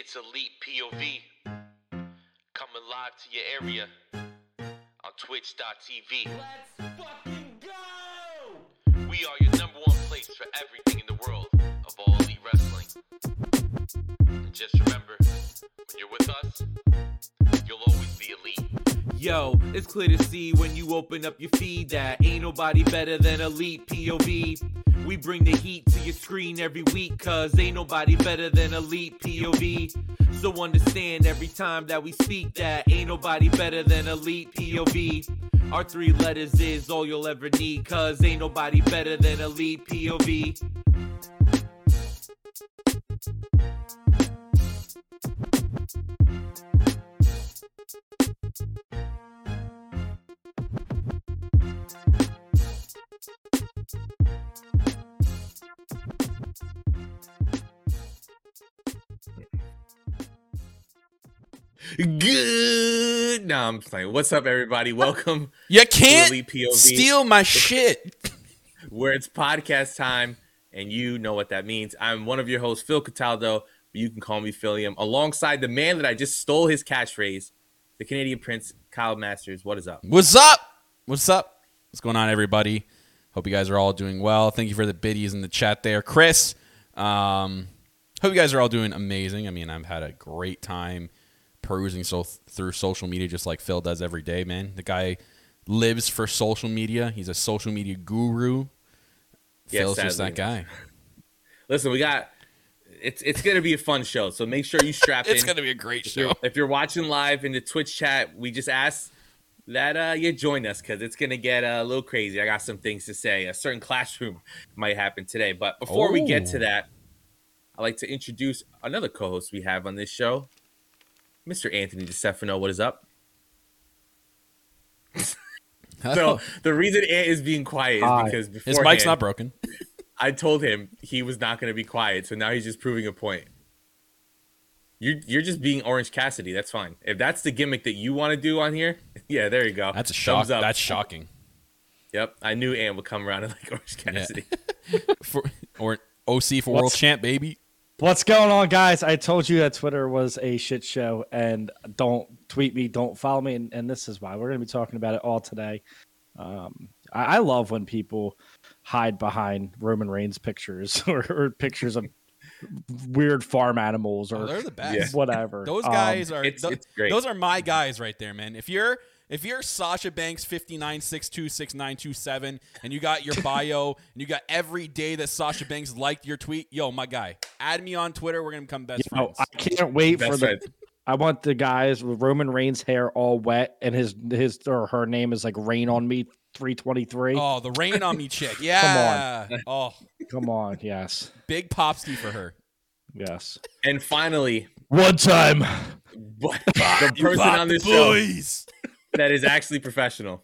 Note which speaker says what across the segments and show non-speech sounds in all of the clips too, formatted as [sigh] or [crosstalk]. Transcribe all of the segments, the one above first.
Speaker 1: It's Elite POV. Coming live to your area on twitch.tv.
Speaker 2: Let's fucking go!
Speaker 1: We are your number one place for everything in the world of all elite wrestling. And just remember, when you're with us, you'll always be elite.
Speaker 3: Yo, it's clear to see when you open up your feed that ain't nobody better than Elite POV. We bring the heat to your screen every week, cause ain't nobody better than Elite POV. So understand every time that we speak that ain't nobody better than Elite POV. Our three letters is all you'll ever need, cause ain't nobody better than Elite POV.
Speaker 4: Good. No, I'm playing. What's up, everybody? Welcome [laughs]
Speaker 5: You can't
Speaker 4: POV,
Speaker 5: steal my shit. [laughs]
Speaker 4: where it's podcast time, and you know what that means. I'm one of your hosts, Phil Cataldo, but you can call me Philium, alongside the man that I just stole his catchphrase, the Canadian Prince, Kyle Masters. What is up?
Speaker 5: What's up? What's up? What's going on, everybody? Hope you guys are all doing well. Thank you for the biddies in the chat there, Chris. Um, hope you guys are all doing amazing. I mean, I've had a great time perusing so through social media, just like Phil does every day. Man, the guy lives for social media. He's a social media guru.
Speaker 4: Yeah,
Speaker 5: Phil's just that guy. [laughs]
Speaker 4: Listen, we got. It's it's gonna be a fun show, so make sure you strap [laughs]
Speaker 5: It's
Speaker 4: in.
Speaker 5: It's gonna be a great
Speaker 4: if you're,
Speaker 5: show.
Speaker 4: if you're watching live in the Twitch chat, we just ask that uh, you join us because it's gonna get uh, a little crazy. I got some things to say. A certain [laughs] classroom might happen today, but before we get to
Speaker 5: Oh.
Speaker 4: that, I'd like to introduce another co-host we have on this show, Mr. Anthony DeStefano. What is up? [laughs] So the reason Ant is being quiet is because before
Speaker 5: His mic's not broken. [laughs]
Speaker 4: I told him he was not going to be quiet, so now he's just proving a point. You're you're just being Orange Cassidy. That's fine. If that's the gimmick that you want to do on here, [laughs] yeah, there you go.
Speaker 5: That's a shock. That's shocking.
Speaker 4: Yep, I knew Ant would come around and like Orange
Speaker 5: Yeah.
Speaker 4: Cassidy.
Speaker 5: For, or OC for world champ, baby.
Speaker 6: What's going on, guys? I told you that Twitter was a shit show, and don't tweet me, don't follow me, and, and this is why we're going to be talking about it all today. Um, I, I love when people hide behind Roman Reigns pictures [laughs] or, or pictures of weird farm animals
Speaker 5: Oh,
Speaker 6: or
Speaker 5: they're the best.
Speaker 6: Whatever.
Speaker 5: Those
Speaker 6: Um,
Speaker 5: guys are
Speaker 4: it's-
Speaker 5: tho-
Speaker 4: it's great.
Speaker 5: those are my guys right there, man. If you're if you're Sasha Banks 59626927 and you got your [laughs] bio and you got every day that Sasha Banks liked your tweet, yo, my guy, add me on Twitter. We're gonna become best
Speaker 6: you know,
Speaker 5: friends.
Speaker 6: I can't wait for
Speaker 4: Best
Speaker 6: the. I want the guys with Roman Reigns' hair all wet, and his his or her name is like Rain on Me three twenty three.
Speaker 5: oh, the rain on me chick, yeah. [laughs] come on. Oh,
Speaker 6: Come on, yes,
Speaker 5: big popsty for her.
Speaker 6: yes.
Speaker 4: And finally,
Speaker 6: One time.
Speaker 4: but [laughs] the person on this show
Speaker 5: boys.
Speaker 4: That is actually professional,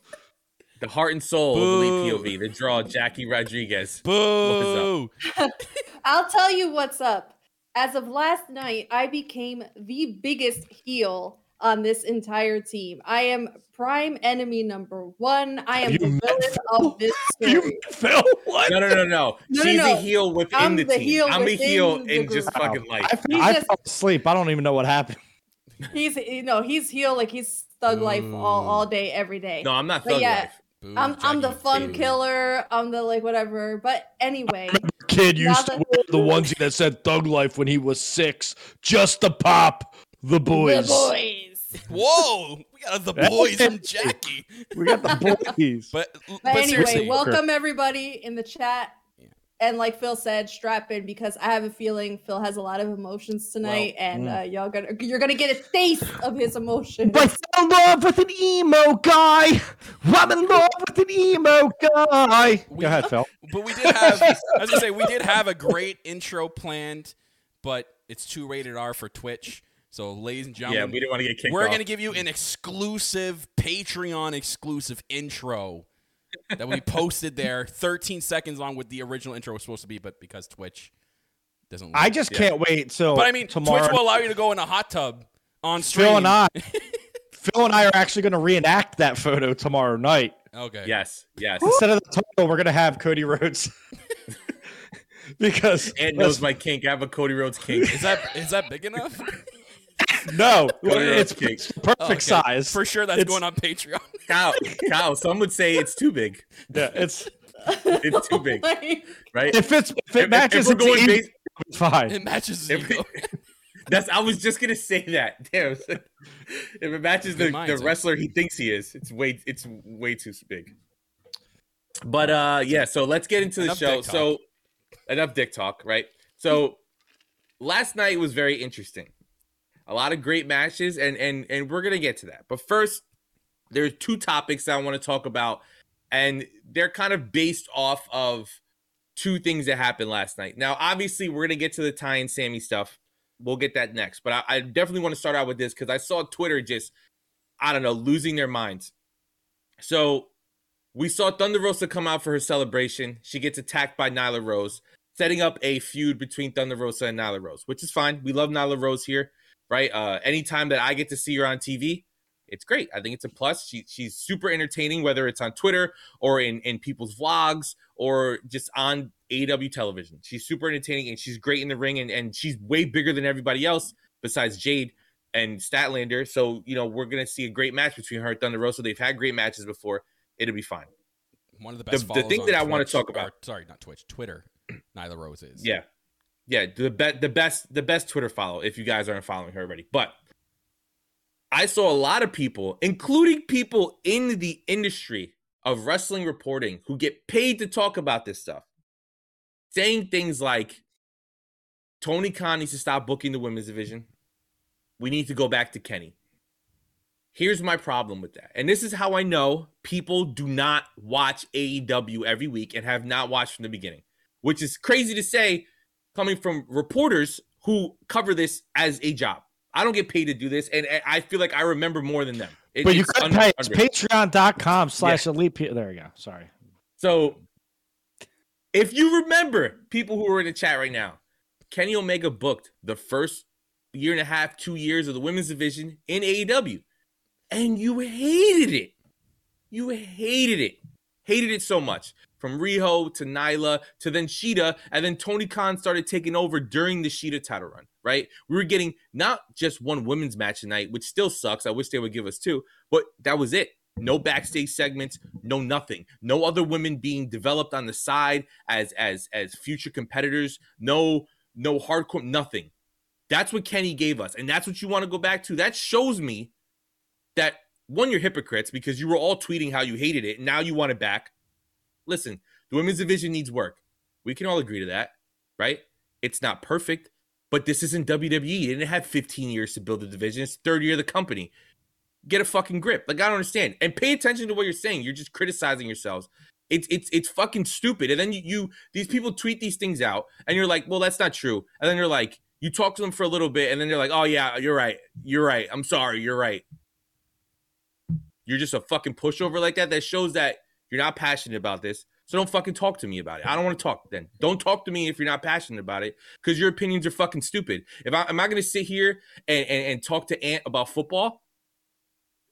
Speaker 4: the heart and soul
Speaker 5: Boo.
Speaker 4: of Elite POV, the draw, Jackie Rodriguez.
Speaker 5: Boo. [laughs]
Speaker 7: I'll tell you what's up. As of last night, I became the biggest heel on this entire team. I am prime enemy number one. I am
Speaker 6: You
Speaker 7: the
Speaker 6: met
Speaker 7: villain of this [laughs]
Speaker 6: You
Speaker 7: story.
Speaker 6: Phil, what?
Speaker 4: No, no, no, no.
Speaker 7: No, no,
Speaker 4: She's
Speaker 7: no.
Speaker 4: a heel within
Speaker 7: I'm
Speaker 4: the
Speaker 7: the
Speaker 4: team.
Speaker 7: heel
Speaker 4: I'm a heel
Speaker 7: the
Speaker 4: in just fucking life.
Speaker 6: I,
Speaker 7: He's
Speaker 6: I
Speaker 7: just-
Speaker 6: fell asleep. I don't even know what happened.
Speaker 7: He's you know he's heel like he's thug life all, all day every day.
Speaker 4: No, I'm not
Speaker 7: But
Speaker 4: thug
Speaker 7: yeah,
Speaker 4: life.
Speaker 5: Boo,
Speaker 7: I'm I'm the fun
Speaker 4: Boo.
Speaker 7: killer. I'm the like whatever. But anyway, [laughs]
Speaker 6: Kid used to
Speaker 7: that-
Speaker 6: wear the [laughs] onesie that said Thug Life when he was six, just to pop the boys.
Speaker 7: the boys.
Speaker 5: Whoa, we got the boys from Jackie.
Speaker 6: We got the [laughs] boys.
Speaker 5: But but,
Speaker 7: But anyway,
Speaker 5: seriously,
Speaker 7: welcome everybody in the chat.
Speaker 5: Yeah.
Speaker 7: And like Phil said, strap in because I have a feeling Phil has a lot of emotions tonight, and
Speaker 6: mm.
Speaker 7: uh, y'all gonna you're gonna get a taste of his emotions.
Speaker 6: But I'm in love with an emo guy. I'm in love with an emo guy.
Speaker 5: We-
Speaker 6: Go ahead, Phil.
Speaker 5: But we did have, as I was gonna say, we did have a great intro planned, but it's too rated R for Twitch. So, ladies and gentlemen,
Speaker 4: Yeah,
Speaker 5: gentlemen,
Speaker 4: we didn't want to get kicked
Speaker 5: we're
Speaker 4: off.
Speaker 5: gonna give you an exclusive Patreon exclusive intro that we posted there, 13 seconds long with the original intro was supposed to be, but because Twitch doesn't,
Speaker 6: I just
Speaker 4: Yeah.
Speaker 6: can't wait. So,
Speaker 5: But I mean,
Speaker 6: tomorrow,
Speaker 5: Twitch will allow you to go in a hot tub on stream.
Speaker 6: Phil and I, [laughs] Phil and I are actually going to reenact that photo tomorrow night.
Speaker 5: Okay.
Speaker 4: Yes, yes.
Speaker 6: Instead of the title, we're going to have Cody Rhodes. [laughs] [laughs] because
Speaker 4: Ant knows my kink. I have a Cody Rhodes kink.
Speaker 5: Is that is that big enough?
Speaker 6: No, [laughs] it's,
Speaker 4: kink.
Speaker 6: it's perfect
Speaker 5: Oh, okay.
Speaker 6: size.
Speaker 5: For sure, that's
Speaker 6: It's-
Speaker 5: going on Patreon. [laughs]
Speaker 4: cow, cow. some would say it's too big.
Speaker 6: Yeah, it's
Speaker 4: It's too big, right?
Speaker 6: if it's if
Speaker 4: If-
Speaker 6: it
Speaker 4: if-
Speaker 6: matches,
Speaker 4: if we're going
Speaker 6: easy,
Speaker 4: base-
Speaker 6: it's fine.
Speaker 5: It matches
Speaker 4: If [laughs] That's I was just gonna say that. Damn. If it matches the,
Speaker 5: Good
Speaker 4: the wrestler he thinks he is, it's way it's way too big. But uh yeah, so let's get into the
Speaker 5: Enough
Speaker 4: show. So enough dick talk, right? So last night was very interesting. A lot of great matches and and and we're gonna get to that. But first, there's two topics that I want to talk about, and they're kind of based off of two things that happened last night. Now, obviously, we're gonna get to the Ty and Sammy stuff. We'll get that next. But I, I definitely want to start out with this because I saw Twitter just, I don't know, losing their minds. So we saw Thunder Rosa come out for her celebration. She gets attacked by Nyla Rose, setting up a feud between Thunder Rosa and Nyla Rose, which is fine. We love Nyla Rose here, right? Uh, anytime that I get to see her on TV, it's great. I think it's a plus. She, she's super entertaining, whether it's on Twitter or in, in people's vlogs or just on AEW television. She's super entertaining and she's great in the ring and, and she's way bigger than everybody else besides Jade and Statlander. So, you know, we're going to see a great match between her and Thunder Rosa. They've had great matches before. It'll be fine.
Speaker 5: One of the
Speaker 4: The-
Speaker 5: best.
Speaker 4: the
Speaker 5: follows
Speaker 4: thing that I wanna talk about-
Speaker 5: or, sorry, not Twitch, Twitter. [clears throat] Nyla Rose is.
Speaker 4: Yeah. Yeah, the be- the best the best Twitter follow if you guys aren't following her already. But I saw a lot of people, including people in the industry of wrestling reporting who get paid to talk about this stuff, saying things like Tony Khan needs to stop booking the women's division. We need to go back to Kenny. Here's my problem with that. And this is how I know people do not watch AEW every week and have not watched from the beginning, which is crazy to say coming from reporters who cover this as a job. I don't get paid to do this, and I feel like I remember more than them. It-
Speaker 6: but you could pay. It's patreon.com slash elite. P- there you go. Sorry.
Speaker 4: So, if you remember, people who are in the chat right now, Kenny Omega booked the first year and a half, two years of the women's division in AEW, and you hated it. You hated it. Hated it so much. From Riho to Nyla to then Shida, and then Tony Khan started taking over during the Shida title run, right? We were getting not just one women's match tonight, which still sucks. I wish they would give us two, but that was it. No backstage segments, no nothing. No other women being developed on the side as as as future competitors. No no hardcore nothing. That's what Kenny gave us, and that's what you want to go back to. That shows me that one, you're hypocrites because you were all tweeting how you hated it, and now you want it back. Listen, the women's division needs work. We can all agree to that, right? It's not perfect, but this isn't WWE. They didn't have 15 years to build the division. It's third year of the company. Get a fucking grip. Like I don't understand. And pay attention to what you're saying. You're just criticizing yourselves. It's it's it's fucking stupid. And then you, you these people tweet these things out, and you're like, well, that's not true. And then you're like, you talk to them for a little bit, and then they're like, oh yeah, you're right. You're right. I'm sorry. You're right. You're just a fucking pushover like that. That shows that you're not passionate about this. So don't fucking talk to me about it. I don't want to talk then. Don't talk to me if you're not passionate about it because your opinions are fucking stupid. If I am I gonna sit here and, and, and talk to Ant about football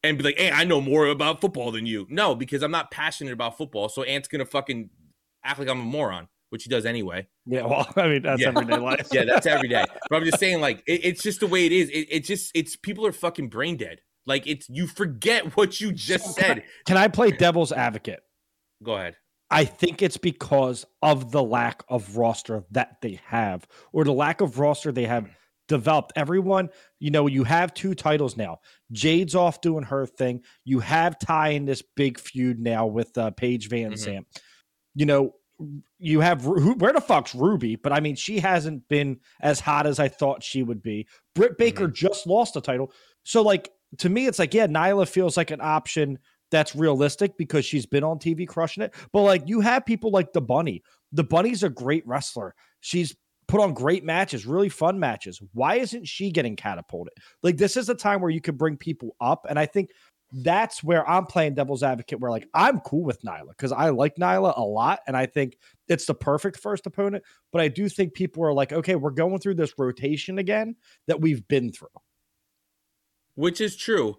Speaker 4: and be like, hey, I know more about football than you. No, because I'm not passionate about football. So Ant's gonna fucking act like I'm a moron, which he does anyway.
Speaker 6: Yeah. Well, [laughs] I mean, that's
Speaker 4: Yeah.
Speaker 6: everyday [laughs] life.
Speaker 4: Yeah, that's every day. [laughs] But I'm just saying, like, it, it's just the way it is. It, it just it's people are fucking brain dead. Like it's you forget what you just said.
Speaker 6: Can I play devil's advocate?
Speaker 4: Go ahead.
Speaker 6: I think it's because of the lack of roster that they have, or the lack of roster they have developed. Everyone, you know, you have two titles now. Jade's off doing her thing. You have Ty in this big feud now with uh, Paige Van. Zant. You know, you have who, where the fuck's Ruby? But I mean, she hasn't been as hot as I thought she would be. Britt Baker just lost the title, so like to me, it's like yeah, Nyla feels like an option that's realistic because she's been on TV crushing it. But like you have people like the Bunny. The Bunny's a great wrestler. She's put on great matches, really fun matches. Why isn't she getting catapulted? Like this is a time where you could bring people up, and I think that's where I'm playing devil's advocate. Where like I'm cool with Nyla because I like Nyla a lot, and I think it's the perfect first opponent. But I do think people are like, okay, we're going through this rotation again that we've been through.
Speaker 4: which is true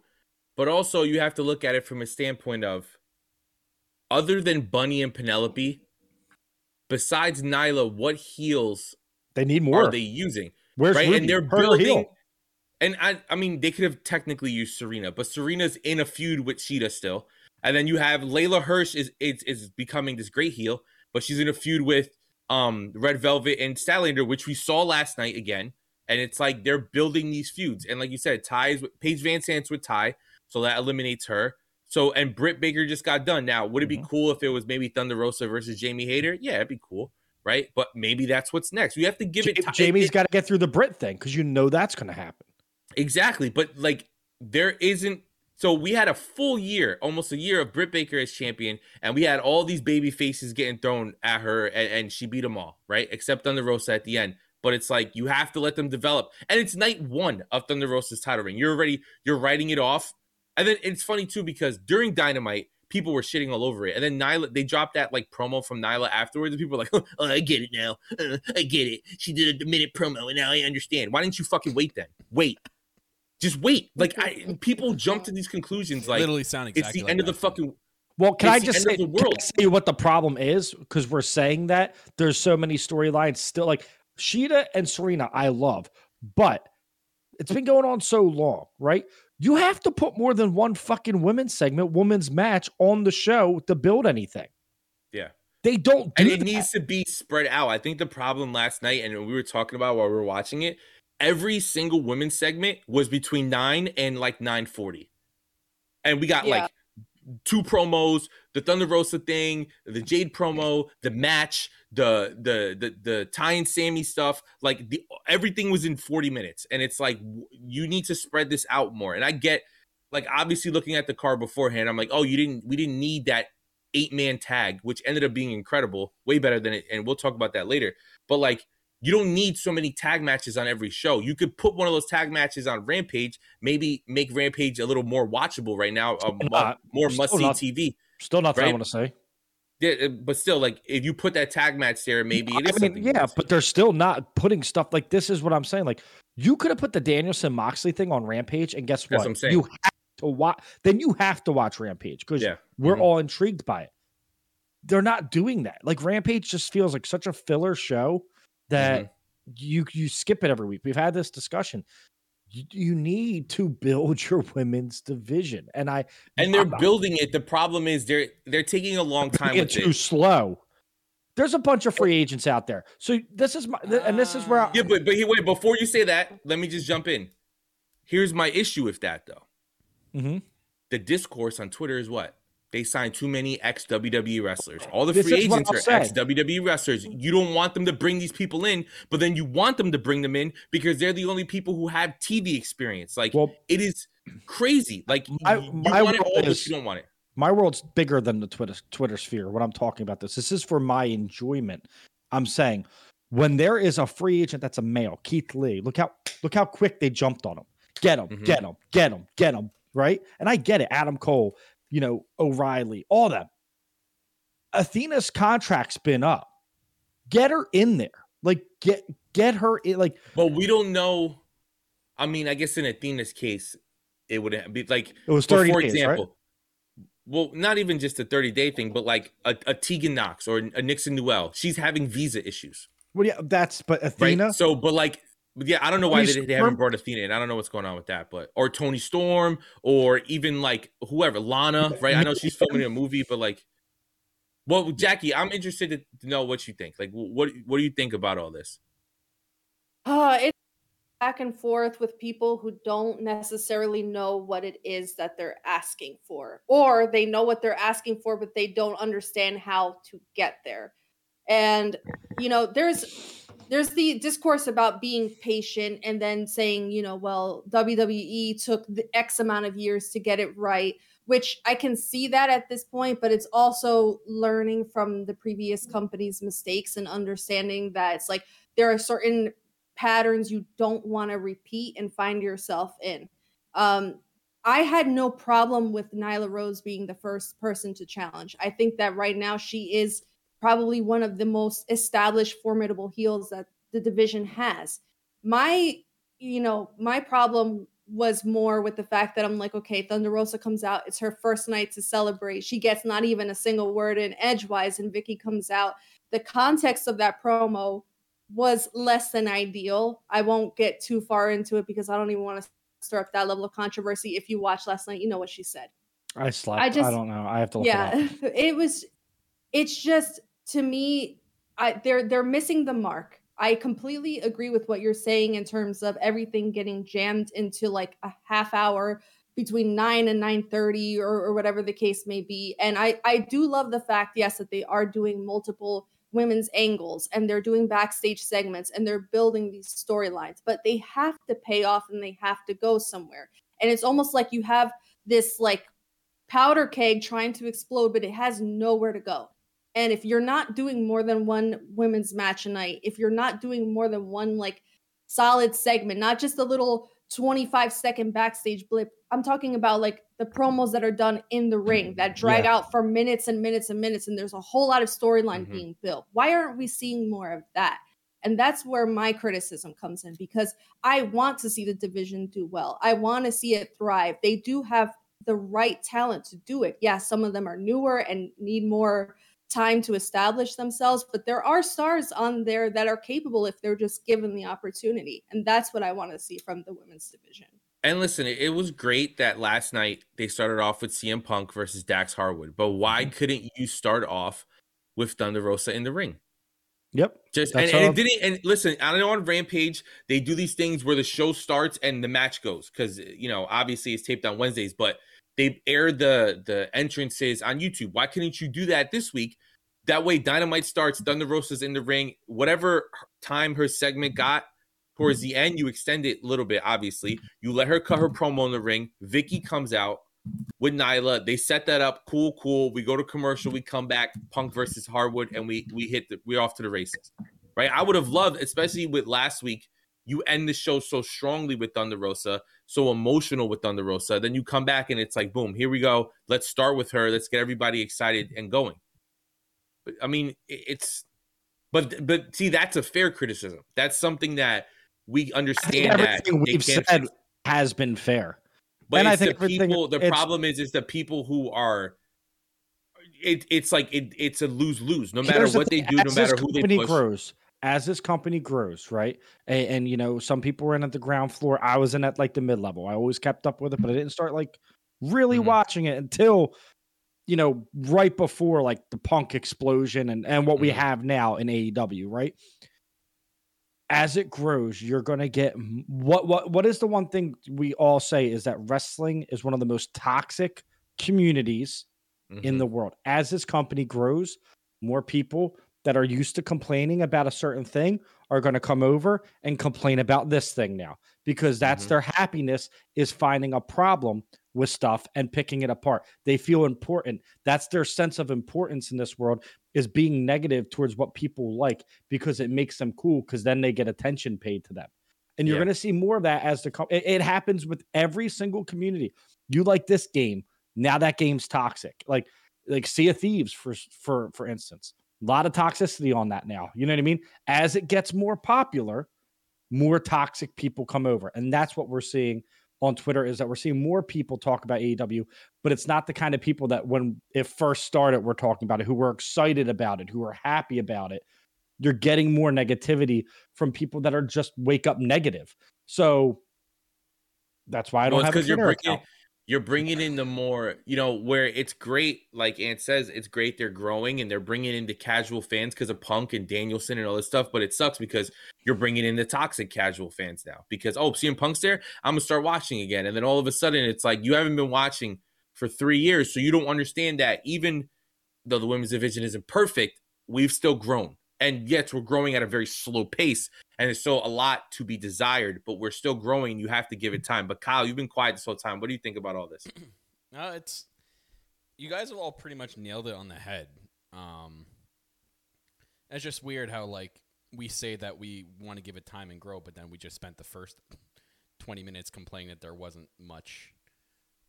Speaker 4: but also you have to look at it from a standpoint of other than bunny and penelope besides Nyla, what heels
Speaker 6: They need more.
Speaker 4: are they using?
Speaker 6: Where's
Speaker 4: right,
Speaker 6: Ruby?
Speaker 4: and they're
Speaker 6: Her heel.
Speaker 4: building. And I, I mean, they could have technically used Serena, but Serena's in a feud with Shida still. And then you have Leyla Hirsch is is, is becoming this great heel, but she's in a feud with um Red Velvet and Statlander, which we saw last night again. And it's like they're building these feuds. And like you said, ties with Paige VanZant's with Ty, so that eliminates her. So and Britt Baker just got done. Now, would it be
Speaker 6: Mhm.
Speaker 4: cool if it was maybe Thunder Rosa versus Jamie Hayter? Yeah, it'd be cool, right? But maybe that's what's next. You have to give it. Ti-
Speaker 6: Jamie's got to get through the Britt thing because you know that's going to happen.
Speaker 4: Exactly, but like there isn't. So we had a full year, almost a year of Britt Baker as champion, and we had all these baby faces getting thrown at her, and, and she beat them all, right? Except Thunder Rosa at the end. But it's like you have to let them develop, and it's night one of Thunder Rosa's title ring. You're already you're writing it off, and then it's funny too because during Dynamite, people were shitting all over it, and then Nyla they dropped that like promo from Nyla afterwards, and people were like, [laughs] "Oh, I get it now, Uh, [laughs] I get it. She did a minute promo, and now I understand. Why didn't you fucking wait then? Wait." Just wait. Like I, people jump to these conclusions. Like
Speaker 5: Literally sound exactly.
Speaker 4: it's
Speaker 5: exactly
Speaker 4: the
Speaker 5: like
Speaker 4: end of the
Speaker 5: that.
Speaker 4: fucking.
Speaker 6: Well, can I
Speaker 4: It's the
Speaker 6: just say,
Speaker 4: of the
Speaker 6: can I say what the problem is? Because we're saying that there's so many storylines still. Like Shida and Serena, I love, but it's been going on so long, right? You have to put more than one fucking women's segment, women's match on the show to build anything.
Speaker 4: Yeah.
Speaker 6: They don't do
Speaker 4: And it
Speaker 6: that.
Speaker 4: needs to be spread out. I think the problem last night, and we were talking about while we were watching it, every single women's segment was between nine and like nine forty, and we got
Speaker 7: Yeah.
Speaker 4: like two promos: the Thunder Rosa thing, the Jade promo, the match, the the the the Ty and Sammy stuff. Like the everything was in forty minutes, and it's like you need to spread this out more. And I get like obviously looking at the card beforehand, I'm like, oh, you didn't we didn't need that eight man tag, which ended up being incredible, way better than it. And we'll talk about that later. But like, you don't need so many tag matches on every show. You could put one of those tag matches on Rampage, maybe make Rampage a little more watchable right now, uh, mu-
Speaker 6: not.
Speaker 4: more must see. TV.
Speaker 6: Still not nothing I want to say.
Speaker 4: Yeah, uh, but still, like, if you put that tag match there, maybe it is
Speaker 6: I mean,
Speaker 4: something.
Speaker 6: yeah, but they're still not putting stuff like this. Is what I'm saying. Like you could have put the Danielson Moxley thing on Rampage, and guess
Speaker 4: That's
Speaker 6: what?
Speaker 4: what I'm saying.
Speaker 6: You have to watch. Then you have to watch Rampage because
Speaker 4: Yeah.
Speaker 6: we're
Speaker 4: Mhm.
Speaker 6: all intrigued by it. They're not doing that. Like Rampage just feels like such a filler show that
Speaker 4: Mm-hmm.
Speaker 6: you you skip it every week. We've had this discussion. You, you need to build [laughs] your women's division, and I
Speaker 4: and they're
Speaker 6: I'm not-
Speaker 4: building it. The problem is they're they're taking a long time
Speaker 6: it's too
Speaker 4: it.
Speaker 6: slow. There's a bunch of free agents out there. So this is my and this is where I,
Speaker 4: Yeah, but but he- wait before you say that, let me just jump in. Here's my issue with that though.
Speaker 6: Mhm.
Speaker 4: The discourse on Twitter is what they signed too many ex WWE wrestlers. All the
Speaker 6: This
Speaker 4: free agents are ex WWE wrestlers. You don't want them to bring these people in, but then you want them to bring them in because they're the only people who have TV experience. Like
Speaker 6: well,
Speaker 4: it is crazy. Like
Speaker 6: My-
Speaker 4: you,
Speaker 6: my
Speaker 4: want it all,
Speaker 6: is-
Speaker 4: you don't want it.
Speaker 6: my world's bigger than the Twitter Twitter sphere. When I'm talking about this, this is for my enjoyment. I'm saying when there is a free agent that's a male, Keith Lee. Look how look how quick they jumped on him. Get him,
Speaker 4: Mhm.
Speaker 6: get him, get him, get him. Right, and I get it. Adam Cole, you know O'Reilly, all them. Athena's contract's been up. Get her in there. Like get get her in. Like
Speaker 4: But we don't know. I mean, I guess in Athena's case, it would be like
Speaker 6: it was 30
Speaker 4: for
Speaker 6: days,
Speaker 4: example,
Speaker 6: right?
Speaker 4: well, not even just a 30 day thing, but like a, a Tegan Nox or a Nixon Newell, she's having visa issues,
Speaker 6: Well, yeah, that's but
Speaker 4: right?
Speaker 6: Athena.
Speaker 4: So, but like, but yeah, I don't know why they, they haven't
Speaker 6: Storm?
Speaker 4: brought Athena in. I don't know what's going on with that, but or Toni Storm or even like whoever, Lana, right? I know she's filming a movie, but like, well, Jackie, I'm interested to to know what you think. Like, what what do you think about all this?
Speaker 7: Uh, it's back and forth with people who don't necessarily know what it is that they're asking for, or they know what they're asking for, but they don't understand how to get there. And you know, there's there's the discourse about being patient and then saying, you know, well, WWE took the X amount of years to get it right, which I can see that at this point, but it's also learning from the previous company's mistakes and understanding that it's like there are certain patterns you don't want to repeat and find yourself in. Um, I had no problem with Nyla Rose being the first person to challenge. I think that right now she is probably one of the most established, formidable heels that the division has. My, you know, my problem was more with the fact that I'm like, okay, Thunder Rosa comes out. It's her first night to celebrate. She gets not even a single word in edgewise, and Vickie comes out. the context of that promo was less than ideal. I won't get too far into it because I don't even want to stir up that level of controversy. If you watched last night, you know what she said.
Speaker 6: I slept. I,
Speaker 7: just- I
Speaker 6: don't know. I have to look
Speaker 7: yeah,
Speaker 6: it up. [laughs]
Speaker 7: it was. It's just to me, I they're they're missing the mark. I completely agree with what you're saying in terms of everything getting jammed into like a half hour between 9 and 9:30 or, or whatever the case may be. And I I do love the fact yes that they are doing multiple women's angles and they're doing backstage segments and they're building these storylines, but they have to pay off and they have to go somewhere. And it's almost like you have this like powder keg trying to explode but it has nowhere to go. And if you're not doing more than one women's match a night, if you're not doing more than one like solid segment, not just a little 25 second backstage blip, I'm talking about like the promos that are done in the ring that [clears throat] drag
Speaker 6: Yeah.
Speaker 7: out for minutes and minutes and minutes, and there's a whole lot of storyline
Speaker 4: Mhm.
Speaker 7: being built. Why aren't we seeing more of that? And that's where my criticism comes in because I want to see the division do well. I want to see it thrive. They do have the right talent to do it. Yeah, some of them are newer and need more time to establish themselves, but there are stars on there that are capable if they're just given the opportunity. And that's what I want to see from the women's division.
Speaker 4: And listen, it, it was great that last night they started off with CM Punk versus Dax Harwood. But why
Speaker 6: Mm-hmm.
Speaker 4: couldn't you start off with Thunder Rosa in the ring?
Speaker 6: Yep.
Speaker 4: Just and, and it didn't. And listen, I don't know on Rampage they do these things where the show starts and the match goes because you know obviously it's taped on Wednesdays, but they aired the the entrances on YouTube. Why couldn't you do that this week? That way, Dynamite starts, Thunder Rosa's in the ring. Whatever time her segment got towards the end, you extend it a little bit. Obviously, you let her cut her promo in the ring. Vickie comes out with Nyla. They set that up. Cool, cool. We go to commercial. We come back. Punk versus Harwood, and we we hit the we're off to the races. Right? I would have loved, especially with last week. You end the show so strongly with Thunder Rosa, so emotional with Thunder Rosa. Then you come back and it's like, boom, here we go. Let's start with her. Let's get everybody excited and going. But I mean, it's, but but see, that's a fair criticism. That's something that we understand that
Speaker 6: we've said
Speaker 4: fix.
Speaker 6: has been fair.
Speaker 4: But
Speaker 6: And I think
Speaker 4: the people. The problem is, is the people who are. It, it's like it, it's a lose lose. No matter what they do, no matter who they
Speaker 6: company
Speaker 4: push.
Speaker 6: grows, as this company grows, right? And, and you know, some people were in at the ground floor. I was in at like the mid level. I always kept up with it, but I didn't start like really
Speaker 4: Mhm.
Speaker 6: watching it until you know right before like the punk explosion and and what we
Speaker 4: Mhm.
Speaker 6: have now in AEW, right? As it grows, you're gonna get what what what is the one thing we all say is that wrestling is one of the most toxic communities in
Speaker 4: Mhm.
Speaker 6: the world. As this company grows, more people that are used to complaining about a certain thing are going to come over and complain about this thing now because that's
Speaker 4: Mhm.
Speaker 6: their happiness is finding a problem with stuff and picking it apart. They feel important. That's their sense of importance in this world is being negative towards what people like because it makes them cool because then they get attention paid to them. And you're
Speaker 4: Yeah.
Speaker 6: going to see more of that as the co- it, it happens with every single community. You like this game, now that game's toxic. Like like Sea of Thieves for for for instance. A lot of toxicity on that now. You know what I mean? As it gets more popular, more toxic people come over. And that's what we're seeing on Twitter is that we're seeing more people talk about AEW, but it's not the kind of people that when it first started, we're talking about it, who were excited about it, who are happy about it. You're getting more negativity from people that are just wake up negative. So that's why I don't
Speaker 4: Well,
Speaker 6: have a
Speaker 4: 'cause you're
Speaker 6: Twitter account.
Speaker 4: You're bringing in the more you know where it's great like Ant says it's great they're growing and they're bringing in the casual fans because of Punk and Danielson and all this stuff but it sucks because you're bringing in the toxic casual fans now because oh CM Punk's there I'm gonna start watching again. And then all of a sudden it's like you haven't been watching for three years so you don't understand that even though the women's division isn't perfect we've still grown and yes we're growing at a very slow pace and there's still a lot to be desired, but we're still growing. You have to give it time. But Kyle, you've been quiet this whole time. What do you think about all this? [clears throat]
Speaker 5: No, it's you guys have all pretty much nailed it on the head. Um, it's just weird how like we say that we want to give it time and grow, but then we just spent the first twenty minutes complaining that there wasn't much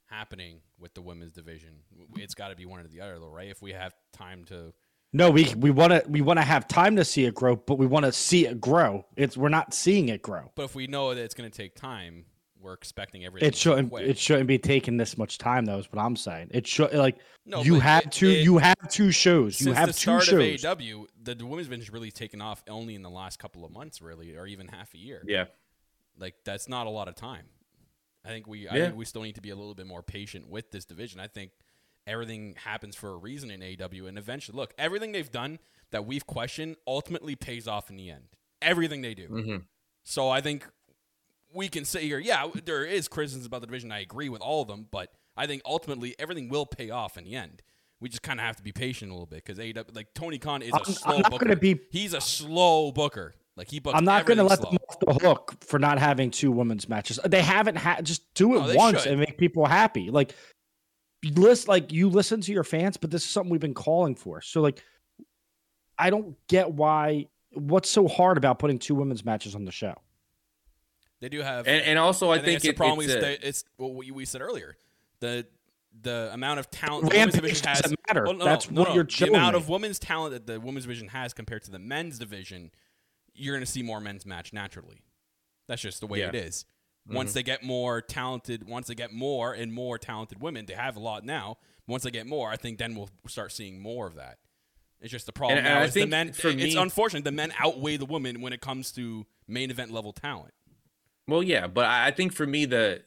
Speaker 5: happening with the women's division. It's got to be one or the other, though, right? If we have time to,
Speaker 6: No, we we want to we want to have time to see it grow, but we want to see it grow. It's we're not seeing it grow.
Speaker 5: but if we know that it's going to take time, we're expecting everything.
Speaker 6: It shouldn't.
Speaker 5: quick.
Speaker 6: It shouldn't be taking this much time. though. Is what I'm saying. It should like
Speaker 5: no,
Speaker 6: you have
Speaker 5: it-
Speaker 6: two.
Speaker 5: it-
Speaker 6: you have two shows. You
Speaker 5: since
Speaker 6: have
Speaker 5: the
Speaker 6: two
Speaker 5: start
Speaker 6: shows.
Speaker 5: of AEW, the, the women's division's really taken off only in the last couple of months, really, or even half a year.
Speaker 4: Yeah.
Speaker 5: Like that's not a lot of time. I think we I think we still need to be a little bit more patient with this division. I think everything happens for a reason in AEW and eventually look, everything they've done that we've questioned ultimately pays off in the end. Everything they do.
Speaker 4: hmm
Speaker 5: So I think we can say here, yeah, there is criticisms about the division. I agree with all of them, but I think ultimately everything will pay off in the end. We just kind of have to be patient a little bit because AEW, like Tony Khan is a
Speaker 6: I'm- I'm
Speaker 5: slow
Speaker 6: not
Speaker 5: booker.
Speaker 6: gonna be-
Speaker 5: He's a slow booker. Like he.
Speaker 6: I'm not going to let
Speaker 5: slow.
Speaker 6: them off the hook for not having two women's matches. They haven't had. Just do it
Speaker 5: No,
Speaker 6: once
Speaker 5: should.
Speaker 6: and make people happy. Like list, like you listen to your fans, but this is something we've been calling for. So like, I don't get why. What's so hard about putting two women's matches on the show?
Speaker 5: They do have,
Speaker 4: And, and also, I,
Speaker 5: I
Speaker 4: think
Speaker 5: it's the
Speaker 4: it,
Speaker 5: problem.
Speaker 4: it's
Speaker 5: we
Speaker 4: a-
Speaker 5: sta- it's what we, we said earlier. The the amount of talent the women's division has.
Speaker 6: doesn't matter.
Speaker 5: Oh, well, no,
Speaker 6: That's
Speaker 5: no,
Speaker 6: what
Speaker 5: no.
Speaker 6: you're
Speaker 5: The amount
Speaker 6: me.
Speaker 5: of women's talent that the women's division has compared to the men's division, you're going to see more men's match naturally. That's just the way
Speaker 4: Yeah.
Speaker 5: it is. Once mm-hmm. they get more talented, once they get more and more talented women, they have a lot now. Once they get more, I think then we'll start seeing more of that. It's just the problem
Speaker 4: And- and
Speaker 5: now
Speaker 4: I
Speaker 5: is the men.
Speaker 4: for
Speaker 5: it's
Speaker 4: me-
Speaker 5: unfortunate the men outweigh the women when it comes to main event level talent.
Speaker 4: Well, yeah, but I I think for me, the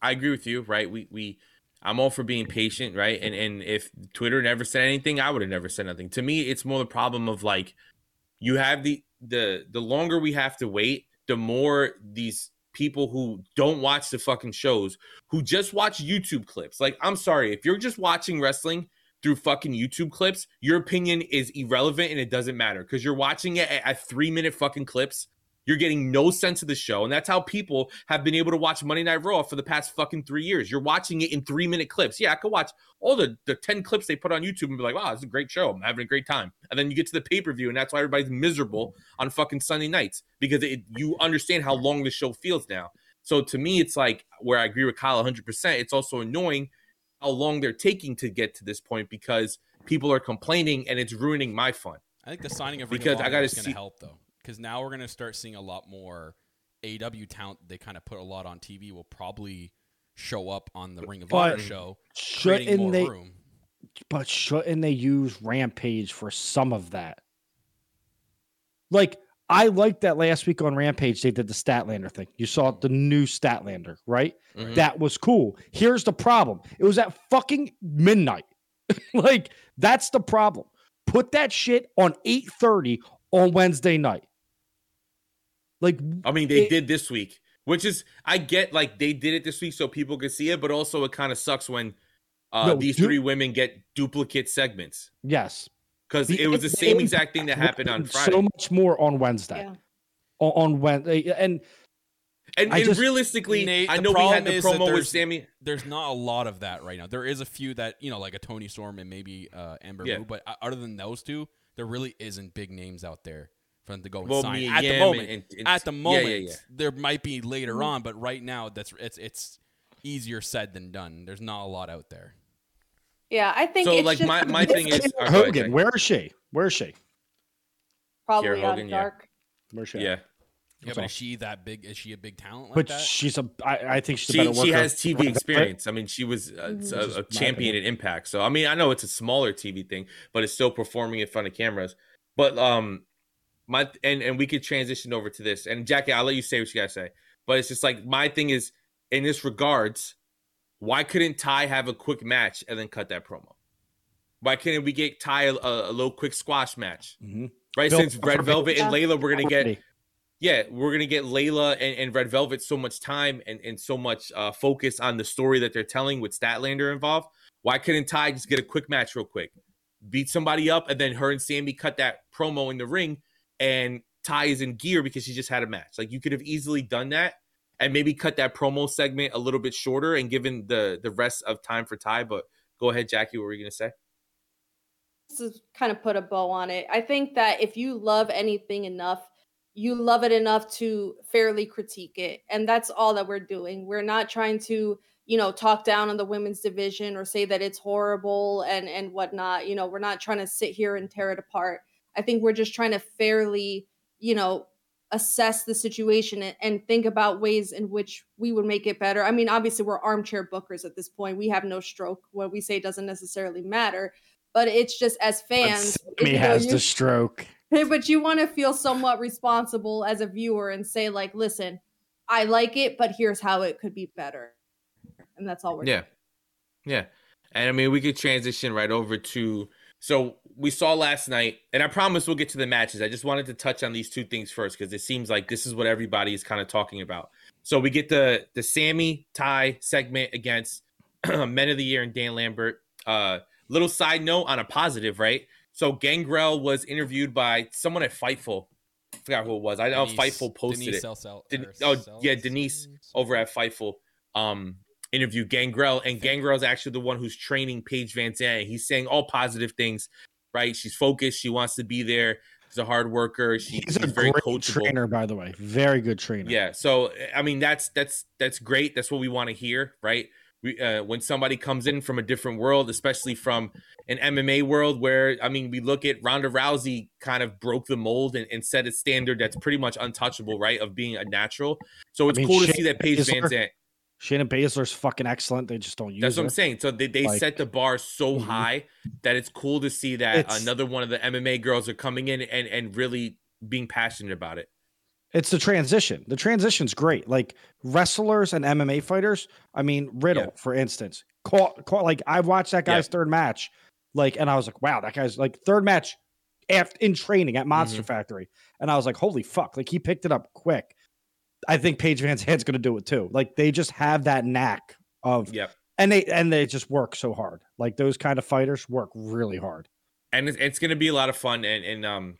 Speaker 4: I agree with you, right? We we I'm all for being patient, right? And and if Twitter never said anything, I would have never said nothing. To me, it's more the problem of like you have the the the longer we have to wait, the more these people who don't watch the fucking shows, who just watch YouTube clips. Like, I'm sorry, if you're just watching wrestling through fucking YouTube clips, your opinion is irrelevant and it doesn't matter because you're watching it at, at three minute fucking clips. You're getting no sense of the show. And that's how people have been able to watch Monday Night Raw for the past fucking three years. You're watching it in three minute clips. Yeah, I could watch all the, the 10 clips they put on YouTube and be like, wow, it's a great show. I'm having a great time. And then you get to the pay per view, and that's why everybody's miserable on fucking Sunday nights because it, you understand how long the show feels now. So to me, it's like where I agree with Kyle 100%. It's also annoying how long they're taking to get to this point because people are complaining and it's ruining my fun.
Speaker 5: I think the signing of Ring
Speaker 4: Because
Speaker 5: of
Speaker 4: I gotta
Speaker 5: is going to help though, because now we're going to start seeing a lot more AEW talent. They kind of put a lot on TV. Will probably show up on the Ring of
Speaker 6: But
Speaker 5: Honor show, creating
Speaker 6: Shouldn't
Speaker 5: more
Speaker 6: they?
Speaker 5: room.
Speaker 6: But shouldn't they use Rampage for some of that? Like, I liked that last week on Rampage, they did the Statlander thing. You saw the new Statlander, right?
Speaker 4: Mhm.
Speaker 6: That was cool. Here's the problem it was at fucking midnight. [laughs] like, that's the problem. Put that shit on 8:30 on Wednesday night. Like,
Speaker 4: I mean, they
Speaker 6: It-
Speaker 4: did this week, which is I get like they did it this week so people could see it, but also it kind of sucks when uh,
Speaker 6: No,
Speaker 4: these
Speaker 6: du-
Speaker 4: three women get duplicate segments
Speaker 6: yes.
Speaker 4: because it was the same exact thing that happened on Friday.
Speaker 6: So much more on Wednesday.
Speaker 7: Yeah.
Speaker 6: On, on Wednesday. And
Speaker 4: and, and
Speaker 6: just-
Speaker 4: realistically,
Speaker 5: Nate,
Speaker 4: I know we had the promo with Sammy.
Speaker 5: There's not a lot of that right now. There is a few that you know, like a Toni Storm and maybe uh, Ember
Speaker 4: Yeah.
Speaker 5: Moon, but other than those two, there really isn't big names out there for them to go and
Speaker 4: Well,
Speaker 5: sign
Speaker 4: Mia
Speaker 5: at the moment.
Speaker 4: and- and-
Speaker 5: at the
Speaker 4: yeah, yeah,
Speaker 5: moment, there might be later on, but right now, that's it's it's easier said than done. There's not a lot out there.
Speaker 7: Yeah, I think
Speaker 4: So,
Speaker 7: it's
Speaker 4: like,
Speaker 7: just
Speaker 4: my- my thing is-
Speaker 6: Kiera
Speaker 4: uh, ahead,
Speaker 6: Hogan, where is she? Where is she?
Speaker 7: probably
Speaker 4: Kiera
Speaker 7: on
Speaker 4: Hogan, yeah.
Speaker 7: dark.
Speaker 6: Where's she? at?
Speaker 4: Yeah,
Speaker 5: Yeah, but is she that big? Is she a big talent like
Speaker 6: but
Speaker 5: that?
Speaker 6: she's a. I, I think she's a
Speaker 4: she
Speaker 6: better worker.
Speaker 4: she has TV experience. I mean, she was uh,
Speaker 7: Mhm.
Speaker 4: a, a champion
Speaker 6: opinion.
Speaker 4: at Impact. So I mean, I know it's a smaller TV thing, but it's still performing in front of cameras. But um, my and and we could transition over to this. And Jackie, I'll let you say what you gotta say. But it's just like my thing is in this regards, why couldn't Ty have a quick match and then cut that promo? Why couldn't we get Ty a, a, a little quick squash match?
Speaker 6: Mhm.
Speaker 4: Right,
Speaker 6: Built
Speaker 4: since Red Velvet and Leyla, we're gonna get yeah, we're gonna get Leyla and, and Red Velvet so much time and, and so much uh, focus on the story that they're telling with Statlander involved. Why couldn't Ty just get a quick match real quick, beat somebody up, and then her and Sammy cut that promo in the ring, and Ty is in gear because she just had a match. Like you could have easily done that and maybe cut that promo segment a little bit shorter and given the the rest of time for Ty. But go ahead, Jackie. What were you gonna say?
Speaker 7: to kind of put a bow on it. I think that if you love anything enough, you love it enough to fairly critique it. And that's all that we're doing. We're not trying to, you know, talk down on the women's division or say that it's horrible and and whatnot. You know, we're not trying to sit here and tear it apart. I think we're just trying to fairly, you know, assess the situation and, and think about ways in which we would make it better. I mean, obviously, we're armchair bookers at this point. We have no stroke. What we say doesn't necessarily matter. But it's just as fans,
Speaker 6: Sammy
Speaker 7: you know,
Speaker 6: has
Speaker 7: you-
Speaker 6: the stroke. [laughs]
Speaker 7: but you want to feel somewhat responsible as a viewer and say, like, listen, I like it, but here's how it could be better. And that's all we're
Speaker 4: Yeah. Yeah. And I mean, we could transition right over to. So we saw last night, and I promise we'll get to the matches. I just wanted to touch on these two things first because it seems like this is what everybody is kind of talking about. So we get the the Sammy Ty segment against [clears throat] Men of the Year and Dan Lambert. Uh, little side note on a positive, right? So Gangrel was interviewed by someone at Fightful. I forgot who it was. I know
Speaker 5: Denise-
Speaker 4: Fightful posted
Speaker 5: Denise
Speaker 4: it. Den- oh, yeah, Denise over at Fightful um interviewed Gangrel, and Gangrel is actually the one who's training Paige VanZant. He's saying all positive things, right? She's focused. She wants to be there. She's a hard worker. She,
Speaker 6: He's
Speaker 4: she's
Speaker 6: a
Speaker 4: very coachable.
Speaker 6: trainer, by the way. Very good trainer.
Speaker 4: Yeah. So I mean, that's that's that's great. That's what we want to hear, right? We uh, when somebody comes in from a different world, especially from an MMA world, where I mean, we look at Ronda Rousey kind of broke the mold and, and set a standard that's pretty much untouchable, right? Of being a natural. So it's
Speaker 6: mean,
Speaker 4: cool to see that Paige Van.
Speaker 6: Shannon Baszler's fucking excellent. They just don't use
Speaker 4: That's what
Speaker 6: her.
Speaker 4: I'm saying. So they, they
Speaker 6: Like-
Speaker 4: set the bar so
Speaker 6: Mhm.
Speaker 4: high that it's cool to see that
Speaker 6: It's-
Speaker 4: another one of the MMA girls are coming in and, and really being passionate about it.
Speaker 6: It's the transition. The transition's great. Like wrestlers and MMA fighters. I mean, Riddle,
Speaker 4: Yeah.
Speaker 6: for instance, caught, caught like I've watched that
Speaker 4: Yeah.
Speaker 6: guy's third match, like, and I was like, wow, that guy's like third match after in training at Monster
Speaker 4: Mhm.
Speaker 6: Factory, and I was like, holy fuck, like he picked it up quick. I think Paige VanZant's gonna do it too. Like they just have that knack of,
Speaker 4: Yep.
Speaker 6: and they and they just work so hard. Like those kind of fighters work really hard.
Speaker 4: and it's, it's going to be a lot of fun and, and um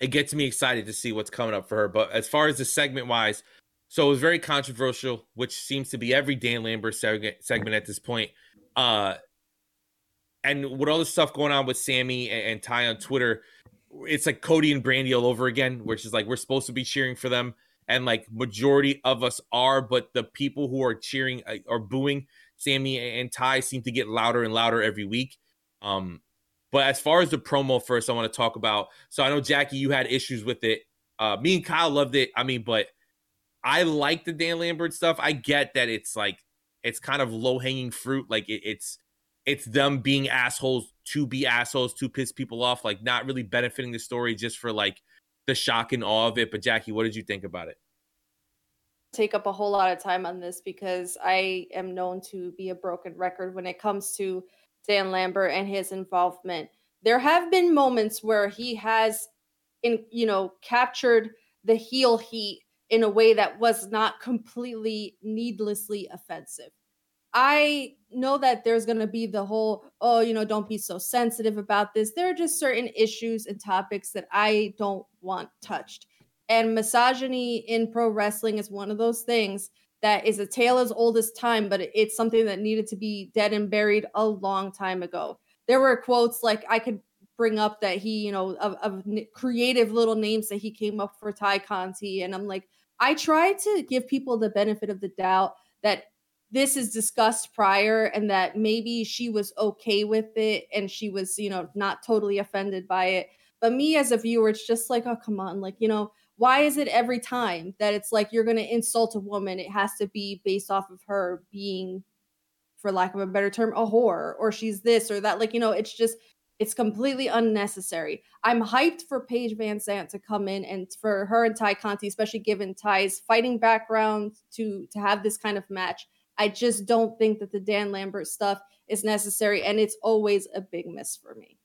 Speaker 4: it gets me excited to see what's coming up for her but as far as the segment wise so it was very controversial which seems to be every dan lambert segment, segment at this point uh and with all the stuff going on with sammy and, and ty on twitter it's like cody and brandi all over again which is like we're supposed to be cheering for them and like majority of us are but the people who are cheering uh, or booing sammy and ty seem to get louder and louder every week um but as far as the promo first, I want to talk about. So I know Jackie, you had issues with it. Uh, me and Kyle loved it. I mean, but I like the Dan Lambert stuff. I get that it's like it's kind of low hanging fruit. Like it, it's it's them being assholes to be assholes to piss people off. Like not really benefiting the story just for like the shock and awe of it. But Jackie, what did you think about it?
Speaker 7: take up a whole lot of time on this because I am known to be a broken record when it comes to Dan Lambert and his involvement. There have been moments where he has in you know captured the heel heat in a way that was not completely needlessly offensive. I know that there's going to be the whole, oh, you know, don't be so sensitive about this. There are just certain issues and topics that I don't want touched. And misogyny in pro wrestling is one of those things that is a tale as old as time, but it's something that needed to be dead and buried a long time ago. There were quotes like I could bring up that he, you know, of, of creative little names that he came up for Ty Conti. And I'm like, I try to give people the benefit of the doubt that this is discussed prior and that maybe she was okay with it and she was, you know, not totally offended by it. But me as a viewer, it's just like, oh, come on. Like, you know, why is it every time that it's like you're going to insult a woman? It has to be based off of her being, for lack of a better term, a whore or she's this or that. Like, you know, it's just, it's completely unnecessary. I'm hyped for Paige VanZant to come in and for her and Ty Conti, especially given Ty's fighting background, to to have this kind of match. I just don't think that the Dan Lambert stuff is necessary, and it's always a big miss for me.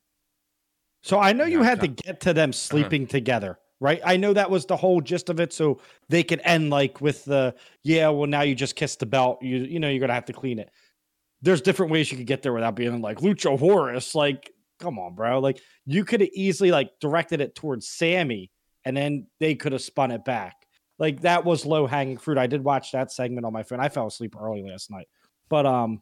Speaker 6: So I know you had to get to them sleeping together, right? I know that was the whole gist of it, so they could end like with the yeah. Well, now you just kissed the belt. You you know you're gonna have to clean it. There's different ways you could get there without being like Lucha Horace. Like, come on, bro. Like you could have easily like directed it towards Sammy, and then they could have spun it back. Like that was low hanging fruit. I did watch that segment on my phone. I fell asleep early last night, but um,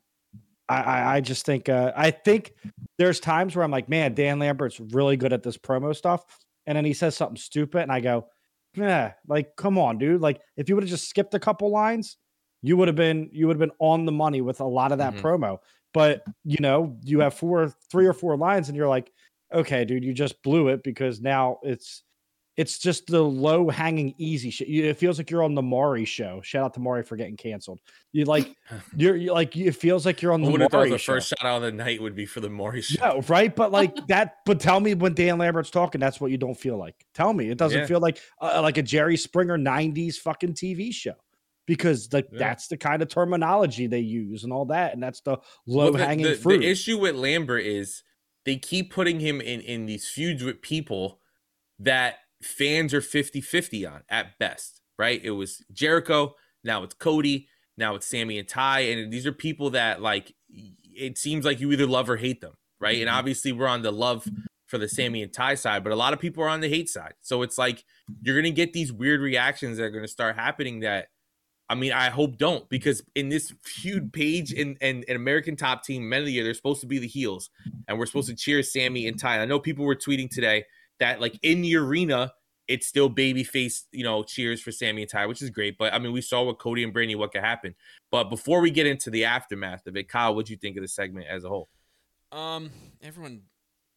Speaker 6: I I, I just think uh, I think there's times where I'm like, man, Dan Lambert's really good at this promo stuff. And then he says something stupid, and I go, yeah, like, come on, dude. Like, if you would have just skipped a couple lines, you would have been you would have been on the money with a lot of that
Speaker 4: Mhm.
Speaker 6: promo. But you know, you have four, three or four lines, and you're like, okay, dude, you just blew it because now it's it's just the low hanging easy shit. It feels like you're on the Maury show. Shout out to Maury for getting canceled. You like [laughs] you're, you're like it feels like you're on the
Speaker 4: have thought the
Speaker 6: show.
Speaker 4: first shout out of the night would be for the Maury show?
Speaker 6: Yeah, right. But like [laughs] that. But tell me when Dan Lambert's talking, that's what you don't feel like. Tell me it doesn't
Speaker 4: Yeah.
Speaker 6: feel like uh, like a Jerry Springer '90s fucking TV show because like
Speaker 4: Yeah.
Speaker 6: that's the kind of terminology they use and all that, and that's the low hanging
Speaker 4: the,
Speaker 6: fruit.
Speaker 4: The issue with Lambert is they keep putting him in in these feuds with people that fans are 50-50 on at best, right? It was Jericho, now it's Cody, now it's Sammy and Tay, and these are people that like it seems like you either love or hate them, right? And
Speaker 6: Mhm.
Speaker 4: obviously we're on the love for the Sammy and Tay side, but a lot of people are on the hate side. So it's like you're gonna get these weird reactions that are gonna start happening that I mean, I hope don't because in this feud Paige and and an American top team men of the year, they're supposed to be the heels, and we're supposed to cheer Sammy and Tay. I know people were tweeting today that like in the arena, it's still babyface, you know, cheers for Sammy and Tay, which is great. But I mean, we saw with Cody and Brandi what could happen. But before we get into the aftermath of it, Kyle, what do you think of the segment as a whole?
Speaker 5: Um, everyone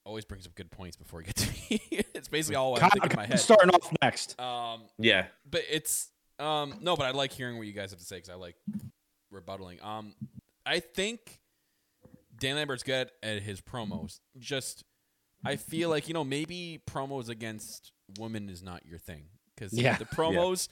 Speaker 5: always brings up good points before we get to me. [laughs] it's basically all I'm
Speaker 6: Kyle-
Speaker 5: thinking in my head.
Speaker 6: starting off next.
Speaker 5: Um,
Speaker 4: Yeah,
Speaker 5: but it's um no, but I like hearing what you guys have to say because I like rebuttaling. Um, I think Dan Lambert's good at his promos. Just I feel like you know maybe promos against women is not your thing because
Speaker 6: Yeah.
Speaker 5: the [laughs] promos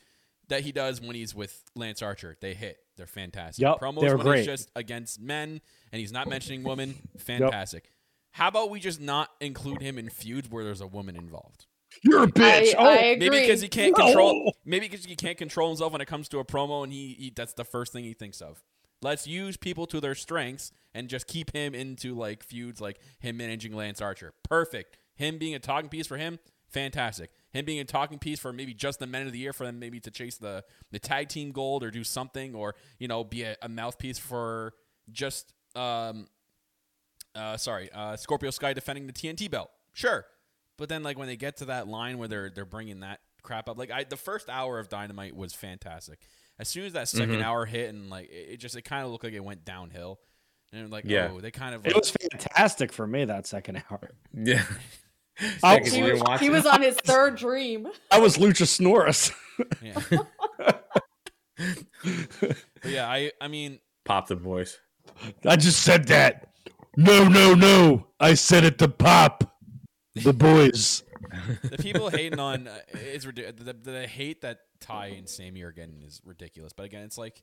Speaker 5: that he does when he's with Lance Archer they hit. They're fantastic.
Speaker 6: Yup,
Speaker 5: promos
Speaker 6: they're
Speaker 5: when
Speaker 6: great.
Speaker 5: he's just against men and he's not mentioning women, [laughs] fantastic. How about we just not include him in feuds where there's a woman involved?
Speaker 6: You're a bitch.
Speaker 7: I,
Speaker 6: oh,
Speaker 7: I agree.
Speaker 5: Maybe because he can't
Speaker 6: No.
Speaker 5: control. Maybe because he can't control himself when it comes to a promo, and he, he that's the first thing he thinks of. Let's use people to their strengths and just keep him into like feuds, like him managing Lance Archer. Perfect. Him being a talking piece for him, fantastic. Him being a talking piece for maybe just the men of the year for them, maybe to chase the the tag team gold or do something, or you know, be a, a mouthpiece for just um, uh, sorry, uh, Scorpio Sky defending the TNT belt. Sure, but then like when they get to that line where they're they're bringing that crap up, like I the first hour of Dynamite was fantastic. As soon as that 2nd
Speaker 4: Mhm.
Speaker 5: hour hit and like it, it just it kind of looked like it went downhill, and like
Speaker 4: Yeah.
Speaker 5: oh they kind of
Speaker 6: it
Speaker 5: like,
Speaker 6: was fantastic for me that second hour.
Speaker 4: yeah. [laughs] Second,
Speaker 7: he, was, he was on his [laughs] third dream.
Speaker 6: I was Luchasaurus.
Speaker 5: yeah. [laughs] but yeah, I I mean
Speaker 4: Pop the voice.
Speaker 6: I just said that. No, no, no. I said it to Pop. The boys.
Speaker 5: the people hating on uh, is ridiculous. The, the, the hate that Tay and Sammy are getting is ridiculous. But again, it's like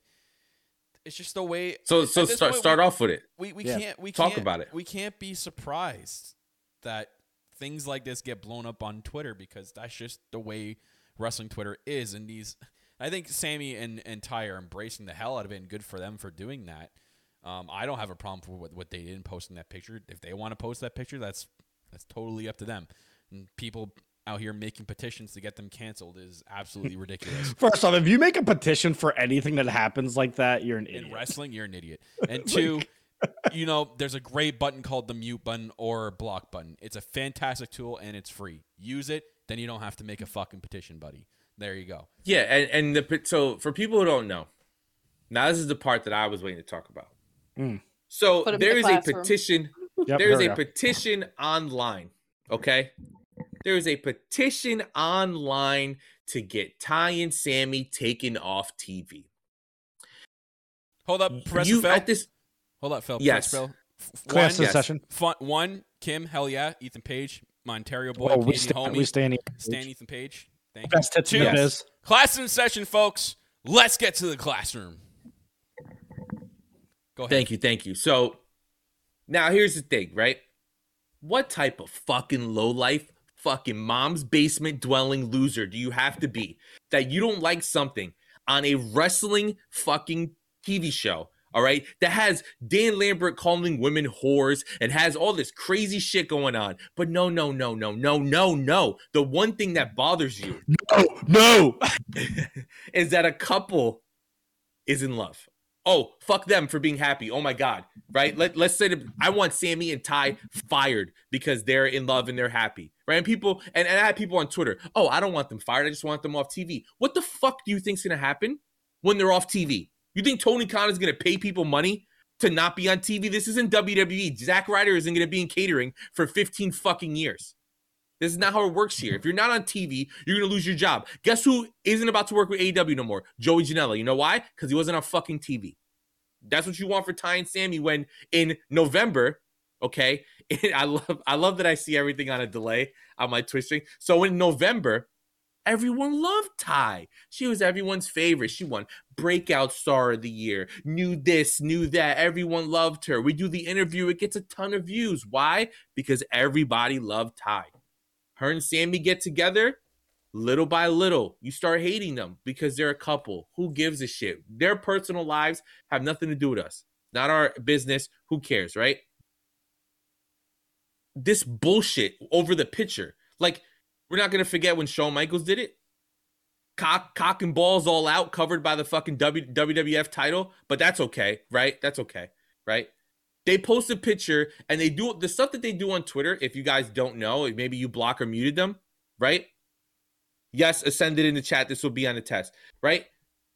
Speaker 5: it's just the way.
Speaker 4: So so start
Speaker 5: point,
Speaker 4: start
Speaker 5: we-
Speaker 4: off with it.
Speaker 5: We we
Speaker 6: Yeah.
Speaker 5: can't we
Speaker 4: Talk
Speaker 5: can't,
Speaker 4: about it.
Speaker 5: We can't be surprised that things like this get blown up on Twitter because that's just the way wrestling Twitter is. And these, I think Sammy and and Tay are embracing the hell out of it, and good for them for doing that. Um, I don't have a problem with what, what they did in posting that picture. If they want to post that picture, that's that's totally up to them. And people out here making petitions to get them canceled is absolutely [laughs] ridiculous.
Speaker 6: First off, if you make a petition for anything that happens like that, you're an
Speaker 5: in
Speaker 6: idiot.
Speaker 5: wrestling, you're an idiot. [laughs] And two, [laughs] you know, there's a great button called the mute button or block button. It's a fantastic tool and it's free. Use it, then you don't have to make a fucking petition, buddy. There you go.
Speaker 4: Yeah, and and the so for people who don't know, now this is the part that I was waiting to talk about.
Speaker 6: Mm.
Speaker 4: So
Speaker 7: Put 'em in
Speaker 4: there
Speaker 7: the
Speaker 4: is a petition.
Speaker 6: Yep,
Speaker 4: there is a
Speaker 6: up.
Speaker 4: petition online. Okay, there is a petition online to get Tay and Sammy taken off TV.
Speaker 5: Hold up, press
Speaker 4: you
Speaker 5: Phil.
Speaker 4: at this?
Speaker 5: Hold up, Phil.
Speaker 4: Yes.
Speaker 5: Phil.
Speaker 6: Class
Speaker 5: one,
Speaker 4: yes.
Speaker 6: session.
Speaker 5: fun, one, Kim, hell yeah. Ethan Page, my Ontario boy,
Speaker 6: Oh, we
Speaker 5: Canadian
Speaker 6: stand,
Speaker 5: homie.
Speaker 6: we stand here.
Speaker 5: Stan Ethan Page. Thank you.
Speaker 6: Best tits in the
Speaker 5: Two.
Speaker 6: biz.
Speaker 5: Class in session, folks. Let's get to the classroom. Go ahead.
Speaker 4: Thank you, thank you. So now here's the thing, right? What type of fucking low life, fucking mom's basement dwelling loser do you have to be that you don't like something on a wrestling fucking TV show? All right, that has Dan Lambert calling women whores and has all this crazy shit going on. But no, no, no, no, no, no, no. The one thing that bothers you
Speaker 6: No, no. [laughs]
Speaker 4: is that a couple is in love. Oh, fuck them for being happy. Oh my god, right? Let let's say that I want Sammy and Tay fired because they're in love and they're happy, right? And people and, and I had people on Twitter. Oh, I don't want them fired. I just want them off TV. What the fuck do you think's gonna happen when they're off TV? You think Tony Khan is gonna pay people money to not be on TV? This isn't WWE. Zack Ryder isn't gonna be in catering for 15 fucking years. This is not how it works here. If you're not on TV, you're gonna lose your job. Guess who isn't about to work with AEW no more? Joey Janela. You know why? Because he wasn't on fucking TV. That's what you want for Tay and Sammy when in November, okay? [laughs] I love I love that I see everything on a delay on my Twitch. So in November, everyone loved Tay. She was everyone's favorite. She won breakout star of the year. Knew this, knew that. Everyone loved her. We do the interview, it gets a ton of views. Why? Because everybody loved Tay. Her and Sammy get together, little by little, you start hating them because they're a couple. Who gives a shit? Their personal lives have nothing to do with us. Not our business. Who cares, right? This bullshit over the picture. Like, we're not gonna forget when Shawn Michaels did it. Cock, cock and balls all out, covered by the fucking w, WWF title. But that's okay, right? That's okay, right? They post a picture and they do the stuff that they do on Twitter. If you guys don't know, maybe you block or muted them, right? Yes, ascended in the chat. This will be on the test, right?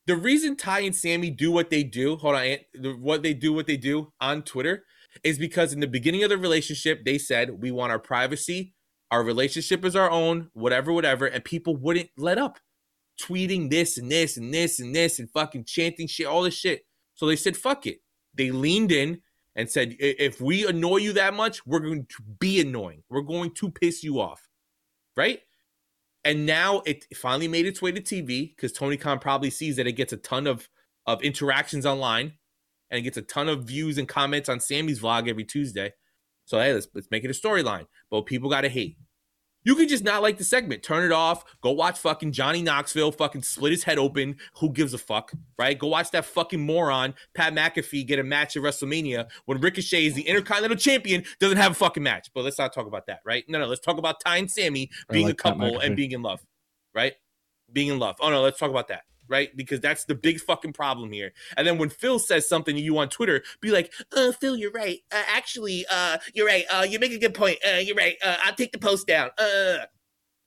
Speaker 4: The reason Tay and Sammy do what they do, hold on, what they do, what they do on Twitter is because in the beginning of the relationship, they said, we want our privacy. Our relationship is our own, whatever, whatever. And people wouldn't let up tweeting this and this and this and this and fucking chanting shit, all this shit. So they said, fuck it. They leaned in and said, if we annoy you that much, we're going to be annoying. We're going to piss you off. Right? And now it finally made its way to TV because Tony Khan probably sees that it gets a ton of, of interactions online and it gets a ton of views and comments on Sammy's vlog every Tuesday. So hey, let's let's make it a storyline. But people gotta hate. You can just not like the segment. Turn it off. Go watch fucking Johnny Knoxville fucking split his head open. Who gives a fuck, right? Go watch that fucking moron Pat McAfee get a match at WrestleMania when Ricochet is the Intercontinental Champion, doesn't have a fucking match. But let's not talk about that, right? No, no, let's talk about Tay and Sammy being
Speaker 6: like
Speaker 4: a couple and being in love, right? Being in love. Oh no, let's talk about that, right? Because that's the big fucking problem here. And then when Phil says something to you on Twitter, be like, "Uh, Phil, you're right. Uh, actually, uh, you're right. Uh, you make a good point. Uh, you're right. Uh, I'll take the post down. Uh,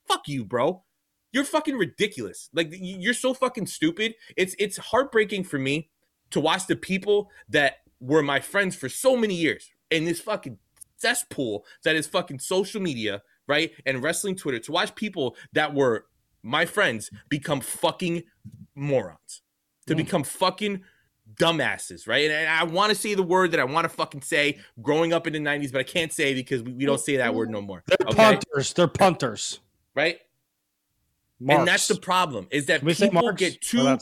Speaker 4: fuck you, bro. You're fucking ridiculous. Like you're so fucking stupid. It's it's heartbreaking for me to watch the people that were my friends for so many years in this fucking cesspool that is fucking social media, right? And wrestling Twitter to watch people that were my friends become fucking morons. To become fucking dumbasses, right? And, and I want to say the word that I want to fucking say growing up in the 90s, but I can't say because we, we don't say that word no more.
Speaker 6: They're
Speaker 4: Okay?
Speaker 6: punters. They're punters.
Speaker 4: Right?
Speaker 6: Marks.
Speaker 4: And that's the problem is that
Speaker 6: Can we say
Speaker 4: people get too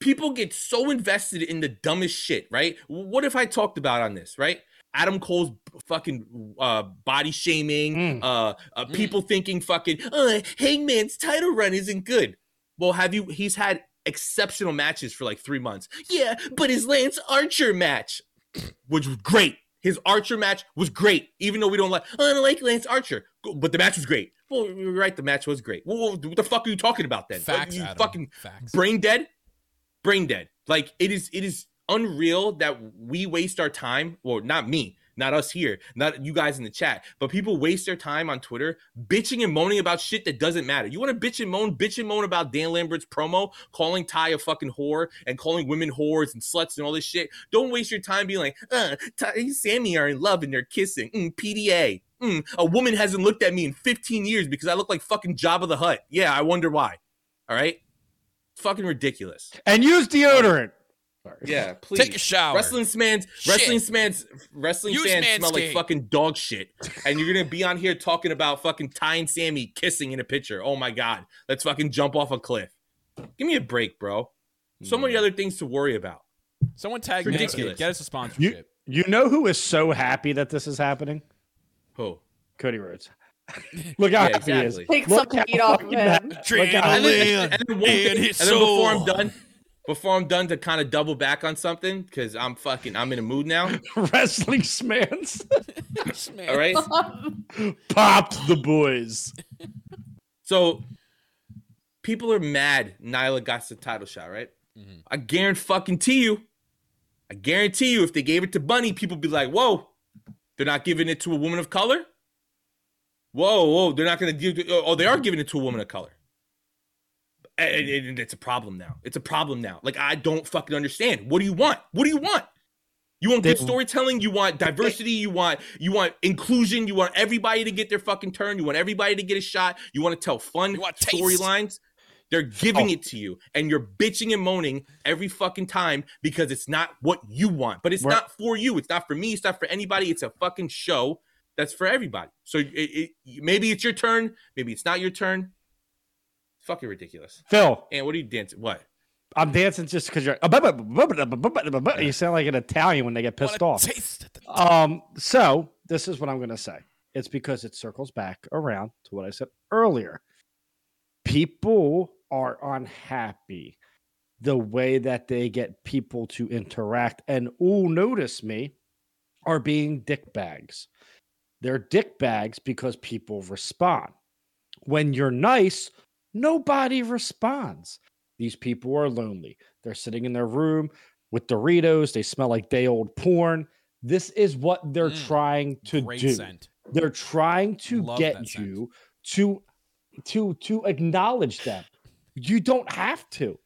Speaker 4: people get so invested in the dumbest shit, right? What if I talked about on this, right? Adam Cole's fucking uh, body shaming,
Speaker 6: Mm.
Speaker 4: uh, uh, people thinking fucking uh, Hangman's title run isn't good. Well, have you? He's had exceptional matches for like three months. Yeah, but his Lance Archer match, which was great. His Archer match was great, even though we don't like. "Oh, I don't like Lance Archer, but the match was great. Well, you're right. The match was great. Well, what the fuck are you talking about then?
Speaker 5: Facts,
Speaker 4: you
Speaker 5: Adam.
Speaker 4: fucking
Speaker 5: Facts.
Speaker 4: brain dead brain dead like it is it is unreal that we waste our time well not me not us here not you guys in the chat but people waste their time on twitter bitching and moaning about shit that doesn't matter you want to bitch and moan bitch and moan about dan lambert's promo calling tay a fucking whore and calling women whores and sluts and all this shit don't waste your time being like uh tay and sammy are in love and they're kissing mm, pda mm, a woman hasn't looked at me in 15 years because i look like fucking Jabba the Hutt. yeah i wonder why all right fucking ridiculous.
Speaker 6: And use deodorant. Sorry.
Speaker 4: Yeah, [laughs] please.
Speaker 5: Take a shower.
Speaker 4: Wrestling fans, wrestling fans, wrestling
Speaker 5: Use
Speaker 4: fans smell like fucking dog shit. [laughs] And you're gonna be on here talking about fucking Tay and Sammy kissing in a picture. Oh my god, let's fucking jump off a cliff. Give me a break, bro. So many other things to worry about.
Speaker 5: Someone tag
Speaker 4: Ridiculous.
Speaker 5: Manscaped. Get us a sponsorship.
Speaker 6: You know who is so happy that this is happening?
Speaker 4: Who?
Speaker 6: Cody Rhodes. [laughs] Look how
Speaker 4: Yeah,
Speaker 6: happy he is.
Speaker 4: exactly.
Speaker 7: Take
Speaker 6: Look
Speaker 7: some heat off of him.
Speaker 6: happy- look how-
Speaker 4: And then, and then one
Speaker 5: and
Speaker 4: thing- and then before I'm done, before I'm done to kind of double back on something because I'm fucking I'm in a mood now. [laughs]
Speaker 6: Wrestling smans
Speaker 4: All right. [laughs]
Speaker 6: popped the boys.
Speaker 4: So people are mad Nyla got the title shot, right? Mm-hmm. I guarantee fucking you. I guarantee you, if they gave it to Bunny, people be like, "Whoa, they're not giving it to a woman of color." Whoa, whoa, they're not gonna give. Oh, they are giving it to a woman of color. And, mm-hmm. and it's a problem now. It's a problem now. Like I don't fucking understand. What do you want? What do you want? You want good storytelling. You want diversity. You want you want inclusion. You want everybody to get their fucking turn. You want everybody to get a shot. You want to tell fun
Speaker 5: You want taste.
Speaker 4: storylines. They're giving
Speaker 6: Oh.
Speaker 4: it to you, and you're bitching and moaning every fucking time because it's not what you want. But it's
Speaker 6: We're-
Speaker 4: not for you. It's not for me. It's not for anybody. It's a fucking show that's for everybody. So it, it, maybe it's your turn. Maybe it's not your turn. It's fucking ridiculous.
Speaker 6: Phil,
Speaker 4: And what are you dancing? What?
Speaker 6: I'm dancing just because you're. You sound like an Italian when they get pissed off. Um, so this is what I'm gonna say. It's because it circles back around to what I said earlier. People are unhappy the way that they get people to interact and oh notice me are being dick bags. They're dick bags because people respond. When you're nice, nobody responds. These people are lonely. They're sitting in their room with Doritos. They smell like day old porn. This is what they're
Speaker 5: Mm,
Speaker 6: trying to do.
Speaker 5: scent.
Speaker 6: They're trying to
Speaker 5: Love
Speaker 6: get
Speaker 5: scent.
Speaker 6: you to to to acknowledge them. You don't have to.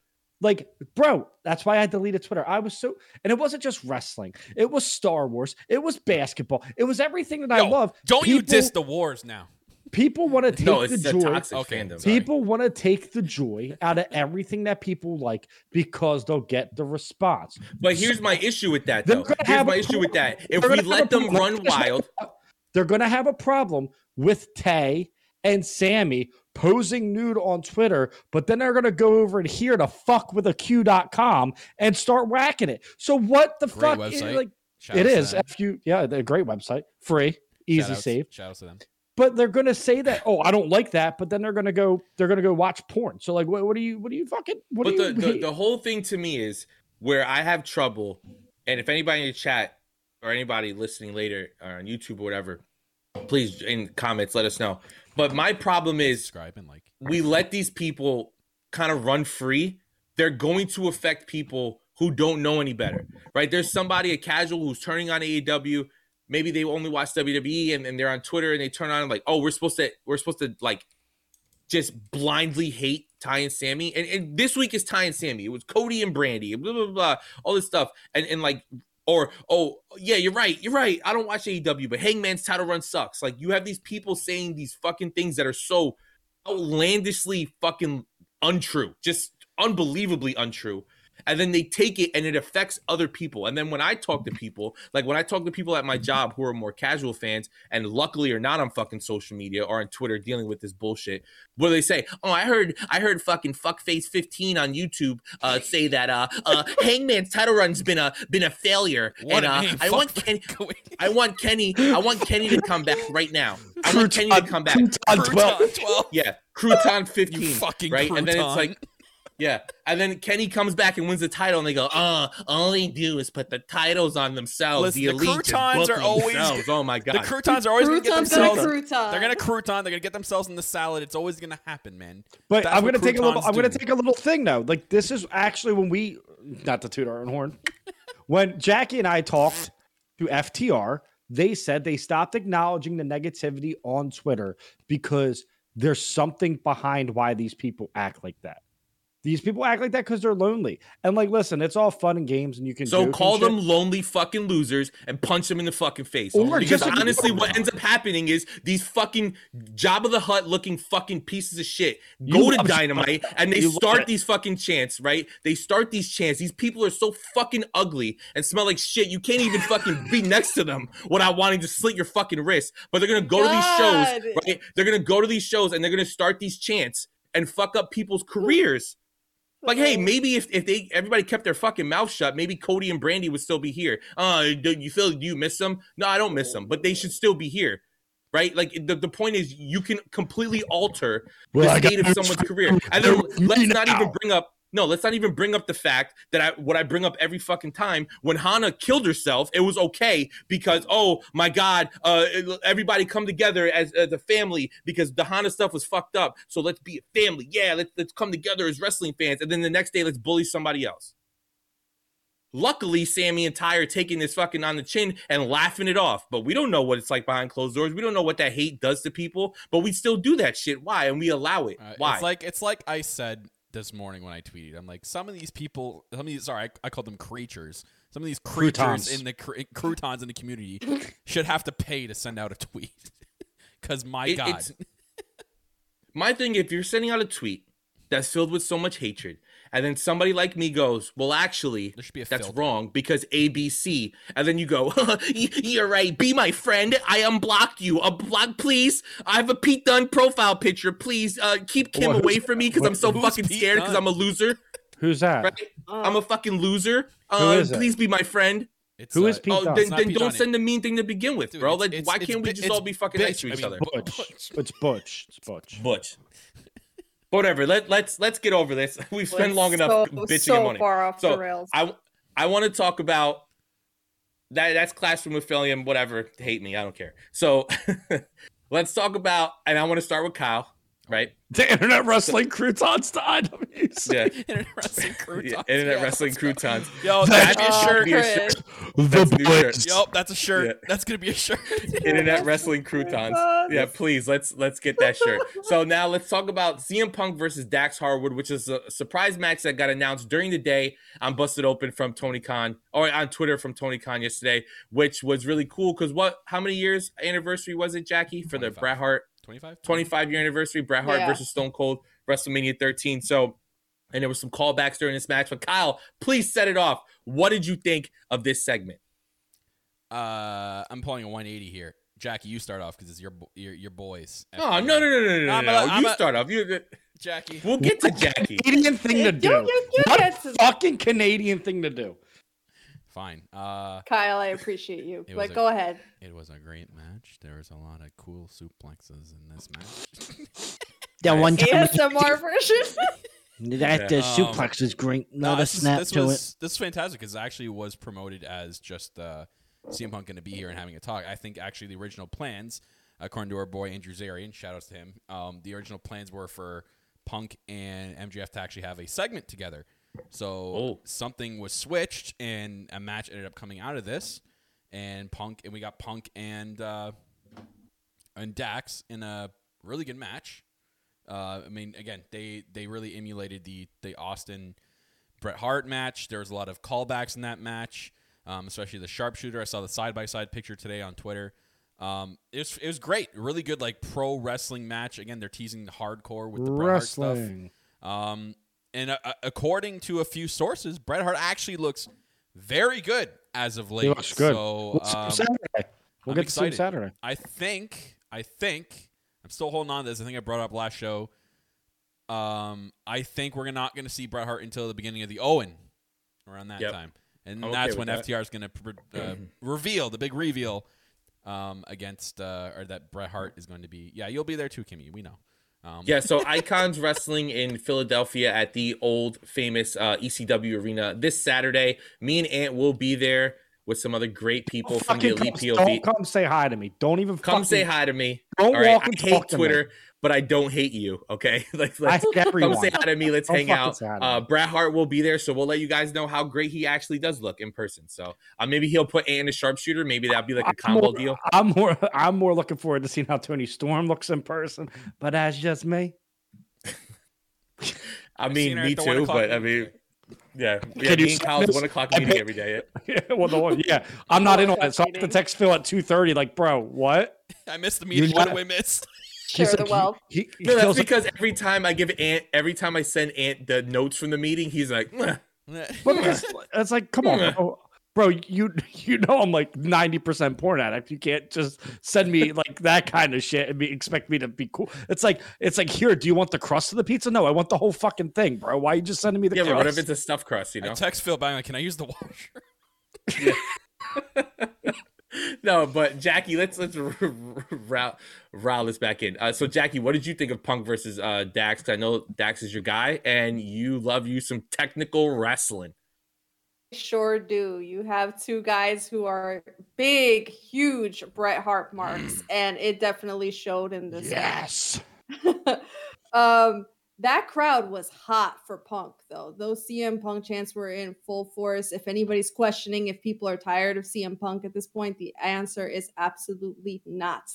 Speaker 6: Like, bro, that's why I deleted Twitter. I was so and it wasn't just wrestling. It was Star Wars. It was basketball. It was everything that I love.
Speaker 5: Don't you diss the wars now?
Speaker 6: People want to take
Speaker 4: No,
Speaker 6: the
Speaker 4: it's the
Speaker 6: joy.
Speaker 4: toxic
Speaker 5: Okay,
Speaker 4: fandom.
Speaker 6: People want to take the joy out of everything that people like because they'll get the response.
Speaker 4: But here's my issue with that, though. Here's
Speaker 6: have
Speaker 4: my issue with that. If we let them run [laughs] wild,
Speaker 6: they're going to have a problem with Tay and Sammy posing nude on Twitter, but then they're going to go over and here to fuck with a Q.com and start whacking it. So what the
Speaker 5: Great
Speaker 6: fuck?
Speaker 5: website.
Speaker 6: Like
Speaker 5: Shout
Speaker 6: it
Speaker 5: outs to
Speaker 6: is
Speaker 5: them.
Speaker 6: F U. Yeah, a great website, free, easy
Speaker 5: Shout outs-
Speaker 6: save.
Speaker 5: Shout out to them.
Speaker 6: But they're going to say that. Oh, I don't like that. But then they're going to go. They're going to go watch porn. So like, what, what do you? What do you fucking? What
Speaker 4: but
Speaker 6: do
Speaker 4: the,
Speaker 6: you?
Speaker 4: the the whole thing to me is where I have trouble, and if anybody in the chat or anybody listening later or on YouTube or whatever, please in comments let us know. But my problem is
Speaker 5: Subscribe and like.
Speaker 4: we let these people kind of run free, they're going to affect people who don't know any better, right? There's somebody, a casual, who's turning on AEW. Maybe they only watch WWE and, and they're on Twitter and they turn on like, oh, we're supposed to, we're supposed to like just blindly hate Tay and Sammy. And, and this week is Tay and Sammy. It was Cody and Brandi, blah, blah, blah, all this stuff. And, and like, or, oh, yeah, you're right. You're right. I don't watch AEW, but Hangman's title run sucks. Like, you have these people saying these fucking things that are so outlandishly fucking untrue, just unbelievably untrue. And then they take it and it affects other people. And then when I talk to people, like when I talk to people at my job who are more casual fans and luckily are not on fucking social media or on Twitter dealing with this bullshit, where they say? Oh, I heard I heard fucking fuckface15 on YouTube uh say that uh uh Hangman's title run's been a been a failure.
Speaker 5: What
Speaker 4: and
Speaker 5: a
Speaker 4: uh. I want Kenny [laughs] I want Kenny I want Kenny to come back right now. I want Kenny to come back.
Speaker 6: Crouton 12.
Speaker 5: Crouton 12.
Speaker 4: Yeah, Crouton 15.
Speaker 5: You fucking
Speaker 4: right? And then it's like, yeah. And then Kenny comes back and wins the title, and they go, uh, all they do is put the titles on themselves.
Speaker 5: Listen,
Speaker 4: the
Speaker 5: the
Speaker 4: elite just
Speaker 5: croutons are always-
Speaker 4: themselves. Oh my God.
Speaker 5: The croutons are always going to get themselves.
Speaker 7: crouton.
Speaker 5: They're going to crouton. They're going to get themselves in the salad. It's always going to happen, man.
Speaker 6: But
Speaker 5: That's
Speaker 6: I'm gonna take a little.
Speaker 5: croutons
Speaker 6: I'm gonna take a little thing now. Like this is actually when we, not to toot our own horn, [laughs] when Jackie and I talked to FTR, they said they stopped acknowledging the negativity on Twitter because there's something behind why these people act like that. These people act like that because they're lonely. And like, listen, it's all fun and games, and you can
Speaker 4: So
Speaker 6: joke and
Speaker 4: call
Speaker 6: shit.
Speaker 4: them lonely fucking losers and punch them in the fucking face.
Speaker 6: Or
Speaker 4: because
Speaker 6: just-
Speaker 4: honestly, what [laughs] ends up happening is these fucking Jabba the Hutt looking fucking pieces of shit
Speaker 6: You
Speaker 4: go to
Speaker 6: love
Speaker 4: Dynamite and they
Speaker 6: You
Speaker 4: start these fucking chants, right? They start these chants. These people are so fucking ugly and smell like shit. You can't even fucking be [laughs] next to them without wanting to slit your fucking wrist. But they're gonna go to these shows, right? They're gonna go to these shows and they're gonna start these chants and fuck up people's careers. Like, hey, maybe if, if they everybody kept their fucking mouth shut, maybe Cody and Brandi would still be here. Uh, do you feel do you miss them? No, I don't miss them, but they should still be here, right? Like the, the point is, you can completely alter
Speaker 6: Well,
Speaker 4: the
Speaker 6: got
Speaker 4: state of someone's career, [laughs] and then
Speaker 6: They're with me
Speaker 4: let's not even bring up. No, let's not even bring up the fact that I what I bring up every fucking time when Hana killed herself, it was okay because oh my god, uh, everybody come together as, as a family because the Hana stuff was fucked up. So let's be a family. Yeah, let's let's come together as wrestling fans, and then the next day let's bully somebody else. Luckily, Sammy and Tay are taking this fucking on the chin and laughing it off. But we don't know what it's like behind closed doors. We don't know what that hate does to people. But we still do that shit. Why? And we allow it.
Speaker 5: Uh,
Speaker 4: Why?
Speaker 5: It's like it's like I said. This morning when I tweeted. I'm like, some of these people, some of these, sorry, I, I called them creatures. Some of these creatures
Speaker 6: Croutons.
Speaker 5: in the cr- eh, croutons in the community [laughs] should have to pay to send out a tweet. [laughs] Because my
Speaker 4: It-
Speaker 5: God, [laughs]
Speaker 4: My thing, if you're sending out a tweet that's filled with so much hatred, and then somebody like me goes, "Well, actually,
Speaker 5: There should be a
Speaker 4: that's
Speaker 5: filter.
Speaker 4: wrong because ABC," and then you go, [laughs] "You're right. Be my friend. I unblocked you. Unblock, please. I have a Pete Dunne profile picture. Please, uh, keep Kim
Speaker 6: What-
Speaker 4: away from me because I'm so fucking
Speaker 5: Pete
Speaker 4: scared because I'm a loser.
Speaker 6: Who's that?
Speaker 4: Right? I'm a fucking loser. Uh,
Speaker 6: is it?
Speaker 4: please be my friend.
Speaker 5: it's,
Speaker 6: Who
Speaker 5: uh,
Speaker 6: is Pete
Speaker 4: Oh,
Speaker 6: Dunne?
Speaker 4: then, then
Speaker 5: Pete
Speaker 4: don't
Speaker 5: Dunne.
Speaker 4: send the mean thing to begin with,
Speaker 5: Dude,
Speaker 4: bro. Like,
Speaker 5: it's-
Speaker 4: why
Speaker 5: it's
Speaker 4: can't we just all be fucking nice
Speaker 5: bitch.
Speaker 4: to
Speaker 5: I
Speaker 4: each
Speaker 5: mean,
Speaker 4: other?
Speaker 6: Butch. It's Butch. It's Butch.
Speaker 4: Butch. Whatever. Let let's let's get over this. [laughs] We've spent long enough
Speaker 7: so,
Speaker 4: bitching
Speaker 7: so
Speaker 4: and moaning.
Speaker 7: far off
Speaker 4: So
Speaker 7: the rails.
Speaker 4: I I want to talk about that. That's classroom affiliate. Whatever. Hate me. I don't care. So [laughs] let's talk about. And I want to start with Kyle. Right.
Speaker 6: The internet wrestling croutons to IWC.
Speaker 4: Yeah. [laughs]
Speaker 5: Internet wrestling [laughs] croutons.
Speaker 4: yeah. Internet
Speaker 5: Yeah,
Speaker 4: westling croutons.
Speaker 5: Yo,
Speaker 6: That
Speaker 5: that's a shirt.
Speaker 4: be a shirt.
Speaker 6: The
Speaker 4: That's shirt.
Speaker 6: boys.
Speaker 5: Yup, that's a shirt.
Speaker 4: Yeah.
Speaker 5: That's gonna be a shirt. [laughs]
Speaker 4: Internet wrestling croutons. Yeah, please let's let's get that shirt. So now let's talk about CM Punk versus Dax Harwood, which is a surprise match that got announced during the day on Busted Open from Tony Khan or on Twitter from Tony Khan yesterday, which was really cool because what? How many years anniversary was it, Jackie, for the Bret Hart
Speaker 5: 25?
Speaker 4: 25 year anniversary? Bret Hart
Speaker 7: Yeah.
Speaker 4: versus Stone Cold WrestleMania 13. So. And there was some callbacks during this match. But Kyle, please set it off. What did you think of this segment?
Speaker 5: Uh, I'm pulling a 180 here. Jackie, you start off because it's your your your boys.
Speaker 4: Oh no no no no no!
Speaker 5: I'm
Speaker 4: no.
Speaker 5: a- I'm
Speaker 4: you
Speaker 5: a-
Speaker 4: start off. You.
Speaker 5: Jackie.
Speaker 4: We'll get to Jackie.
Speaker 6: Canadian thing to do.
Speaker 7: you- you
Speaker 6: what
Speaker 7: get
Speaker 6: fucking Canadian thing to do?
Speaker 5: Fine. Uh,
Speaker 7: Kyle, I [laughs] appreciate you.
Speaker 5: It was
Speaker 7: But
Speaker 5: a-
Speaker 7: go ahead.
Speaker 5: it was a great match. There was a lot of cool suplexes in this match. [laughs]
Speaker 6: Yeah, one time
Speaker 7: ASMR version. [laughs]
Speaker 6: that
Speaker 4: Yeah.
Speaker 6: the
Speaker 5: Um,
Speaker 6: suplex is great.
Speaker 5: No,
Speaker 6: Not a
Speaker 5: this,
Speaker 6: snap
Speaker 5: this
Speaker 6: to
Speaker 5: was this was fantastic because it actually was promoted as just uh, CM Punk going to be here and having a talk. I think actually the original plans, according to our boy Andrew Zarian, shout outs to him. Um, the original plans were for Punk and MJF to actually have a segment together. So
Speaker 4: Oh.
Speaker 5: something was switched, and a match ended up coming out of this. And Punk and we got Punk and uh, and Dax in a really good match. Uh, I mean, again, they they really emulated the the Austin Bret Hart match. There was a lot of callbacks in that match, um, especially the sharpshooter. I saw the side by side picture today on Twitter. Um, it was it was great, really good like pro wrestling match. Again, they're teasing the hardcore with the Bret Hart stuff. Um, and uh, uh, according to a few sources, Bret Hart actually looks very good as of late.
Speaker 6: He looks good.
Speaker 5: So
Speaker 6: We'll see
Speaker 5: um,
Speaker 6: Saturday. We'll
Speaker 5: I'm
Speaker 6: get to see him
Speaker 5: excited.
Speaker 6: Saturday.
Speaker 5: I think, I think, I'm still holding on to this. I think I brought up last show. Um, I think we're not going to see Bret Hart until the beginning of the Owen, around that
Speaker 4: Yep.
Speaker 5: time, and
Speaker 4: I'm
Speaker 5: that's when
Speaker 4: that.
Speaker 5: FTR is going to pr- uh, [clears throat] reveal the big reveal um, against uh, or that Bret Hart is going to be. Yeah, you'll be there too, Kimmy. We know. Um,
Speaker 4: Yeah, so Icons Wrestling in Philadelphia at the old famous uh, ECW arena this Saturday. Me and Ant will be there with some other great people from the
Speaker 6: Fucking
Speaker 4: Elite
Speaker 6: come,
Speaker 4: POV.
Speaker 6: don't come say hi to me. Don't even
Speaker 4: Come say hi to me.
Speaker 6: Don't
Speaker 4: All right,
Speaker 6: walk
Speaker 4: I
Speaker 6: and
Speaker 4: hate
Speaker 6: talk to me.
Speaker 4: Twitter, but I don't hate you. Okay, [laughs] like
Speaker 6: I
Speaker 4: let's
Speaker 6: hate everyone.
Speaker 4: come say hi to me. Let's
Speaker 6: Don't
Speaker 4: hang out.
Speaker 6: say
Speaker 4: Uh,
Speaker 6: me.
Speaker 4: Bret Hart will be there, so we'll let you guys know how great he actually does look in person. So uh, maybe he'll put Ant in a sharpshooter. Maybe that'll be like a
Speaker 6: I'm
Speaker 4: combo
Speaker 6: more,
Speaker 4: deal.
Speaker 6: I'm more [laughs] I'm more looking forward to seeing how Toni Storm looks in person, but that's just me.
Speaker 4: I mean, me
Speaker 5: at the one
Speaker 4: too, but I mean, yeah, yeah.
Speaker 6: Can you
Speaker 4: Me and
Speaker 6: send
Speaker 4: Kyle's one o'clock meeting
Speaker 6: bet-
Speaker 4: every day. [laughs]
Speaker 6: Yeah, well, the one, yeah, I'm not in on it, so I have to text Phil at two thirty. Like, bro, what?
Speaker 5: I missed the meeting. What
Speaker 6: not-
Speaker 5: do we miss?
Speaker 7: Share
Speaker 6: He's
Speaker 7: the
Speaker 6: like,
Speaker 7: wealth.
Speaker 6: He, he, he
Speaker 4: No, that's
Speaker 6: feels like-
Speaker 4: because every time I give Ant, every time I send Ant the notes from the meeting, he's like, "Mwah." [laughs]
Speaker 6: But it's, it's like, come on, bro. bro. You you know I'm like ninety percent porn addict. You can't just send me [laughs] like that kind of shit and be, expect me to be cool. It's like it's like here. Do you want the crust of the pizza? No, I want the whole fucking thing, bro. Why are you just sending me the
Speaker 4: yeah, but what if it's a stuffed crust? You
Speaker 5: I
Speaker 4: know?
Speaker 5: text Phil back like, "Can I use the washer?" [laughs]
Speaker 4: no, but Jackie, let's let's [laughs] route route this back in. Uh, so Jackie, what did you think of Punk versus uh, Dax? 'Cause I know Dax is your guy, and you love you some technical wrestling.
Speaker 7: Sure do. You have two guys who are big, huge Bret Hart marks, and it definitely showed in this. match.
Speaker 6: yes. [laughs]
Speaker 7: um, that crowd was hot for Punk, though. Those CM Punk chants were in full force. If anybody's questioning if people are tired of CM Punk at this point, the answer is absolutely not.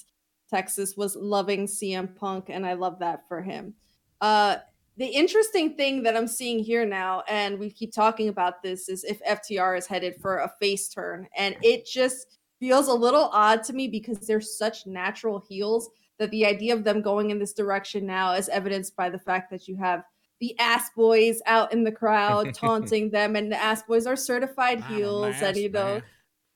Speaker 7: Texas was loving CM Punk, and I love that for him. Uh, the interesting thing that I'm seeing here now, and we keep talking about this, is if FTR is headed for a face turn. And it just feels a little odd to me because they're such natural heels that the idea of them going in this direction now is evidenced by the fact that you have the ass boys out in the crowd [laughs] taunting them, and the ass boys are certified heels, and you know.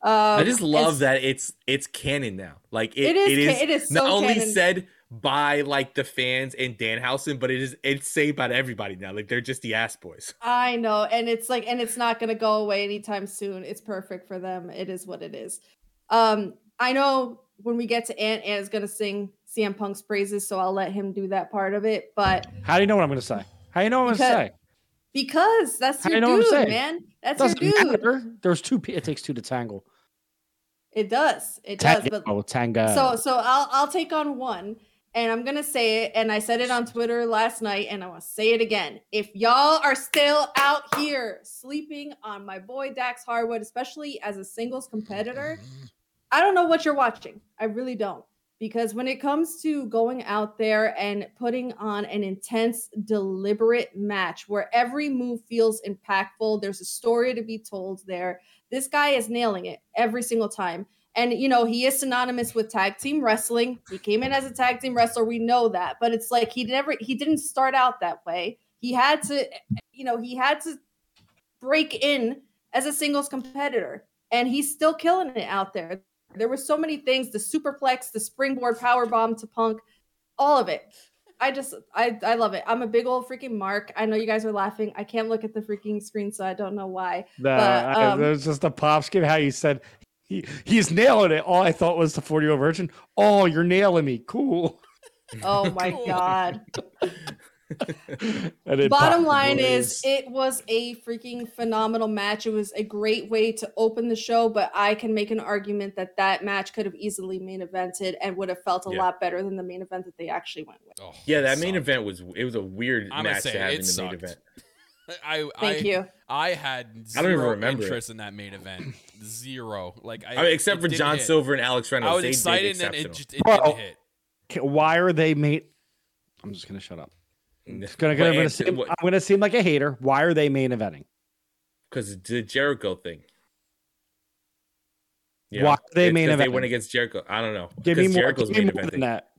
Speaker 7: Um,
Speaker 4: I just love that it's it's canon now. Like it,
Speaker 7: It is
Speaker 4: it
Speaker 7: ca-
Speaker 4: is,
Speaker 7: it is
Speaker 4: not only
Speaker 7: canon.
Speaker 4: said by like the fans and Danhausen, but it is it's said by everybody now. Like they're just the ass boys.
Speaker 7: I know, and it's like, and it's not gonna go away anytime soon. It's perfect for them. It is what it is. Um, I know when we get to Ant, Ant is gonna sing CM Punk's praises, so I'll let him do that part of it. But
Speaker 6: How do you know what I'm going to say? How do you know what I'm going to say?
Speaker 7: because that's
Speaker 6: How
Speaker 7: your
Speaker 6: you know
Speaker 7: dude, man. That's your
Speaker 6: Doesn't
Speaker 7: dude.
Speaker 6: matter. There's two. It takes two to tangle.
Speaker 7: It does. It does.
Speaker 6: Tango.
Speaker 7: But
Speaker 6: tango.
Speaker 7: so so I'll I'll take on one and I'm gonna say it and I said it on Twitter last night and I want to say it again. If y'all are still out here sleeping on my boy Dax Harwood, especially as a singles competitor, I don't know what you're watching. I really don't. Because when it comes to going out there and putting on an intense, deliberate match where every move feels impactful, there's a story to be told there. This guy is nailing it every single time. And, you know, he is synonymous with tag team wrestling. He came in as a tag team wrestler. We know that. But it's like he never, he didn't start out that way. He had to, you know, he had to break in as a singles competitor. And he's still killing it out there. There were so many things the superplex, the springboard power bomb to Punk, all of it. I just, I, I love it. I'm a big old freaking mark. I know you guys are laughing. I can't look at the freaking screen, so I don't know why.
Speaker 6: The,
Speaker 7: But,
Speaker 6: I-
Speaker 7: um,
Speaker 6: there's just a pop skip. How you said he, he's nailing it. All I thought was the 40 year old virgin. Oh, you're nailing me. Cool.
Speaker 7: Oh [laughs] my God.
Speaker 6: And then
Speaker 7: Bottom line
Speaker 6: Boys.
Speaker 7: is, it was a freaking phenomenal match. It was a great way to open the show, but I can make an argument that that match could have easily main evented and would have felt a
Speaker 4: Yeah.
Speaker 7: lot better than the main event that they actually went with.
Speaker 5: Oh,
Speaker 4: Yeah,
Speaker 5: it
Speaker 4: that main
Speaker 5: sucked.
Speaker 4: event was it was a weird
Speaker 5: I'm
Speaker 4: match
Speaker 5: say
Speaker 4: to have in the
Speaker 5: sucked.
Speaker 4: main event. [laughs]
Speaker 5: I,
Speaker 7: Thank
Speaker 5: I,
Speaker 7: you.
Speaker 5: I had
Speaker 4: I don't even
Speaker 5: zero
Speaker 4: remember it.
Speaker 5: interest in that main event. [laughs] Zero. Like I,
Speaker 4: I mean, except for John
Speaker 5: hit.
Speaker 4: Silver and Alex Reynolds.
Speaker 5: I was
Speaker 4: they
Speaker 5: excited, and it just it
Speaker 6: Bro.
Speaker 5: didn't hit.
Speaker 6: Why are they made? I'm just gonna shut up. It's gonna, gonna, gonna seem,
Speaker 4: what-
Speaker 6: I'm gonna seem like a hater. Why are they main eventing?
Speaker 4: because the Jericho thing.
Speaker 6: Why are they
Speaker 4: It's
Speaker 6: main
Speaker 4: 'cause They
Speaker 6: eventing?
Speaker 4: went against Jericho. I don't know.
Speaker 6: Give me more.
Speaker 4: Jericho's
Speaker 6: Give me
Speaker 4: main
Speaker 6: more than that.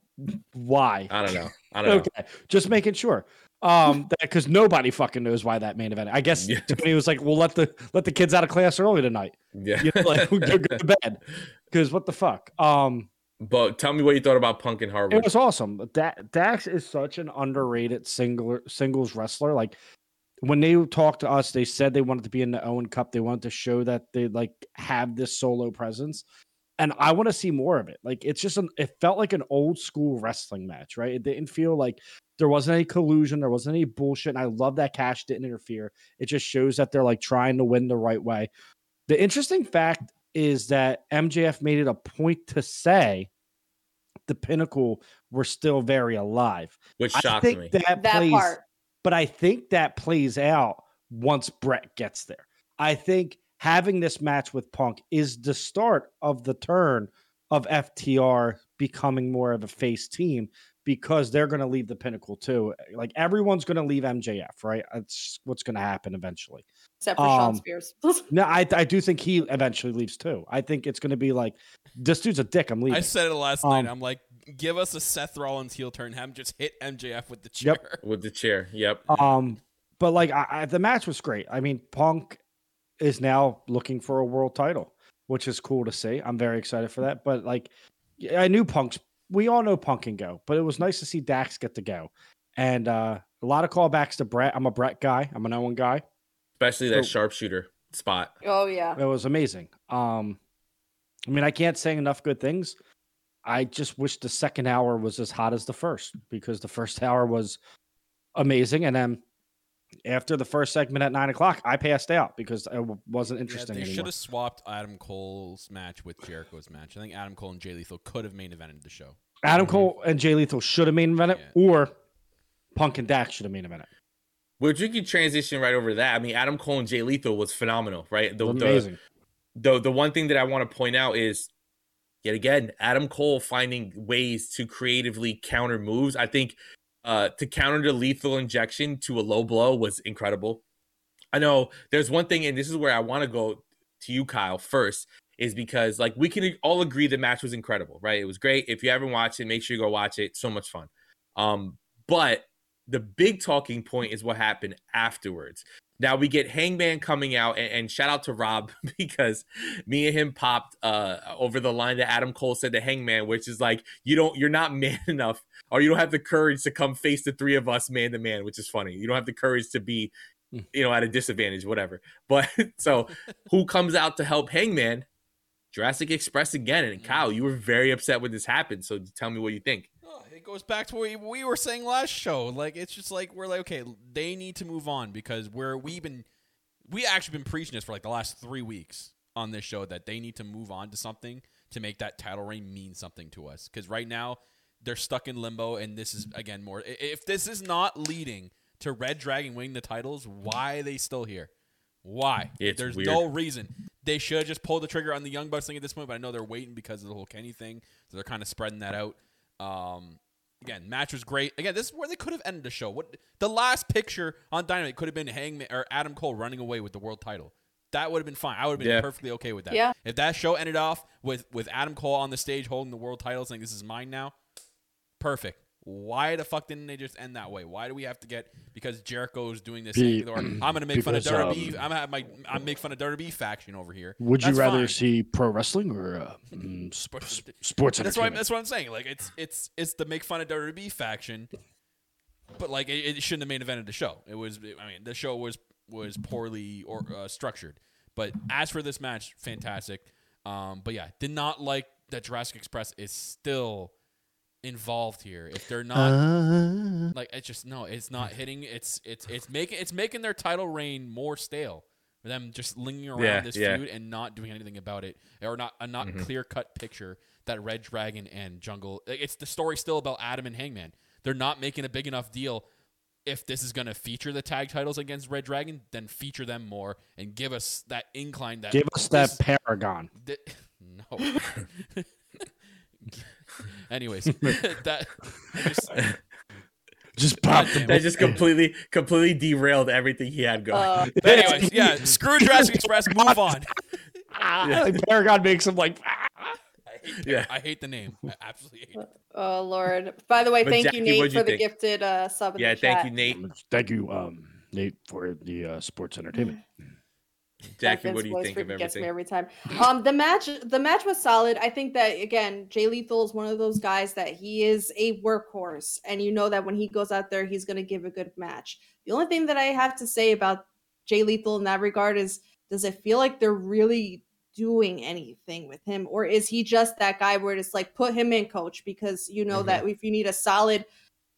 Speaker 6: Why?
Speaker 4: I don't know. I [laughs] don't know.
Speaker 6: Okay, just making sure. Um, because nobody fucking knows why that main event. I guess
Speaker 4: Yeah.
Speaker 6: Tony was like, "Well, let the let the kids out of class early tonight.
Speaker 4: Yeah.
Speaker 6: You know, like [laughs] go go to bed." Because what the fuck? Um,
Speaker 4: but tell me what you thought about Punk and Harwood.
Speaker 6: it was awesome. Da- Dax is such an underrated single singles wrestler. Like when they talked to us, they said they wanted to be in the Owen Cup. They wanted to show that they like have this solo presence, and I want to see more of it. Like it's just an. It felt like an old school wrestling match, right? It didn't feel like there wasn't any collusion, there wasn't any bullshit. And I love that Cash didn't interfere. It just shows that they're like trying to win the right way. The interesting fact is that MJF made it a point to say the pinnacle were still very alive.
Speaker 4: which
Speaker 6: I
Speaker 4: shocked
Speaker 6: think
Speaker 4: me.
Speaker 6: that,
Speaker 7: That
Speaker 6: plays,
Speaker 7: part.
Speaker 6: but I think that plays out once Bret gets there. I think having this match with Punk is the start of the turn of FTR becoming more of a face team because they're going to leave the pinnacle too. Like everyone's going to leave MJF, right? That's what's going to happen eventually.
Speaker 7: Except for Sean
Speaker 6: Um,
Speaker 7: Spears. [laughs]
Speaker 6: No, I, I do think he eventually leaves too. I think it's going to be like this dude's a dick. I'm leaving.
Speaker 5: I said it last
Speaker 6: Um,
Speaker 5: night. I'm like, give us a Seth Rollins heel turn. Have him just hit MJF with the chair.
Speaker 6: Yep.
Speaker 4: with the chair. Yep.
Speaker 6: Um, but like I, I, the match was great. I mean, Punk is now looking for a world title, which is cool to see. I'm very excited for that. But like, I knew Punk's. We all know Punk can go, but it was nice to see Dax get to go, and uh, a lot of callbacks to Bret. I'm a Bret guy. I'm an Owen guy.
Speaker 4: Especially that
Speaker 6: So-
Speaker 4: sharpshooter spot.
Speaker 7: Oh yeah.
Speaker 6: It was amazing. Um, I mean, I can't say enough good things. I just wish the second hour was as hot as the first because the first [laughs] hour was amazing, and then after the first segment at nine o'clock, I passed out because it wasn't
Speaker 5: Yeah,
Speaker 6: interesting
Speaker 5: they should have swapped Adam Cole's match with Jericho's match. I think Adam Cole and Jay Lethal could have main evented the show.
Speaker 6: Adam Cole and Jay Lethal should have main evented,
Speaker 5: Yeah.
Speaker 6: or Punk and Dax should have main evented.
Speaker 4: Which we could transition right over that. I mean, Adam Cole and Jay Lethal was phenomenal, right? The, the,
Speaker 6: Amazing.
Speaker 4: the the one thing that I want to point out is yet again Adam Cole finding ways to creatively counter moves. I think uh, to counter the lethal injection to a low blow was incredible. I know there's one thing, and this is where I want to go to you, Kyle, first, is because like we can all agree the match was incredible, right? It was great. If you haven't watched it, make sure you go watch it. So much fun. Um, but the big talking point is what happened afterwards. Now we get Hangman coming out, and, and shout out to Rob [laughs] because me and him popped uh, over the line that Adam Cole said to Hangman, which is like you don't, you're not man [laughs] enough, or you don't have the courage to come face the three of us man to man, which is funny. You don't have the courage to be, you know, at a disadvantage, whatever. But [laughs] so who comes out to help Hangman? Jurassic Express again, and mm. Kyle, you were very upset when this happened. So tell me what you think.
Speaker 5: Oh, it goes back to what we, we were saying last show. Like it's just like we're like, okay, they need to move on because we're we've been we actually been preaching this for like the last three weeks on this show that they need to move on to something to make that title reign mean something to us. Because right now they're stuck in limbo, and this is mm. again more. If this is not leading to Red Dragon winning the titles, why are they still here? Why?
Speaker 4: It's
Speaker 5: There's
Speaker 4: weird.
Speaker 5: no reason. They should have just pulled the trigger on the Young Bucks thing at this point, but I know they're waiting because of the whole Kenny thing, so they're kind of spreading that out. Um, again, match was great. Again, this is where they could have ended the show. What the last picture on Dynamite could have been Hangman or Adam Cole running away with the world title. That would have been fine. I would have been
Speaker 4: Yeah.
Speaker 5: perfectly okay with that.
Speaker 7: Yeah.
Speaker 5: If that show ended off with with Adam Cole on the stage holding the world title, saying this is mine now, perfect. Why the fuck didn't they just end that way? Why do we have to get because Jericho's doing this?
Speaker 6: Be-
Speaker 5: thing, or I'm gonna make fun of
Speaker 6: because, um,
Speaker 5: I'm gonna have my I'm make fun of WWE faction over here.
Speaker 6: Would you rather
Speaker 5: fine.
Speaker 6: see pro wrestling or uh, [laughs] mm,
Speaker 5: Sports-
Speaker 6: sports
Speaker 5: That's what I'm, that's what I'm saying. Like it's it's it's the make fun of WWE faction, but like it, it shouldn't have main evented the show. It was I mean the show was was poorly or uh, structured. But as for this match, fantastic. Um, but yeah, did not like that Jurassic Express is still involved here. If they're not
Speaker 6: Uh,
Speaker 5: like it's just no, it's not hitting. It's it's it's making it's making their title reign more stale. For them just lingering around
Speaker 4: Yeah,
Speaker 5: this
Speaker 4: yeah.
Speaker 5: feud and not doing anything about it, or not a not clear cut picture that Red Dragon and Jungle. It's the story still about Adam and Hangman. They're not making a big enough deal. If this is going to feature the tag titles against Red Dragon, then feature them more and give us that incline that
Speaker 6: give us that paragon.
Speaker 5: Th- [laughs] no. [laughs] [laughs] [laughs] Anyways, [laughs] that just, [laughs]
Speaker 6: Just pop the
Speaker 4: That just completely, completely derailed everything he had going.
Speaker 7: Uh,
Speaker 5: anyways, yeah. Screw Jurassic Express. Move on.
Speaker 6: like paragon makes him like.
Speaker 5: I hate,
Speaker 4: Yeah.
Speaker 5: I hate the name. I absolutely hate it.
Speaker 7: oh Lord! By the way,
Speaker 4: But
Speaker 7: thank
Speaker 4: Jackie,
Speaker 7: you, Nate,
Speaker 4: you
Speaker 7: for the gifted uh, sub. In
Speaker 4: yeah,
Speaker 7: the
Speaker 4: thank
Speaker 7: chat.
Speaker 4: you, Nate.
Speaker 6: Thank you, um, Nate, for the uh, sports entertainment.
Speaker 4: Jackie, what do you think of
Speaker 7: freaking gets me
Speaker 4: everything?
Speaker 7: every time. Um, the match, the match was solid. I think that again, Jay Lethal is one of those guys that he is a workhorse, and you know that when he goes out there, he's going to give a good match. The only thing that I have to say about Jay Lethal in that regard is, does it feel like they're really doing anything with him, or is he just that guy where it's like put him in, coach, because you know
Speaker 4: Mhm.
Speaker 7: that if you need a solid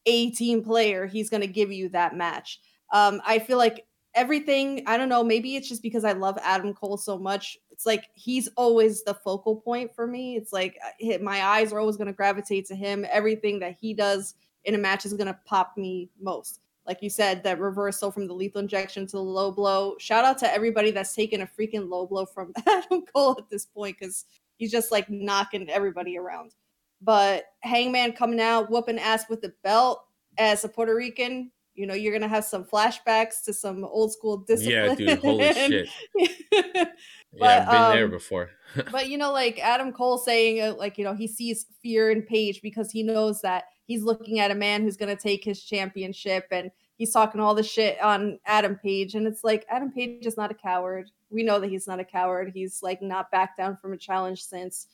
Speaker 7: A team player, he's going to give you that match. Um, I feel like everything i don't know maybe it's just because i love adam cole so much it's like he's always the focal point for me it's like uh, my eyes are always going to gravitate to him everything that he does in a match is going to pop me most. Like you said that reversal from the lethal injection to the low blow shout out to everybody that's taken a freaking low blow from [laughs] adam cole at this point because he's just like knocking everybody around. But hangman coming out whooping ass with the belt as a puerto rican you know you're gonna have some flashbacks to some old school discipline.
Speaker 4: Yeah, dude. Holy [laughs] shit.
Speaker 7: but, [laughs]
Speaker 4: Yeah, I've been there
Speaker 7: um,
Speaker 4: before. [laughs]
Speaker 7: but you know, like Adam Cole saying, uh, like you know, he sees fear in Page because he knows that he's looking at a man who's gonna take his championship, and he's talking all the shit on Adam Page, and it's like Adam Page is not a coward. We know that he's not a coward. He's like not backed down from a challenge since.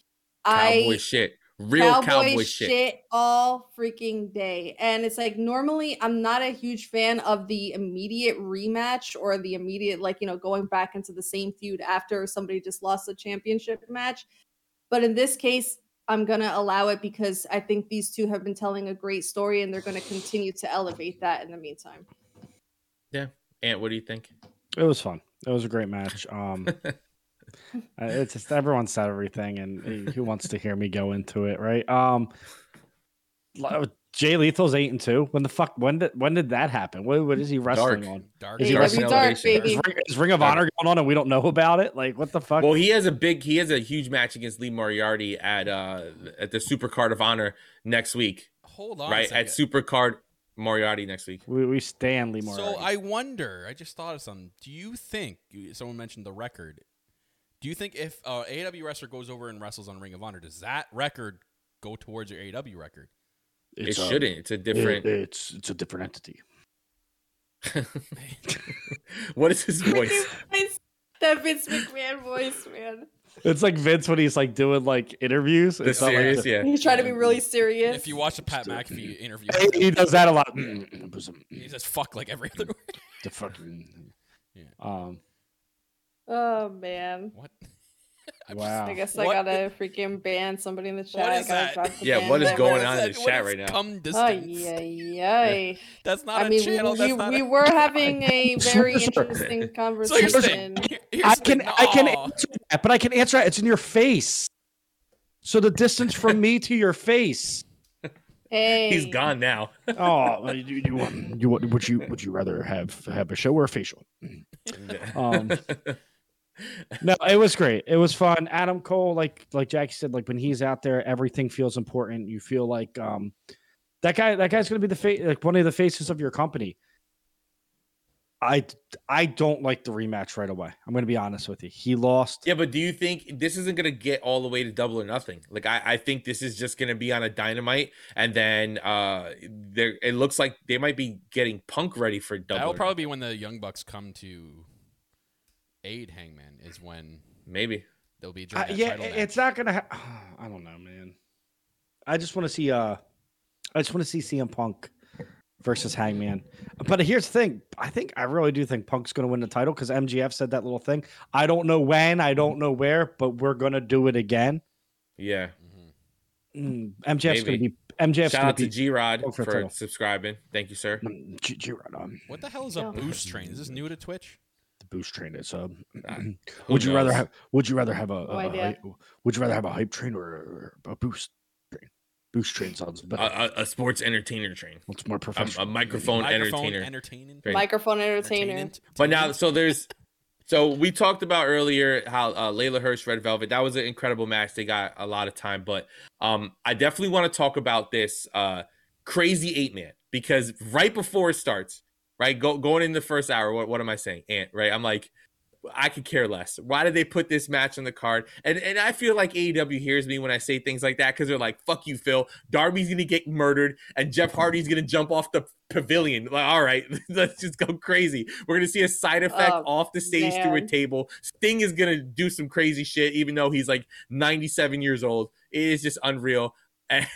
Speaker 4: Cowboy
Speaker 7: I
Speaker 4: shit. Real cowboy,
Speaker 7: cowboy
Speaker 4: shit.
Speaker 7: shit all freaking day. And it's like normally I'm not a huge fan of the immediate rematch or the immediate like, you know, going back into the same feud after somebody just lost a championship match. But in this case, I'm going to allow it because I think these two have been telling a great story and they're going to continue to elevate that in the meantime. Yeah.
Speaker 4: Ant, what do you think?
Speaker 6: It was fun. It was a great match. Um, [laughs] it's just everyone said everything, and uh, who wants to hear me go into it, right? Um, Jay Lethal's eight and two. When the fuck? When did when did that happen? What, what is he wrestling
Speaker 4: Dark.
Speaker 6: on?
Speaker 5: Dark.
Speaker 6: Is he wrestling
Speaker 7: Dark, baby.
Speaker 6: Is Ring, is Ring of Honor going on, and we don't know about it? Like, what the fuck?
Speaker 4: Well, he has a big, he has a huge match against Lee Moriarty at uh at the Super Card of Honor next week,
Speaker 5: Hold on.
Speaker 4: right?
Speaker 5: second.
Speaker 4: At Super Card. Moriarty next week.
Speaker 6: We we Stanley more.
Speaker 5: So I wonder. I just thought of something. Do you think someone mentioned the record? Do you think if uh, AEW wrestler goes over and wrestles on Ring of Honor, does that record go towards your AEW record?
Speaker 4: it shouldn't. It's a different.
Speaker 6: it's it's a different entity. [laughs]
Speaker 4: what is his voice?
Speaker 7: It's that Vince McMahon voice, man.
Speaker 6: It's like Vince when he's like doing like interviews.
Speaker 4: The
Speaker 6: It's not like
Speaker 4: serious, yeah.
Speaker 7: He's trying to be really serious.
Speaker 5: If you watch a Pat McAfee interview,
Speaker 6: He, he does that a lot. Mm, it was, um,
Speaker 5: he says "fuck" like every other word.
Speaker 6: the fucking.
Speaker 5: Yeah.
Speaker 6: Um.
Speaker 7: Oh man.
Speaker 5: What? [laughs]
Speaker 6: Wow.
Speaker 7: I guess
Speaker 5: What-
Speaker 7: I gotta freaking ban somebody in the chat. I
Speaker 5: that?
Speaker 4: Yeah, what is going on in the
Speaker 5: is
Speaker 4: chat right now?
Speaker 5: Come
Speaker 7: Oh
Speaker 5: distance.
Speaker 7: yeah, [laughs] yeah.
Speaker 5: That's not
Speaker 7: I
Speaker 5: a
Speaker 7: mean,
Speaker 5: channel.
Speaker 7: we,
Speaker 5: That's
Speaker 7: we,
Speaker 5: not
Speaker 7: we
Speaker 5: a-
Speaker 7: were [laughs] having a very
Speaker 6: Sure.
Speaker 7: interesting
Speaker 5: So you're
Speaker 7: conversation.
Speaker 5: saying, here's
Speaker 6: I can
Speaker 5: thing.
Speaker 6: I can answer that, but I can answer that. It's in your face. So the distance from me to your face.
Speaker 7: hey,
Speaker 4: He's gone now.
Speaker 6: Oh, you, you, want- you would you would you rather have have a show or a facial? Um, no, it was great. It was fun. Adam Cole, like like Jackie said, like when he's out there, everything feels important. You feel like um that guy that guy's gonna be the face like one of the faces of your company. I I don't like the rematch right away. I'm gonna be honest with you. He lost.
Speaker 4: Yeah, but do you think this isn't gonna get all the way to double or nothing? Like I, I think this is just gonna be on a dynamite, and then uh, there it looks like they might be getting Punk ready for double.
Speaker 5: That'll
Speaker 4: or
Speaker 5: probably be when the Young Bucks come to aid Hangman. Is when
Speaker 4: maybe.
Speaker 5: they'll be
Speaker 6: Uh, yeah,
Speaker 5: title match.
Speaker 6: it's not gonna. Ha- [sighs] I don't know, man. I just want to see. Uh, I just want to see CM Punk versus Hangman. But here's the thing: I think I really do think Punk's gonna win the title because MJF said that little thing. I don't know when, I don't know where, but we're gonna do it again.
Speaker 4: Yeah.
Speaker 6: Mm, MJF's gonna be. MJF's
Speaker 4: Shout
Speaker 6: gonna
Speaker 4: out to
Speaker 6: be.
Speaker 4: G Rod
Speaker 6: for
Speaker 4: for subscribing. Thank you, sir.
Speaker 6: Mm, G- G- um,
Speaker 5: What the hell is a
Speaker 7: Yeah.
Speaker 5: boost train? Is this new to Twitch?
Speaker 6: The boost train is. Uh,
Speaker 4: Who
Speaker 6: would you rather have? Would you rather have a? a,
Speaker 7: idea.
Speaker 6: hype- would you rather have a hype train or a, a boost train? Boost train sounds better.
Speaker 4: a, a, a sports entertainer train,
Speaker 6: it's more professional.
Speaker 4: a microphone,
Speaker 5: Microphone
Speaker 4: entertainer.
Speaker 5: entertaining.
Speaker 4: Right.
Speaker 7: microphone entertainer.
Speaker 5: Entertainment?
Speaker 4: But now, so there's, so we talked about earlier how uh, Leyla Hirsch, Red Velvet, that was an incredible match. They got a lot of time, but um, I definitely want to talk about this uh, crazy eight man because right before it starts, right, go, going in the first hour, what, what am I saying, Ant? Right, I'm like, I could care less. Why did they put this match on the card? And and I feel like AEW hears me when I say things like that because they're like, "Fuck you, Phil. Darby's gonna get murdered, and Jeff Hardy's gonna jump off the pavilion." Like, all right, [laughs] let's just go crazy. We're gonna see a side effect
Speaker 7: Oh,
Speaker 4: off the stage through a table. Sting is gonna do some crazy shit, even though he's like 97 years old. It is just unreal. [laughs] And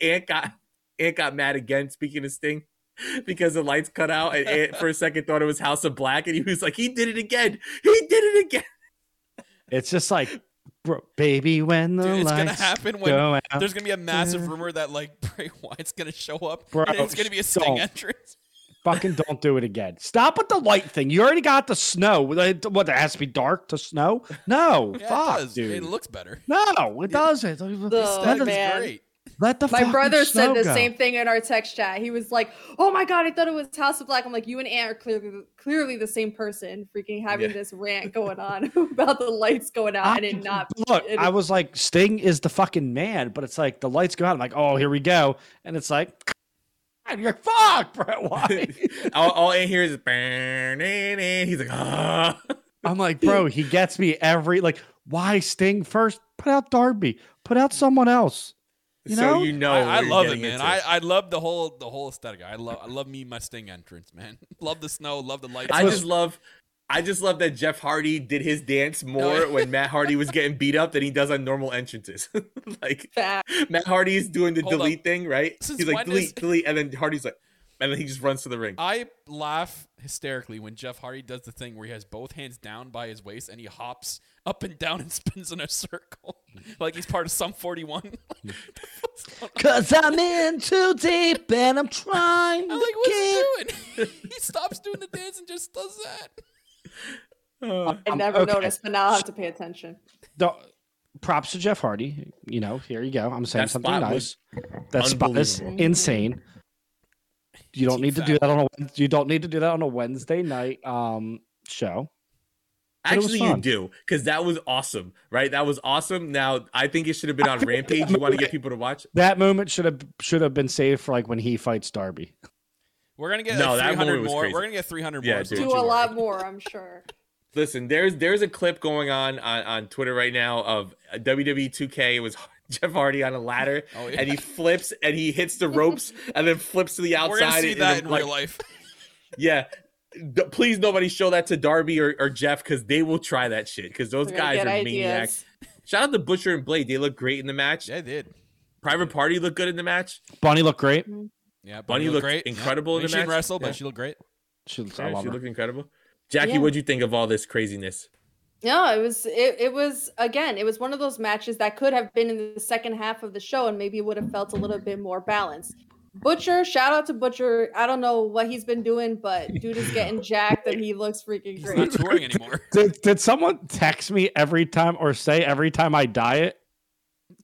Speaker 4: Ant got Ant got mad again. Speaking of Sting [laughs] because the lights cut out and Ant for a second thought it was House of Black and he was like, he did it again. He did it again.
Speaker 6: It's just like, bro, baby, when the
Speaker 5: Dude, it's
Speaker 6: lights
Speaker 5: gonna happen when
Speaker 6: go out.
Speaker 5: there's gonna be a massive rumor that like [laughs] Bray Wyatt's gonna show up,
Speaker 6: Bro,
Speaker 5: and it's gonna be a Sting
Speaker 6: don't.
Speaker 5: entrance. [laughs]
Speaker 6: Fucking don't do it again. Stop with the light thing. You already got the snow. Like, What? It has to be dark to snow? No,
Speaker 5: Yeah,
Speaker 6: fuck,
Speaker 5: it does.
Speaker 6: dude.
Speaker 5: It looks better.
Speaker 6: no, it doesn't.
Speaker 7: The
Speaker 6: let, the,
Speaker 7: man.
Speaker 5: Great.
Speaker 6: Let the
Speaker 7: My brother
Speaker 6: snow
Speaker 7: said the
Speaker 6: go.
Speaker 7: same thing in our text chat. He was like, "Oh my god, I thought it was House of Black." I'm like, "You and Ant are clearly clearly the same person, freaking having
Speaker 4: Yeah.
Speaker 7: this rant going on [laughs] about the lights going out and it not."
Speaker 6: Look,
Speaker 7: it-
Speaker 6: I was like, Sting is the fucking man, but it's like the lights go out. I'm like, oh, here we go, and it's like, and you're like, fuck, Brett Why? [laughs]
Speaker 4: all, all I hear is he's like, ah.
Speaker 6: I'm like, bro, he gets me every like. Why Sting first? Put out Darby. Put out someone else. You
Speaker 4: so you know,
Speaker 5: I, I love it, man.
Speaker 4: into.
Speaker 5: I, I love the whole the whole aesthetic. I love I love me my Sting entrance, man. [laughs] love the snow, love the lights.
Speaker 4: I just love I just love that Jeff Hardy did his dance more
Speaker 5: yeah. [laughs]
Speaker 4: when Matt Hardy was getting beat up than he does on normal entrances. [laughs] like
Speaker 7: Fact.
Speaker 4: Matt Hardy is doing the
Speaker 5: Hold
Speaker 4: delete
Speaker 5: up.
Speaker 4: thing, right?
Speaker 5: Since
Speaker 4: He's like delete,
Speaker 5: is-
Speaker 4: delete, and then Hardy's like, and then he just runs to the ring.
Speaker 5: I laugh hysterically when Jeff Hardy does the thing where he has both hands down by his waist and he hops up and down and [laughs] spins in a circle [laughs] like he's part of some 41. [laughs]
Speaker 6: Cause I'm in too deep and I'm trying
Speaker 5: I'm
Speaker 6: to
Speaker 5: like, what's
Speaker 6: get.
Speaker 5: he doing? he stops doing the dance and just does that.
Speaker 4: Uh,
Speaker 7: I never
Speaker 6: okay.
Speaker 7: noticed, but now I have to pay attention.
Speaker 6: The, props to Jeff Hardy. You know, here you go. I'm saying
Speaker 4: That
Speaker 6: something
Speaker 4: spot
Speaker 6: nice. That spot is insane. You don't
Speaker 5: Team
Speaker 6: need to
Speaker 5: fat.
Speaker 6: do that on a you don't need to do that on a Wednesday night um show. But
Speaker 4: Actually, you do because that was awesome, right? That was awesome. Now I think it should have been on Rampage. You want to get people to watch?
Speaker 6: That moment should have should have been saved for like when he fights Darby.
Speaker 5: We're gonna get
Speaker 4: No,
Speaker 5: like
Speaker 4: that
Speaker 5: 300
Speaker 4: was
Speaker 5: more.
Speaker 4: crazy.
Speaker 5: We're gonna get 300
Speaker 4: Yeah,
Speaker 5: more.
Speaker 4: dude.
Speaker 5: don't
Speaker 7: Do
Speaker 5: you
Speaker 7: a lot more, I'm sure. [laughs]
Speaker 4: Listen, there's there's a clip going on on, on Twitter right now of uh, E WWE 2K. It was [laughs] Jeff Hardy on a ladder,
Speaker 5: Oh, yeah.
Speaker 4: and he flips and he hits the ropes [laughs] and then flips to the outside.
Speaker 5: We're gonna see
Speaker 4: and
Speaker 5: that
Speaker 4: then,
Speaker 5: in
Speaker 4: like,
Speaker 5: real life.
Speaker 4: Yeah. D- please, nobody show that to Darby or, or Jeff because they will try that shit because those
Speaker 7: We're
Speaker 4: guys are
Speaker 7: ideas.
Speaker 4: maniacs. Shout out to Butcher and Blade. They look great in the match.
Speaker 5: Yeah, I did.
Speaker 4: Private Party looked good in the match.
Speaker 6: Bunny mm-hmm. looked great.
Speaker 5: Yeah,
Speaker 4: Bunny
Speaker 5: looked
Speaker 4: looked
Speaker 5: great.
Speaker 4: incredible
Speaker 5: Yeah.
Speaker 4: in the
Speaker 5: She didn't
Speaker 4: match.
Speaker 5: wrestle, but
Speaker 4: Yeah.
Speaker 5: she looked great.
Speaker 6: She looks. I
Speaker 4: Yeah, she looked incredible. Jackie,
Speaker 7: Yeah.
Speaker 4: what'd you think of all this craziness?
Speaker 7: No, it was it, it was again, it was one of those matches that could have been in the second half of the show and maybe it would have felt a little bit more balanced. Butcher, shout out to Butcher. I don't know what he's been doing, but [laughs] dude is getting jacked and he looks freaking great.
Speaker 5: He's
Speaker 7: great.
Speaker 5: not touring [laughs] anymore.
Speaker 6: Did, did someone text me every time or say every time I diet?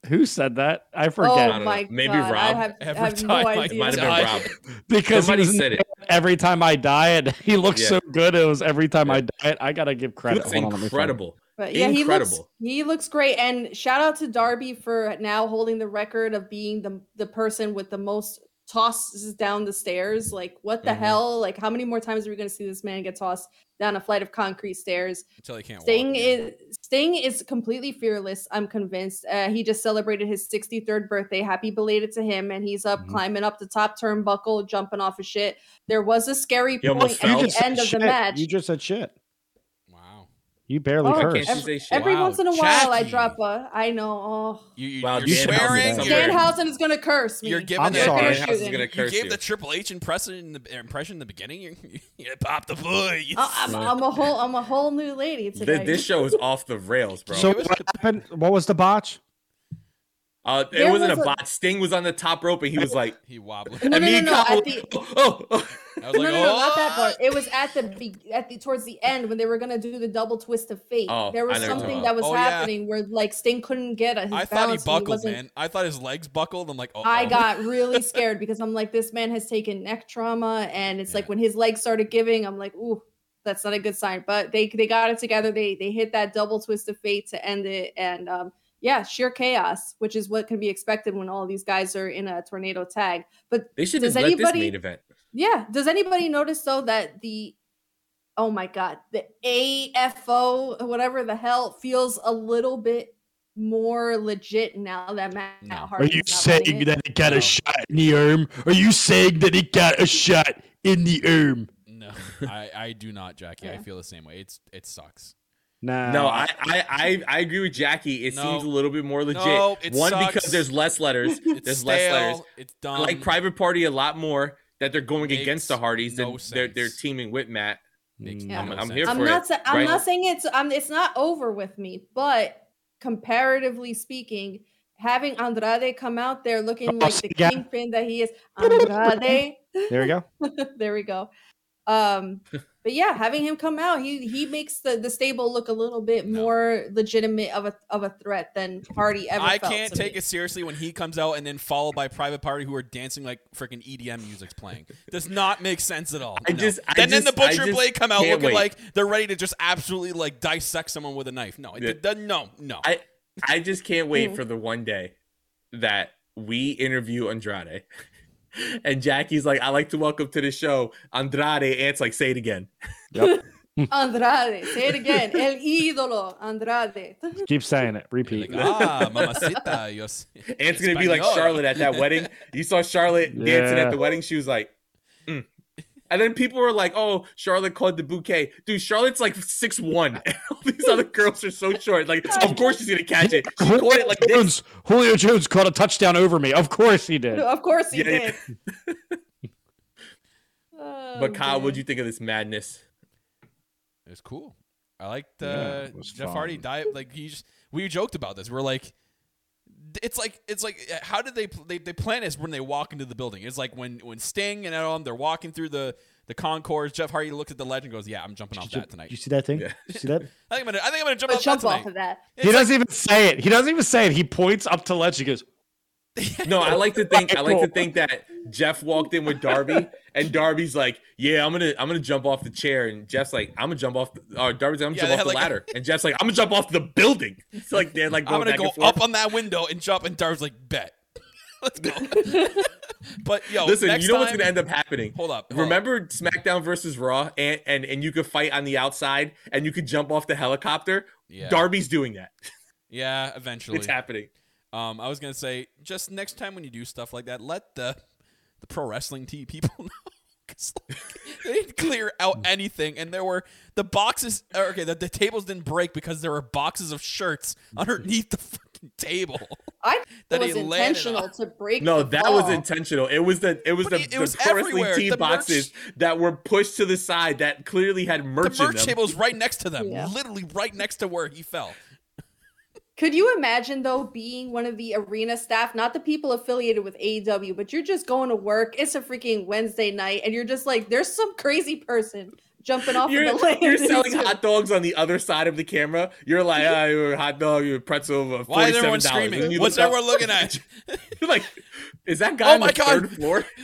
Speaker 6: Who said that? I
Speaker 7: Oh
Speaker 6: forget.
Speaker 4: don't know.
Speaker 7: my
Speaker 4: Maybe
Speaker 7: god, I
Speaker 4: Rob.
Speaker 7: have, I
Speaker 5: Every
Speaker 7: have
Speaker 5: time
Speaker 7: no
Speaker 5: I
Speaker 7: idea.
Speaker 4: Might have been Rob. [laughs]
Speaker 6: because
Speaker 4: Somebody
Speaker 6: he
Speaker 4: said it.
Speaker 6: every time I diet. He looks
Speaker 4: Yeah.
Speaker 6: so good. It was every time
Speaker 4: Yeah.
Speaker 6: I diet. I gotta give credit.
Speaker 4: looks
Speaker 6: Hold on, let me
Speaker 4: incredible.
Speaker 7: But yeah, he looks
Speaker 4: Incredible.
Speaker 7: he looks great. And shout out to Darby for now holding the record of being the the person with the most tosses down the stairs. Like what the
Speaker 4: Mhm.
Speaker 7: hell? Like how many more times are we gonna see this man get tossed down a flight of concrete stairs?
Speaker 5: Until he can't
Speaker 7: Sting
Speaker 5: walk.
Speaker 7: is Sting is completely fearless. I'm convinced. Uh, he just celebrated his 63rd birthday. Happy belated to him, and he's up
Speaker 6: Mhm.
Speaker 7: climbing up the top turnbuckle, jumping off of shit. There was a scary
Speaker 4: He
Speaker 7: point at the
Speaker 6: just said
Speaker 7: end of the match.
Speaker 6: You just said shit.
Speaker 5: Wow.
Speaker 6: You barely
Speaker 7: Oh,
Speaker 4: Why
Speaker 6: cursed.
Speaker 4: can't you
Speaker 7: Every,
Speaker 4: say
Speaker 7: every
Speaker 5: Wow,
Speaker 7: once in a while, I drop a. I know. Oh,
Speaker 5: You, you,
Speaker 4: Wow,
Speaker 5: you're
Speaker 4: Danhausen
Speaker 5: swearing.
Speaker 4: is
Speaker 5: You're,
Speaker 4: somewhere.
Speaker 7: Danhausen is gonna curse me.
Speaker 5: you're giving
Speaker 6: I'm
Speaker 5: the,
Speaker 6: sorry.
Speaker 4: Danhausen is gonna
Speaker 5: You gave
Speaker 4: you.
Speaker 5: the Triple H impression in the impression in the beginning. You, you popped the boys.
Speaker 7: I- I'm, I'm a whole. I'm a whole new lady
Speaker 4: Th-
Speaker 7: today.
Speaker 4: This show is off the rails, bro.
Speaker 6: So what happened? What was the botch?
Speaker 4: Uh, it wasn't
Speaker 7: was
Speaker 4: a
Speaker 7: a-
Speaker 4: bot. Sting was on the top rope and he was like,
Speaker 5: He wobbled.
Speaker 7: No, no, no, no, at the-
Speaker 4: oh, oh.
Speaker 5: I was
Speaker 7: no,
Speaker 5: like,
Speaker 7: no, no, not that
Speaker 5: "Oh!"
Speaker 7: part. It was at the be- at the towards the end when they were gonna do the double twist of fate.
Speaker 4: Oh,
Speaker 7: there was
Speaker 4: I know what you're
Speaker 7: something that was
Speaker 5: about. Oh, yeah.
Speaker 7: happening where like Sting couldn't get a, his
Speaker 5: I thought he buckled,
Speaker 7: wasn't-
Speaker 5: man. I thought his legs buckled. I'm like, oh,
Speaker 7: I got really [laughs] scared because I'm like, this man has taken neck trauma, and it's like when his legs started giving, I'm like, ooh, that's not a good sign. But they they got it together. They they hit that double twist of fate to end it, and um, yeah, sheer chaos, which is what can be expected when all these guys are in a tornado tag. But
Speaker 4: They should
Speaker 7: Does
Speaker 4: have let
Speaker 7: anybody-
Speaker 4: this main event.
Speaker 7: yeah, does anybody notice though that the oh my god, the AFO whatever the hell feels a little bit more legit now that Matt
Speaker 5: No. Are
Speaker 7: Hardy's
Speaker 6: Are you saying that he got
Speaker 5: No.
Speaker 6: a shot in the arm? Are you saying that he got a shot in the arm?
Speaker 5: No, I, I do not, Jackie. I feel the same way. It's it sucks.
Speaker 6: Nah.
Speaker 4: No, I, I, I, I agree with Jackie. It
Speaker 5: No.
Speaker 4: seems a little bit more legit.
Speaker 5: No, it
Speaker 4: One
Speaker 5: sucks.
Speaker 4: because there's less letters. [laughs]
Speaker 5: It's
Speaker 4: there's
Speaker 5: stale.
Speaker 4: less letters.
Speaker 5: It's
Speaker 4: I like Private Party a lot more that they're going
Speaker 5: Makes
Speaker 4: against the Hardys and
Speaker 5: no
Speaker 4: they're they're teaming with Matt.
Speaker 5: Makes
Speaker 7: Yeah.
Speaker 5: no
Speaker 4: I'm here
Speaker 7: I'm
Speaker 4: for
Speaker 7: not
Speaker 4: it,
Speaker 7: sa- I'm
Speaker 4: right?
Speaker 7: not saying it's um it's not over with me, but comparatively speaking, having Andrade come out there looking
Speaker 6: Oh,
Speaker 7: like the [laughs]
Speaker 6: again.
Speaker 7: kingpin that he is, Andrade. [laughs]
Speaker 6: There we go.
Speaker 7: there we go. Um, but yeah, having him come out, he he makes the the stable look a little bit
Speaker 5: No.
Speaker 7: more legitimate of a of a threat than Hardy ever.
Speaker 5: I
Speaker 7: felt
Speaker 5: can't
Speaker 7: to
Speaker 5: take
Speaker 7: me.
Speaker 5: it seriously when he comes out and then followed by Private Party who are dancing like freaking EDM music's playing. Does not make sense at all.
Speaker 4: I
Speaker 5: No.
Speaker 4: just- I
Speaker 5: then, then the Butcher
Speaker 4: just
Speaker 5: Blade come out looking
Speaker 4: wait.
Speaker 5: like they're ready to just absolutely like dissect someone with a knife. No, it,
Speaker 4: Yeah.
Speaker 5: it doesn't. No, no.
Speaker 4: I I just can't wait
Speaker 7: Mm.
Speaker 4: for the one day that we interview Andrade. And Jackie's like, I like to welcome to the show Andrade. Ant's like, say it again. Yep. [laughs]
Speaker 7: Andrade. Say it again. El ídolo Andrade.
Speaker 6: Keep saying it.
Speaker 5: You're
Speaker 6: Repeat.
Speaker 5: like, ah, mamacita. Yo s-
Speaker 4: Ant's gonna be like Charlotte at that wedding. You saw Charlotte [laughs] dancing at the wedding. She was like, mm. And then people were like, "Oh, Charlotte called the bouquet." Dude, Charlotte's like six one. [laughs] All these other girls are so short. Like, [laughs] of course she's gonna catch it. She caught it like this.
Speaker 6: Julio Jones caught a touchdown over me. Of course he did. [laughs]
Speaker 7: Of course he
Speaker 4: Yeah, yeah.
Speaker 7: did. Oh,
Speaker 4: But Kyle,
Speaker 7: what
Speaker 4: do you think of this madness?
Speaker 5: It was cool. I liked
Speaker 6: Yeah,
Speaker 5: uh,
Speaker 6: it was
Speaker 5: Jeff Hardy diet. Like he just we joked about this. We're like, it's like it's like uh, how did they they they plan this when they walk into the building? It's like when when Sting and all them they're walking through the the concourse. Jeff Hardy looks at the ledge and goes, "Yeah, I'm jumping off that tonight."
Speaker 6: You see that thing?
Speaker 4: Yeah.
Speaker 6: You see that? [laughs]
Speaker 5: I think I'm gonna I think I'm gonna jump off
Speaker 7: jump
Speaker 5: that
Speaker 7: off of that.
Speaker 5: It's
Speaker 6: he
Speaker 5: like-
Speaker 6: doesn't even say it. He doesn't even say it. He points up to ledge. He goes, [laughs]
Speaker 4: No, I like to think I like to think that Jeff walked in with Darby, and Darby's like, "Yeah, I'm gonna I'm gonna jump off the chair," and Jeff's like, "I'm gonna jump off." The, or Darby's like, "I'm gonna
Speaker 5: they
Speaker 4: jump off the
Speaker 5: like
Speaker 4: ladder," and Jeff's like, "I'm gonna jump off the building." [laughs] It's like they're like
Speaker 5: I'm
Speaker 4: going
Speaker 5: gonna go up on that window and jump, and Darby's like, "Bet." [laughs] Let's go. but yo,
Speaker 4: Listen,
Speaker 5: next
Speaker 4: you know what's gonna end up happening.
Speaker 5: Hold up. hold up.
Speaker 4: Remember SmackDown versus Raw, and, and and you could fight on the outside, and you could jump off the helicopter.
Speaker 5: Yeah.
Speaker 4: Darby's doing that.
Speaker 5: Yeah, eventually.
Speaker 4: It's happening.
Speaker 5: Um, I was gonna say, just next time when you do stuff like that, let the the pro wrestling tee people [laughs] know. 'Cause, like, they didn't clear out anything, and there were the boxes. Okay, the, the tables didn't break because there were boxes of shirts underneath the fucking table. [laughs]
Speaker 7: I [laughs]
Speaker 5: That
Speaker 7: thought
Speaker 5: he
Speaker 7: it was intentional
Speaker 5: on.
Speaker 7: to break.
Speaker 4: No,
Speaker 7: the
Speaker 4: that was intentional. It was the it was
Speaker 5: But
Speaker 4: the,
Speaker 5: it
Speaker 4: the
Speaker 5: was
Speaker 4: pro wrestling
Speaker 5: everywhere.
Speaker 4: tee
Speaker 5: The merch-
Speaker 4: boxes that were pushed to the side that clearly had merch
Speaker 5: the
Speaker 4: in
Speaker 5: merch
Speaker 4: them.
Speaker 5: table was right next to them,
Speaker 7: Yeah.
Speaker 5: literally right next to where he fell.
Speaker 7: Could you imagine though being one of the arena staff, not the people affiliated with AEW, but you're just going to work. It's a freaking Wednesday night, and you're just like, there's some crazy person jumping off
Speaker 4: You're,
Speaker 7: of the [laughs] land.
Speaker 4: you're selling hot dogs on the other side of the camera. You're like, ah, you're a hot dog, you're a pretzel of
Speaker 5: Why is everyone screaming? What's
Speaker 4: look up-
Speaker 5: everyone looking at? [laughs]
Speaker 4: You're like, is that guy
Speaker 5: Oh
Speaker 4: on
Speaker 5: my
Speaker 4: the
Speaker 5: God.
Speaker 4: third floor? [laughs]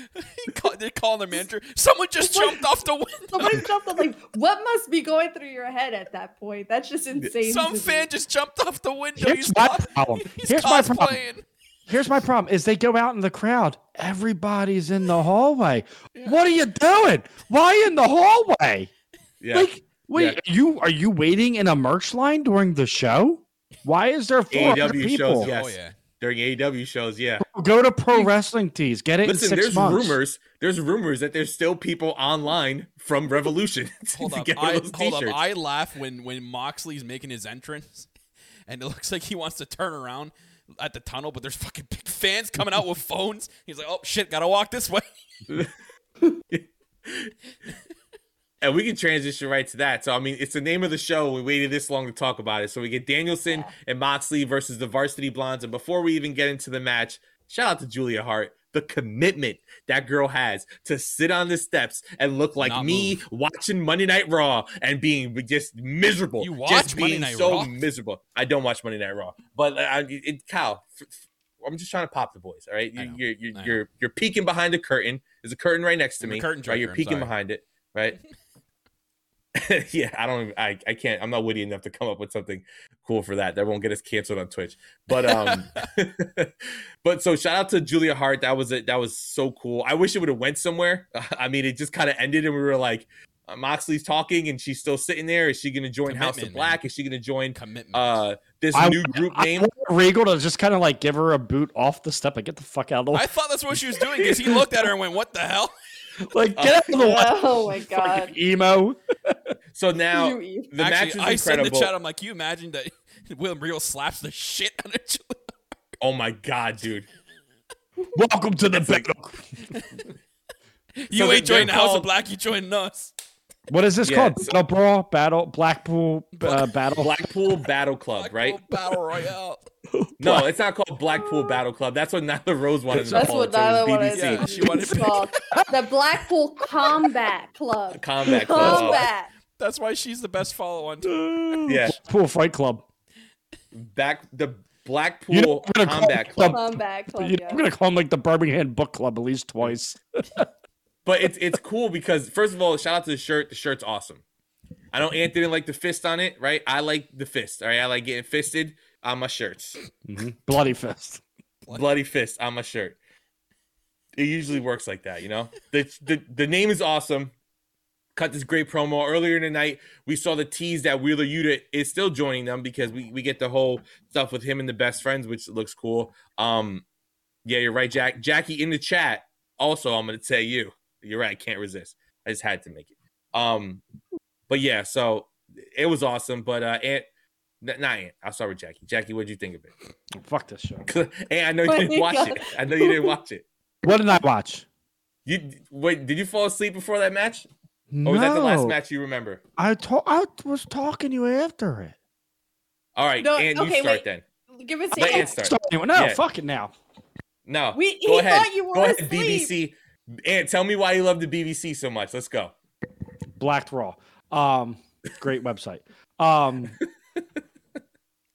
Speaker 5: He call, they call the manager. Someone just jumped off the window.
Speaker 7: Somebody jumped up. Like, what must be going through your head at that point? That's just insane.
Speaker 5: Some
Speaker 7: to me.
Speaker 5: fan just jumped off the window.
Speaker 6: Here's
Speaker 5: he's
Speaker 6: my
Speaker 5: cos-
Speaker 6: problem.
Speaker 5: He's
Speaker 6: Here's my problem.
Speaker 5: Cosplaying.
Speaker 6: Here's my problem: is they go out in the crowd. Everybody's in the hallway. What are you doing? Why in the hallway?
Speaker 4: Yeah.
Speaker 6: Like, wait,
Speaker 4: Yeah.
Speaker 6: are you are you waiting in a merch line during the show? Why is there four
Speaker 4: AEW
Speaker 6: hundred
Speaker 4: shows. Yes.
Speaker 5: Oh yeah.
Speaker 4: During AEW shows, yeah.
Speaker 6: Go to pro wrestling tees. Get it
Speaker 4: Listen,
Speaker 6: in six
Speaker 4: there's
Speaker 6: months.
Speaker 4: rumors. There's rumors that there's still people online from Revolution [laughs] to
Speaker 5: Hold up.
Speaker 4: get
Speaker 5: I,
Speaker 4: those
Speaker 5: hold up.
Speaker 4: t-shirts.
Speaker 5: I laugh when when Moxley's making his entrance, and it looks like he wants to turn around at the tunnel, but there's fucking big fans coming out with phones. He's like, "Oh shit, gotta walk this way." [laughs]
Speaker 4: And we can transition right to that. So I mean, it's the name of the show. We waited this long to talk about it. So we get Danielson and Moxley versus the Varsity Blondes. And before we even get into the match, shout out to Julia Hart. The commitment that girl has to sit on the steps and look like
Speaker 5: Not
Speaker 4: me
Speaker 5: move.
Speaker 4: watching Monday Night Raw and being just miserable.
Speaker 5: You
Speaker 4: just
Speaker 5: watch Monday
Speaker 4: being
Speaker 5: Night
Speaker 4: so
Speaker 5: Raw?
Speaker 4: miserable. I don't watch Monday Night Raw, but I, it, Kyle, I'm just trying to pop the boys. All right, you, you're you're you're you're peeking behind the curtain. There's a curtain right next to
Speaker 5: I'm
Speaker 4: me.
Speaker 5: curtain
Speaker 4: right, you're peeking behind it. Right. [laughs] [laughs] yeah, I don't. I I can't. I'm not witty enough to come up with something cool for that. That won't get us canceled on Twitch. But um, [laughs] [laughs] but so shout out to Julia Hart. That was it. That was so cool. I wish it would have went somewhere. I mean, it just kind of ended, and we were like, uh, Moxley's talking, and she's still sitting there. Is she going to join House of Black?
Speaker 5: man.
Speaker 4: Is she going to join
Speaker 5: Commitment.
Speaker 4: uh this
Speaker 6: I-
Speaker 4: new group
Speaker 6: I
Speaker 4: name?
Speaker 6: want Regal to just kind of like give her a boot off the step and get the fuck out of the way.
Speaker 5: I thought that's what she was doing because he looked at her and went, "What the hell?"
Speaker 6: Like get out of the way. [laughs]
Speaker 7: Oh my god.
Speaker 6: Fucking emo. [laughs]
Speaker 4: So now
Speaker 7: You evil.
Speaker 4: the match
Speaker 5: Actually,
Speaker 4: is
Speaker 5: I said in the
Speaker 4: incredible.
Speaker 5: chat, "I'm like, you imagine that [laughs] William Regal slaps the shit out of Julia."
Speaker 4: oh my god, dude!
Speaker 6: Welcome to the
Speaker 4: like-
Speaker 6: battle.
Speaker 5: You
Speaker 4: they're-
Speaker 5: ain't joining
Speaker 4: they're
Speaker 5: House
Speaker 4: called-
Speaker 5: of Black. You joining us.
Speaker 6: What is this
Speaker 4: Yeah,
Speaker 6: called?
Speaker 4: so-
Speaker 6: Battle Brawl, Battle Blackpool uh, Battle.
Speaker 4: Blackpool Battle Club, right?
Speaker 5: Blackpool Battle Royale. [laughs]
Speaker 4: No, it's not called Blackpool Battle Club. That's what Nyla Rose wanted to
Speaker 7: That's
Speaker 4: call
Speaker 7: what
Speaker 4: it. So it
Speaker 7: Nyla
Speaker 4: was
Speaker 7: wanted.
Speaker 4: BBC.
Speaker 5: Yeah, she wanted [laughs]
Speaker 7: It's called the Blackpool Combat Club.
Speaker 4: Combat Club.
Speaker 7: Combat.
Speaker 5: That's why she's the best follow on Twitter. [laughs]
Speaker 4: Yeah,
Speaker 6: Pool Fight Club.
Speaker 4: back the Blackpool
Speaker 6: You know, we're gonna call
Speaker 4: Combat
Speaker 6: it
Speaker 4: Club.
Speaker 7: Combat Club.
Speaker 6: You-
Speaker 7: yeah.
Speaker 6: I'm gonna call them like the Birmingham Book Club at least twice.
Speaker 4: But it's it's cool because first of all, shout out to the shirt. The shirt's awesome. I know Anthony didn't like the fist on it, right? I like the fist. All right, I like getting fisted on my shirts.
Speaker 6: Bloody fist.
Speaker 4: Bloody fist on my shirt. It usually works like that, you know. The the the name is awesome. Cut this great promo earlier in the night. We saw the tease that Wheeler Yuta is still joining them because we, we get the whole stuff with him and the best friends, which looks cool. Um, yeah, you're right, Jack. Jackie in the chat. Also, I'm gonna tell you, you're right. I can't resist. I just had to make it. Um, but yeah, so it was awesome. But uh, Aunt, not Aunt. I'll start with Jackie. Jackie, what would you think of it?
Speaker 6: Fuck this show. [laughs]
Speaker 4: and I know you didn't watch it. I know you didn't watch it.
Speaker 6: What did I watch?
Speaker 4: You wait. Did you fall asleep before that match, or was that the last match you remember?
Speaker 6: I to- I was talking to you after it.
Speaker 4: All right,
Speaker 7: No,
Speaker 4: and you
Speaker 7: okay,
Speaker 4: start
Speaker 7: wait.
Speaker 4: then.
Speaker 7: Give it to
Speaker 4: Let
Speaker 7: Ant.
Speaker 4: Ant start.
Speaker 6: Start. No,
Speaker 4: Yeah.
Speaker 6: fuck it now.
Speaker 4: No,
Speaker 7: We-
Speaker 4: go
Speaker 7: he
Speaker 4: ahead.
Speaker 7: thought you were
Speaker 4: go ahead,
Speaker 7: asleep.
Speaker 4: BBC. And tell me why you love the BBC so much. Let's go.
Speaker 6: Blacked Raw. Um, great website. Um,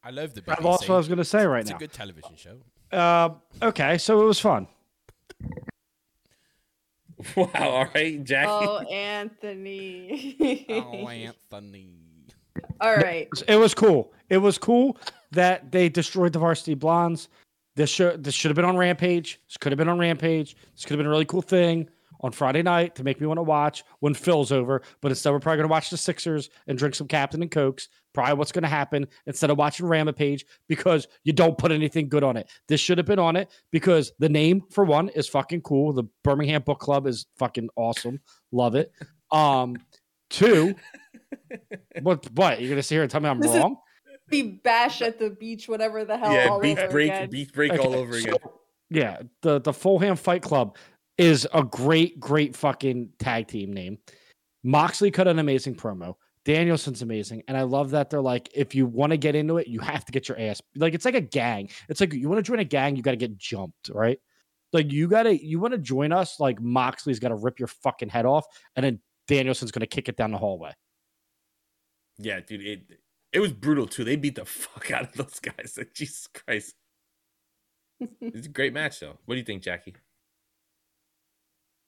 Speaker 5: I love the
Speaker 6: I lost what I was gonna say right now.
Speaker 5: It's a good television show.
Speaker 6: Uh, okay, so it was fun. [laughs]
Speaker 4: Wow. All right, Jackie.
Speaker 7: Oh, Anthony.
Speaker 5: Oh, [laughs] Anthony.
Speaker 7: All right.
Speaker 6: It was cool. It was cool that they destroyed the Varsity Blondes. This should this should have been on Rampage. This could have been on Rampage. This could have been a really cool thing on Friday night to make me want to watch when Phil's over. But instead, we're probably going to watch the Sixers and drink some Captain and Cokes. Probably what's going to happen instead of watching Rampage because you don't put anything good on it. This should have been on it because the name for one is fucking cool. The Birmingham Book Club is fucking awesome. Love it. Um, two. [laughs] What? What? You're gonna sit here and tell me I'm
Speaker 7: This is-
Speaker 6: wrong?
Speaker 7: Be bash at the beach, whatever the hell.
Speaker 4: yeah,
Speaker 7: all
Speaker 4: beef
Speaker 7: over
Speaker 4: break,
Speaker 7: again.
Speaker 4: beef break
Speaker 6: Okay,
Speaker 4: all over again.
Speaker 6: yeah, the the Fulham Fight Club is a great, great fucking tag team name. Moxley cut an amazing promo. Danielson's amazing, and I love that they're like, if you want to get into it, you have to get your ass like it's like a gang. It's like you want to join a gang, you got to get jumped, right? Like you gotta, you want to join us, like Moxley's got to rip your fucking head off, and then Danielson's gonna kick it down the hallway.
Speaker 4: Yeah, dude, it it was brutal too. They beat the fuck out of [laughs] those guys. Like, Jesus Christ. [laughs] It's a great match though. What do you think, Jackie?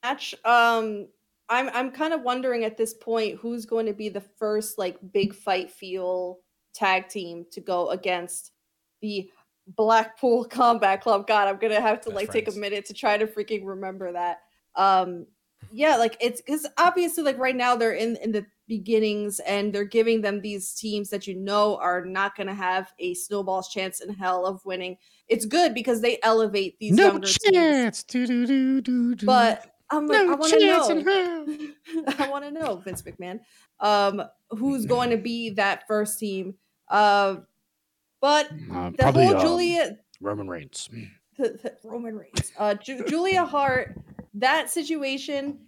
Speaker 7: match. Um, I'm I'm kind of wondering at this point who's going to be the first like big fight feel tag team to go against the Blackpool [laughs] Combat Club. God, I'm gonna have to
Speaker 5: Best
Speaker 7: like take a minute to try to freaking remember that. Um, yeah, like it's because obviously like right now they're in in the beginnings and they're giving them these teams that you know are not gonna have a snowball's chance in hell of winning. It's good because they elevate these
Speaker 6: no
Speaker 7: younger teams.
Speaker 6: chance. Do-do-do-do-do.
Speaker 7: But I'm like,
Speaker 6: no
Speaker 7: I want to
Speaker 6: chance
Speaker 7: know.
Speaker 6: in hell. [laughs]
Speaker 7: I want to know, Vince McMahon, um, who's going to be that first team. Uh, but
Speaker 6: Uh,
Speaker 7: the
Speaker 6: probably
Speaker 7: whole
Speaker 6: um,
Speaker 7: Julia
Speaker 6: Roman Reigns.
Speaker 7: Roman Reigns, uh, Ju- Julia Hart, that situation.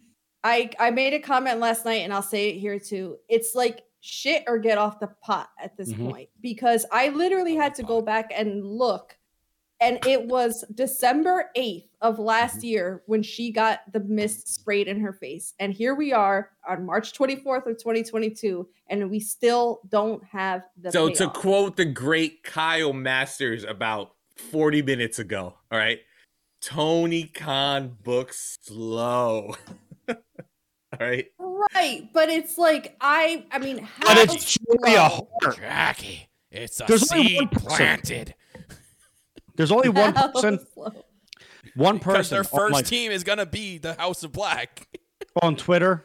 Speaker 7: I I made a comment last night, and I'll say it here too. It's like shit or get off the pot at this
Speaker 6: Mhm.
Speaker 7: point because I literally had to go back and look, and it was December eighth of last year when she got the mist sprayed in her face, and here we are on March twenty fourth of twenty twenty two, and we still don't have the.
Speaker 4: So to quote the great Kyle Masters about 40 minutes ago, all right. Tony Khan books slow. [laughs] all right.
Speaker 7: right, but it's like I I mean, how
Speaker 6: But it's Julia
Speaker 7: slow?
Speaker 6: Hart.
Speaker 5: Jackie, it's a
Speaker 6: There's only
Speaker 5: seed
Speaker 6: one person.
Speaker 5: planted.
Speaker 6: There's only one
Speaker 7: How
Speaker 6: person.
Speaker 7: slow?
Speaker 6: One
Speaker 5: Because
Speaker 6: person
Speaker 5: their
Speaker 6: on,
Speaker 5: first
Speaker 6: like,
Speaker 5: team is gonna be the House of Black. [laughs]
Speaker 6: on Twitter,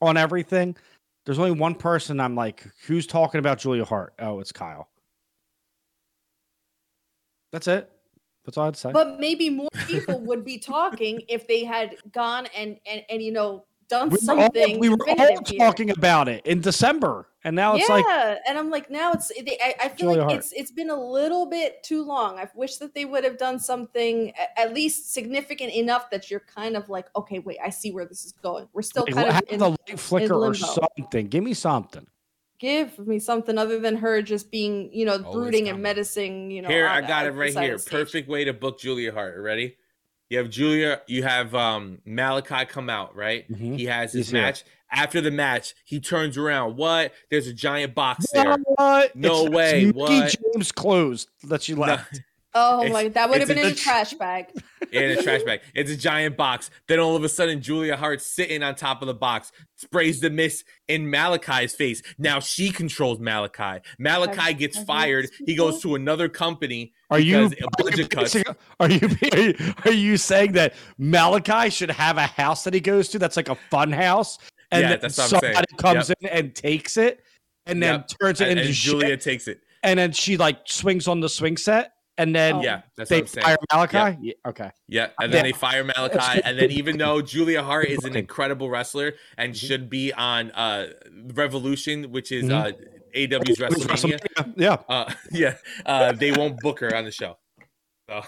Speaker 6: on everything. There's only one person I'm like, who's talking about Julia Hart? Oh, it's Kyle. That's it. That's all I'd say.
Speaker 7: But maybe more people would be talking if they had gone and and, and you know done
Speaker 6: we were all,
Speaker 7: something.
Speaker 6: we were all
Speaker 7: here.
Speaker 6: talking about it in December, and now it's
Speaker 7: yeah,
Speaker 6: like yeah.
Speaker 7: and I'm like, now it's. They, I, I feel like it's it's been a little bit too long. I wish that they would have done something at least significant enough that you're kind of like, okay, wait, I see where this is going. We're still
Speaker 6: like,
Speaker 7: kind of in,
Speaker 6: the light flicker or something. Give me something.
Speaker 7: Give me something other than her just being, you know,
Speaker 5: Always
Speaker 7: brooding and
Speaker 5: coming.
Speaker 7: menacing. You know,
Speaker 4: here, I got it right here.
Speaker 7: of the stage.
Speaker 4: Perfect way to book Julia Hart. Ready? You have Julia, you have um Malachi come out, right?
Speaker 6: Mhm.
Speaker 4: He has his
Speaker 6: He's here.
Speaker 4: match. After the match, he turns around. What? There's a giant box there.
Speaker 6: What?
Speaker 4: No
Speaker 6: It's-
Speaker 4: way,
Speaker 6: It's Mickey
Speaker 4: what?
Speaker 6: James clothes that she left. [laughs]
Speaker 7: Oh
Speaker 4: It's-
Speaker 7: my, that would have been
Speaker 4: a-
Speaker 7: in a trash bag. [laughs]
Speaker 4: in a trash bag. It's a giant box. Then all of a sudden, Julia Hart's sitting on top of the box, sprays the mist in Malachi's face. Now she controls Malachi. Malachi gets fired. He goes to another company.
Speaker 6: Are you,
Speaker 4: because
Speaker 6: are you
Speaker 4: cuts.
Speaker 6: basing- are you are you are you saying that Malachi should have a house that he goes to that's like a fun house, and
Speaker 4: Yeah,
Speaker 6: then
Speaker 4: that's what I'm saying.
Speaker 6: somebody comes in and takes it, and then
Speaker 4: Yep.
Speaker 6: turns it
Speaker 4: And,
Speaker 6: into
Speaker 4: and
Speaker 6: shit,
Speaker 4: Julia takes it.
Speaker 6: and then she like swings on the swing set, and then
Speaker 7: Oh.
Speaker 4: Yeah, that's
Speaker 6: they
Speaker 4: what I'm saying.
Speaker 6: fire Malachi. Yeah, okay,
Speaker 4: Yeah, and then
Speaker 6: Yeah.
Speaker 4: they fire Malachi, and then even though [laughs] Julia Hart is an incredible wrestler and
Speaker 6: Mm-hmm.
Speaker 4: should be on uh Revolution, which is
Speaker 6: Mhm.
Speaker 4: uh AEW's WrestleMania,
Speaker 6: Yeah,
Speaker 4: uh [laughs] yeah, uh they won't book her on the show. So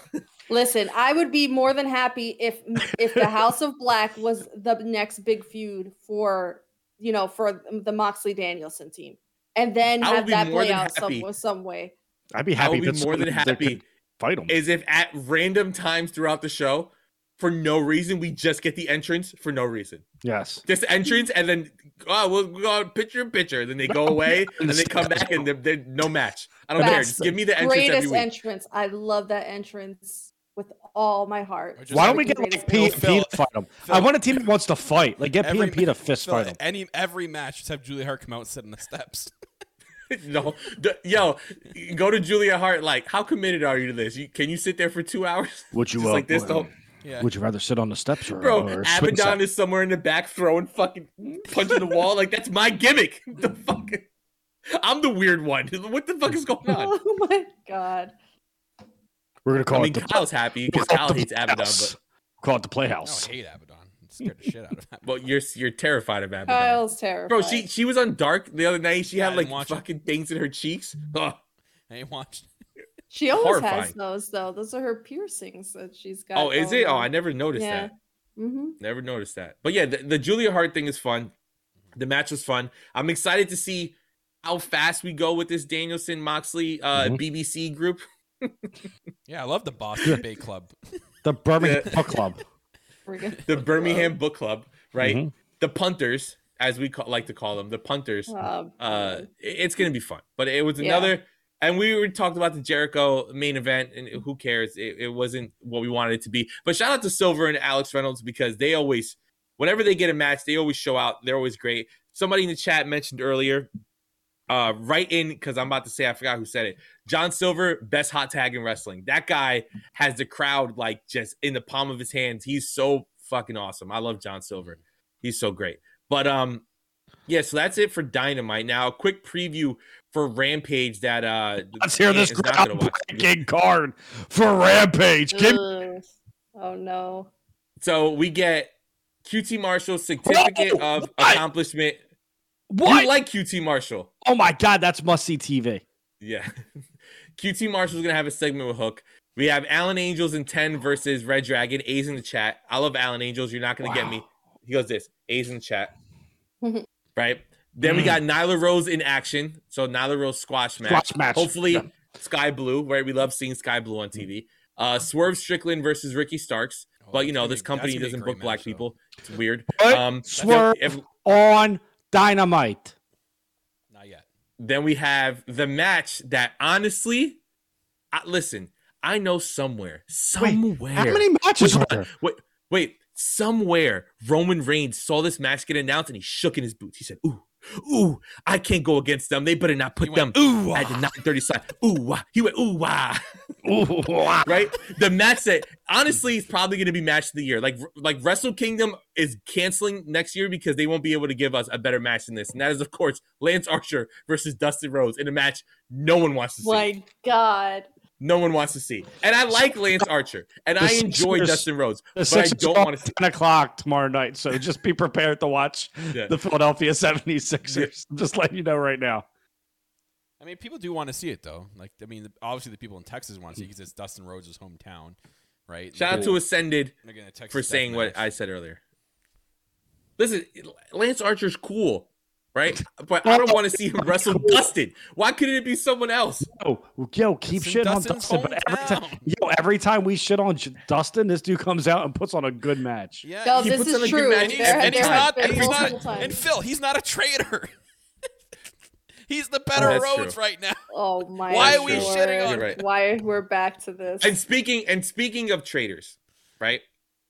Speaker 7: Listen, I would be more than happy if if the [laughs] House of Black was the next big feud for you know for the Moxley Danielson team, and then
Speaker 4: I
Speaker 7: have that play
Speaker 4: than
Speaker 7: out some some way.
Speaker 6: I'd be
Speaker 4: I
Speaker 6: happy.
Speaker 4: would
Speaker 6: if
Speaker 4: be more than happy
Speaker 6: could fight him.
Speaker 4: is if at random times throughout the show, for no reason, we just get the entrance for no reason.
Speaker 6: Yes,
Speaker 4: Just entrance, and then oh, we'll go on picture in picture. Then they go away, and they come back, and they're, they're no match. I don't care. Just give me the entrance every
Speaker 7: Greatest
Speaker 4: week.
Speaker 7: entrance. I love that entrance with all my heart.
Speaker 6: Why don't we get like P and P to fight him?
Speaker 5: Phil.
Speaker 6: I want a team that wants to fight. Like get P and P to fist
Speaker 5: Phil,
Speaker 6: fight him.
Speaker 5: Any every match, just have Julia Hart come out and sit on the steps. [laughs] [laughs]
Speaker 4: no, the- yo, go to Julia Hart. Like, how committed are you to this? You, can you sit there for two hours? [laughs]
Speaker 6: Would you uh,
Speaker 4: like this, though?
Speaker 5: Yeah.
Speaker 6: Would you rather sit on the steps or,
Speaker 4: Bro,
Speaker 6: or
Speaker 4: Abaddon is somewhere in the back throwing fucking punching the wall. Like that's my gimmick. [laughs] The fuck. I'm the weird one. What the fuck is going on?
Speaker 7: Oh my god.
Speaker 6: We're gonna call
Speaker 4: I mean,
Speaker 6: it the
Speaker 4: Kyle's happy because
Speaker 6: we'll
Speaker 4: Kyle hates Abaddon, but
Speaker 6: Call it the Playhouse.
Speaker 5: don't hate Abaddon. It scared the shit out of Abaddon.
Speaker 4: well, you're you're terrified of Abaddon.
Speaker 7: Kyle's terrified.
Speaker 4: Bro, she she was on Dark the other night. She
Speaker 5: Yeah, I
Speaker 4: had
Speaker 5: didn't
Speaker 4: like
Speaker 5: watch it.
Speaker 4: fucking things in her cheeks. Ugh.
Speaker 5: I ain't watched.
Speaker 7: she always
Speaker 4: horrifying.
Speaker 7: has those though. Those are her piercings that she's got.
Speaker 4: Oh, is
Speaker 7: going
Speaker 4: it? Oh. I never noticed
Speaker 7: Yeah.
Speaker 4: that.
Speaker 7: Mm-hmm.
Speaker 4: Never noticed that. But yeah, the, the Julia Hart thing is fun. The match was fun. I'm excited to see how fast we go with this Danielson Moxley uh,
Speaker 6: Mhm.
Speaker 4: BBC group. [laughs]
Speaker 5: Yeah, I love the Boston Bay Club.
Speaker 6: The Birmingham
Speaker 4: Yeah.
Speaker 6: Book Club.
Speaker 7: We're gonna [laughs]
Speaker 4: the Birmingham Book Club, right?
Speaker 6: Mhm.
Speaker 4: The punters, as we call, like to call them, the punters.
Speaker 7: Oh,
Speaker 4: Uh, it's gonna be fun. But it was
Speaker 7: Yeah.
Speaker 4: another, and we were talked about the Jericho main event, and who cares? It, it wasn't what we wanted it to be. But shout out to Silver and Alex Reynolds because they always, whenever they get a match, they always show out. They're always great. Somebody in the chat mentioned earlier, uh, right in because I'm about to say I forgot who said it. John Silver, best hot tag in wrestling. That guy has the crowd like just in the palm of his hands. He's so fucking awesome. I love John Silver. He's so great. But um, yeah. So that's it for Dynamite. Now, a quick preview for Rampage. That uh,
Speaker 6: Let's hear this
Speaker 4: Ant is not gonna watch.
Speaker 6: groundbreaking card for Rampage. Give.
Speaker 7: Oh no.
Speaker 4: So we get QT Marshall certificate
Speaker 6: Whoa!
Speaker 4: of
Speaker 6: What?
Speaker 4: accomplishment.
Speaker 6: What?
Speaker 4: You like QT Marshall?
Speaker 6: oh my god, that's must see TV.
Speaker 4: Yeah. [laughs] QT Marshall's gonna have a segment with Hook. We have Alan Angels in 10 versus Red Dragon. A's in the chat. I love Alan Angels. You're not gonna get me. He goes this. A's in the chat. [laughs] right? Then we
Speaker 6: Mm.
Speaker 4: got Nyla Rose in action. So Nyla Rose squash match.
Speaker 6: Squash match.
Speaker 4: Hopefully
Speaker 6: Yeah.
Speaker 4: Skye Blue, right? We love seeing Skye Blue on TV. Uh Swerve Strickland versus Ricky Starks.
Speaker 5: Oh,
Speaker 4: but you know, this company
Speaker 5: that's gonna be a
Speaker 4: doesn't
Speaker 5: great
Speaker 4: book black
Speaker 5: match, though.
Speaker 4: people. It's weird. Um
Speaker 6: Swerve
Speaker 4: if-
Speaker 6: on Dynamite.
Speaker 5: Not yet.
Speaker 4: Then we have the match that honestly, I, listen, I know somewhere, somewhere.
Speaker 6: How many matches
Speaker 4: Wait,
Speaker 6: are there?
Speaker 4: Wait, wait, somewhere Roman Reigns saw this match get announced and he shook in his boots. He said, "Ooh, ooh, I can't go against them. They better not put
Speaker 5: He
Speaker 4: them
Speaker 5: went, "Ooh,
Speaker 4: at the 930 side." Ooh, wah. he went, "Ooh, wah." [laughs]
Speaker 6: Ooh, wow.
Speaker 4: right? The match that honestly is probably going to be match of the year. Like like Wrestle Kingdom is canceling next year because they won't be able to give us a better match than this, and that is of course Lance Archer versus Dustin Rhodes in a match no one wants to see.
Speaker 7: My God.
Speaker 4: No one wants to see. And I like Lance Archer, and
Speaker 6: The
Speaker 4: I enjoy
Speaker 6: Sixers-
Speaker 4: Dustin Rhodes, but I don't want to see.
Speaker 6: 10 o'clock tomorrow night, so just be prepared to watch
Speaker 4: Yeah.
Speaker 6: the Philadelphia 76ers. I'm just letting you know right now.
Speaker 5: I mean, people do want to see it though. Like, I mean, obviously the people in Texas want to see because it's Dustin Rhodes' hometown, right?
Speaker 4: Shout out to Ascended
Speaker 5: They're gonna Texas
Speaker 4: for saying what. I said earlier. Listen, Lance Archer's cool, right? But I don't want to see him wrestle [laughs] Dustin. Why couldn't it be someone else?
Speaker 6: Oh, yo, keep
Speaker 5: It's in
Speaker 6: on
Speaker 5: Dustin's
Speaker 6: Dustin. But every time, yo, every time we shit on Dustin, this dude comes out and puts on a good match.
Speaker 5: Yeah,
Speaker 7: No,
Speaker 4: He
Speaker 7: this
Speaker 4: puts on a
Speaker 7: is
Speaker 4: good
Speaker 7: true.
Speaker 4: match
Speaker 5: and he's,
Speaker 7: There-
Speaker 5: and he's
Speaker 4: time.
Speaker 5: not, and he's not, and. Phil, he's not a traitor. [laughs] he's the better oh,
Speaker 4: That's
Speaker 5: Rhodes
Speaker 4: true.
Speaker 5: right now.
Speaker 7: Oh my.
Speaker 5: Why
Speaker 4: are we
Speaker 7: Lord.
Speaker 5: shitting on
Speaker 4: right.
Speaker 7: Why we're back to this?
Speaker 4: And speaking and speaking of traitors, right?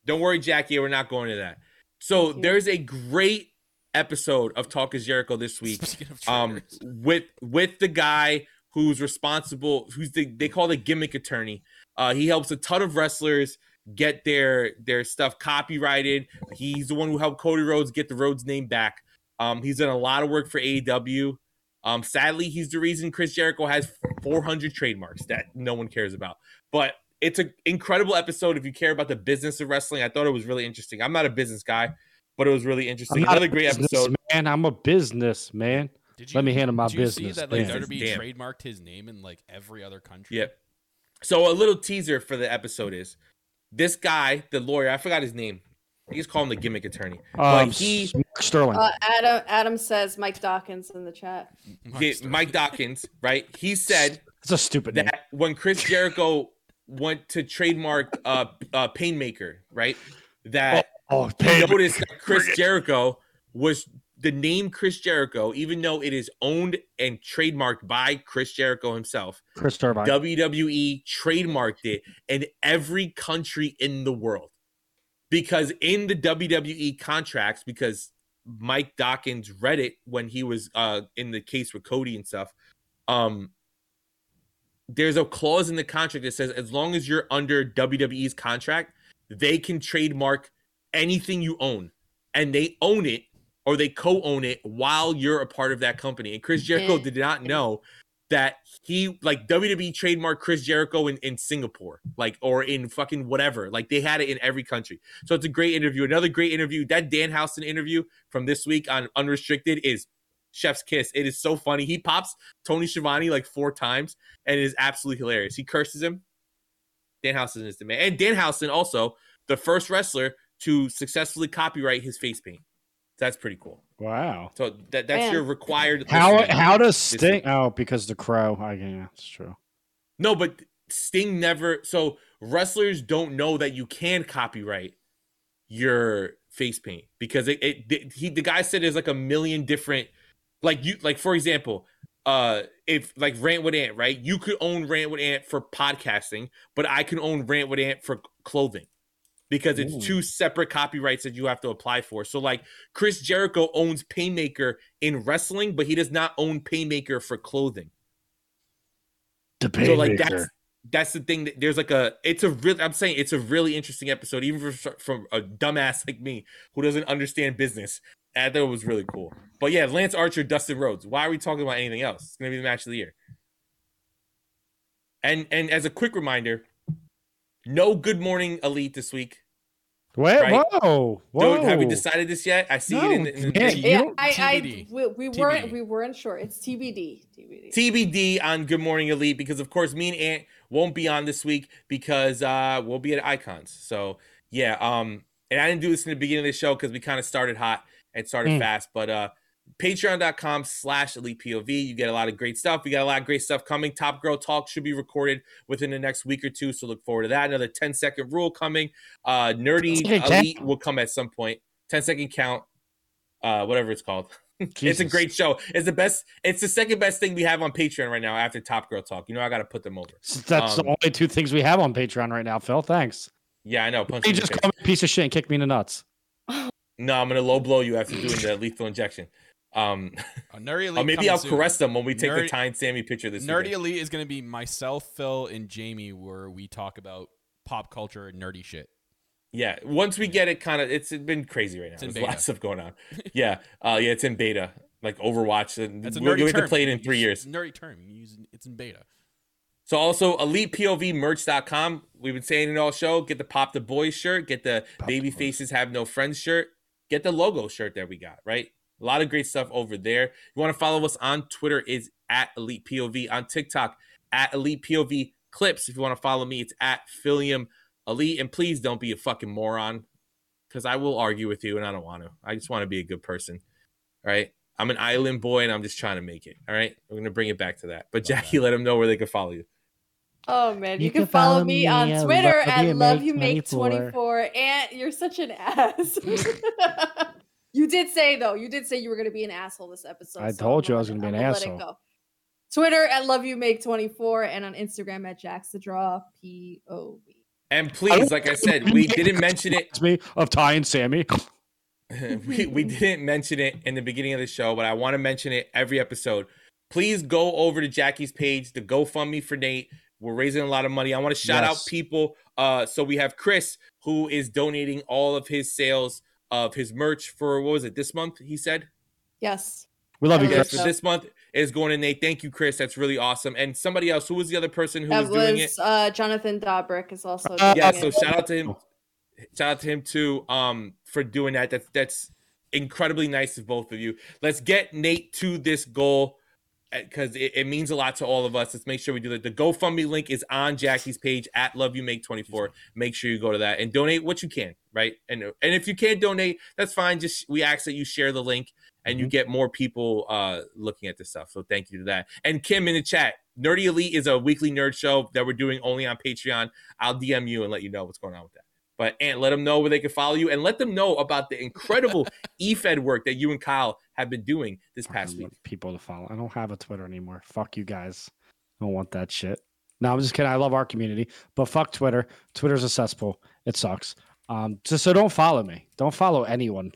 Speaker 4: Don't worry, Jackie, we're not going to that. So there's a great episode of Talk is Jericho this [laughs] week. Um with with the guy who's responsible who's the they call the gimmick attorney. Uh he helps a ton of wrestlers get their their stuff copyrighted. He's the one who helped cody rhodes get the rhodes name back. Um he's done a lot of work for aew um sadly he's the reason chris jericho has 400 trademarks that no one cares about. But it's an incredible episode if you care about the business of wrestling. I thought it was really interesting. I'm not a business guy but it was really interesting
Speaker 6: not
Speaker 4: another
Speaker 6: a
Speaker 4: great
Speaker 6: business
Speaker 4: episode
Speaker 6: man. I'm a business man.
Speaker 5: Did
Speaker 6: let me handle my
Speaker 5: did you see
Speaker 6: business,
Speaker 5: that like
Speaker 6: damn.
Speaker 5: WWE
Speaker 4: Damn.
Speaker 5: trademarked his name in like every other country?
Speaker 4: Yep. So a little teaser for the episode is this guy, the lawyer, I forgot his name. I just call him the gimmick attorney.
Speaker 6: Um,
Speaker 4: but he,
Speaker 6: Mark Sterling.
Speaker 7: Uh, Adam Adam says Mike Dockins in the chat.
Speaker 5: Mark
Speaker 4: he- Mike Dockins, right? He said
Speaker 6: It's a stupid name.
Speaker 4: when Chris Jericho went to trademark uh, uh Painmaker, right? That
Speaker 6: Oh,
Speaker 4: noticed that Chris Jericho was the name Chris Jericho, even though it is owned and trademarked by Chris Jericho himself.
Speaker 6: Chris Turbine.
Speaker 4: WWE trademarked it in every country in the world. Because in the WWE contracts, because Mike Dockins read it when he was uh in the case with Cody and stuff. Um there's a clause in the contract that says as long as you're under WWE's contract, they can trademark anything you own and they own it or they co-own it while you're a part of that company. And Chris Jericho did not know that he like WWE trademarked Chris Jericho in, in Singapore, like or in fucking whatever. Like they had it in every country. So it's a great interview. Another great interview. That Danhausen interview from this week on Unrestricted is Chef's Kiss. It is so funny. He pops Tony Schiavone like four times and it is absolutely hilarious. He curses him. Danhausen is the man. And Danhausen also the first wrestler to successfully copyright his face paint. That's pretty cool.
Speaker 6: Wow.
Speaker 4: So that, that's
Speaker 7: Man.
Speaker 4: your required.
Speaker 6: How
Speaker 4: listening.
Speaker 6: how does Sting?
Speaker 4: week.
Speaker 6: Oh, because the crow. I yeah, it's true.
Speaker 4: No, but Sting never. So wrestlers don't know that you can copyright your face paint because it, it the- he the guy said there's like a million different like you like for example uh if like rant with ant right you could own rant with ant for podcasting but i can own rant with ant for clothing because it's
Speaker 6: Ooh.
Speaker 4: two separate copyrights that you have to apply for so like chris jericho owns painmaker in wrestling but he does not own painmaker for clothing
Speaker 6: The
Speaker 4: so like that's that's the thing that there's like a it's a real I'm saying it's a really interesting episode even for from a dumbass like me who doesn't understand business. I thought it was really cool. But yeah, Lance Archer, Dustin Rhodes. Why are we talking about anything else? It's gonna be the match of the year. And and as a quick reminder, no Good Morning Elite this week.
Speaker 6: Wait,
Speaker 4: right.
Speaker 6: whoa, whoa.
Speaker 4: Dude, have we decided this yet? I see it in, the- in the
Speaker 6: No,
Speaker 7: Yeah, I, I we, we weren't we weren't sure. It's TBD. TBD.
Speaker 4: TBD on Good Morning Elite because of course me and Ant won't be on this week because uh we'll be at Icons. So yeah, um and I didn't do this in the beginning of the show because we kind of started hot and started
Speaker 6: Mm.
Speaker 4: fast, but uh patreon.com slash elite POV. You get a lot of great stuff. We got a lot of great stuff coming. Top Girl Talk should be recorded within the next week or two. So look forward to that. Another 10 second rule coming. Uh nerdy elite will come at some point. 10 second count. Uh whatever it's called. [laughs] It's a great show. It's the best. It's the second best thing we have on Patreon right now after Top Girl Talk. You know, I got to put them over.
Speaker 6: That's
Speaker 4: um,
Speaker 6: the only two things we have on Patreon right now, Phil. Thanks.
Speaker 4: Yeah, I know. Punch
Speaker 6: You just call me a piece of shit and kick me in the nuts.
Speaker 4: No, I'm gonna low blow you after doing the lethal injection. Um, [laughs]
Speaker 5: Uh, Nerdy Elite
Speaker 4: or maybe I'll
Speaker 5: soon.
Speaker 4: caress them when we take the
Speaker 5: Nerdy-
Speaker 4: Ty and Sammy picture this year.
Speaker 5: Nerdy
Speaker 4: weekend.
Speaker 5: Elite is going to be myself, Phil, and Jamie, where we talk about pop culture and nerdy shit.
Speaker 4: Yeah, once we get it, kind of, it's been crazy right now. There's a lot of stuff going on. [laughs] Yeah, uh, yeah, it's in beta, like Overwatch. and
Speaker 5: That's a
Speaker 4: we're going
Speaker 5: term.
Speaker 4: to play it in three years.
Speaker 5: Nerdy term. You use it's in beta.
Speaker 4: So also elitepovmerch.com. We've been saying it all show. Get the Pop the Boys shirt. Get the
Speaker 6: Pop
Speaker 4: Baby
Speaker 6: Boys.
Speaker 4: Faces Have No Friends shirt. Get the logo shirt that we got, right? A lot of great stuff over there. You want to follow us on Twitter is at Elite POV. On TikTok, at Elite POV Clips. If you want to follow me, it's at Philium Elite. And please don't be a fucking moron. Because I will argue with you and I don't want to. I just want to be a good person. All right. I'm an island boy and I'm just trying to make it. All right. We're gonna bring it back to that. But
Speaker 5: Love
Speaker 4: Jackie, let them know where they can follow you.
Speaker 7: Oh man, you,
Speaker 6: You
Speaker 7: can,
Speaker 6: can
Speaker 7: follow,
Speaker 6: follow
Speaker 7: me
Speaker 6: me
Speaker 7: on Twitter at love you make twenty four. And you're such an ass. [laughs] [laughs] you did say though, you did say you were gonna be an asshole this episode.
Speaker 6: I
Speaker 7: so
Speaker 6: told you I was gonna be an
Speaker 7: I'm let it
Speaker 6: asshole.
Speaker 7: go. Twitter at love you make twenty four and on Instagram at Jax the Draw P O V.
Speaker 4: And please, like I said, we didn't mention it.
Speaker 6: It's me of Ty and Sammy. [laughs] [laughs]
Speaker 4: we, we didn't mention it in the beginning of the show, but I want to mention it every episode. Please go over to Jackie's page, the GoFundMe for Nate. We're raising a lot of money. I want to shout out people. Uh, so we have Chris, who is donating all of his sales of his merch for what was it this month? He said.
Speaker 7: Yes.
Speaker 6: We love you,
Speaker 7: Okay,
Speaker 4: Yes,
Speaker 6: Chris.
Speaker 4: for this month is going to Nate. Thank you, Chris. That's really awesome. And somebody else, who was the other person who
Speaker 7: that
Speaker 4: was doing it?
Speaker 7: uh, Jonathan Dobrick is also
Speaker 6: Uh,
Speaker 7: doing
Speaker 4: yeah
Speaker 7: it.
Speaker 4: so shout out to him shout out to him too um for doing that that's that's incredibly nice of both of you let's get nate to this goal because it, it means a lot to all of us. Let's make sure we do that. The gofundme link is on jackie's page at love you make 24 make sure you go to that and donate what you can right? And and if you can't donate that's fine. Just we ask that you share the link and you get more people uh looking at this stuff. So thank you to that. And kim in the chat nerdy elite is a weekly nerd show that we're doing only on patreon. I'll DM you and let you know what's going on with that. But and let them know where they can follow you and let them know about the incredible [laughs] eFed work that you and Kyle have been doing this past week.
Speaker 6: People to follow. I don't have a Twitter anymore. Fuck you guys. I don't want that shit. No, I'm just kidding. I love our community, but fuck Twitter. Twitter's a cesspool. It sucks. Um, so, so don't follow me. Don't follow anyone.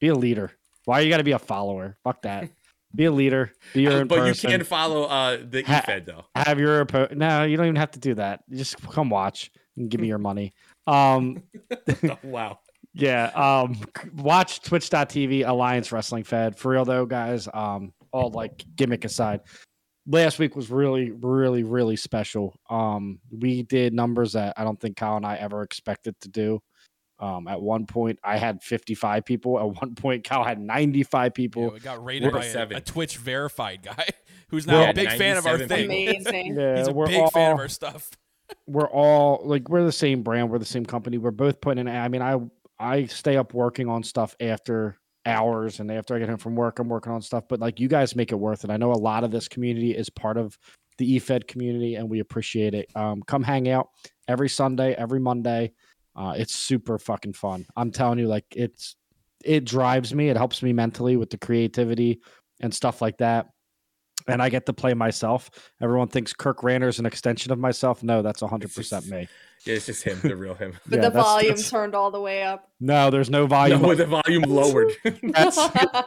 Speaker 6: Be a leader. Why you got to be a follower? Fuck that. [laughs] Be a leader. Be your own
Speaker 4: but
Speaker 6: person.
Speaker 4: you can follow uh the
Speaker 6: Ha-
Speaker 4: eFed though.
Speaker 6: have your oppo- no. You don't even have to do that. You just come watch and give me your money. Um, [laughs]
Speaker 4: Oh, wow.
Speaker 6: yeah. Um, c- watch Twitch.tv Alliance Wrestling Fed for real though, guys. Um, all like gimmick aside, last week was really, really, really special. Um, we did numbers that I don't think Kyle and I ever expected to do. Um, at one point, I had 55 people. At one point, Kyle had 95
Speaker 5: Yeah,
Speaker 6: people.
Speaker 5: we got rated
Speaker 4: We're
Speaker 5: by a,
Speaker 4: seven.
Speaker 5: a Twitch verified guy [laughs] who's now
Speaker 6: Yeah,
Speaker 5: a big fan of our
Speaker 4: 97
Speaker 5: thing. [laughs]
Speaker 7: Amazing.
Speaker 6: Yeah,
Speaker 5: He's a
Speaker 6: we're
Speaker 5: big
Speaker 6: all,
Speaker 5: fan of our stuff.
Speaker 6: We're all like we're the same brand. We're the same company. We're both putting in. I mean, I I stay up working on stuff after hours and after I get home from work, I'm working on stuff. But like you guys make it worth it. I know a lot of this community is part of the eFed community, and we appreciate it. Um, come hang out every Sunday, every Monday. Uh, it's super fucking fun. I'm telling you, like it's it drives me. It helps me mentally with the creativity and stuff like that. And I get to play myself. Everyone thinks Kirk Ranner is an extension of myself. No, that's 100%
Speaker 4: just-
Speaker 6: me.
Speaker 4: Yeah, it's just him, the real him. [laughs]
Speaker 7: But
Speaker 6: Yeah,
Speaker 7: the
Speaker 6: that's-
Speaker 7: volume
Speaker 6: that's-
Speaker 7: turned all the way up.
Speaker 6: No, there's no volume.
Speaker 4: No, with the volume lowered. [laughs]
Speaker 6: That's- [laughs]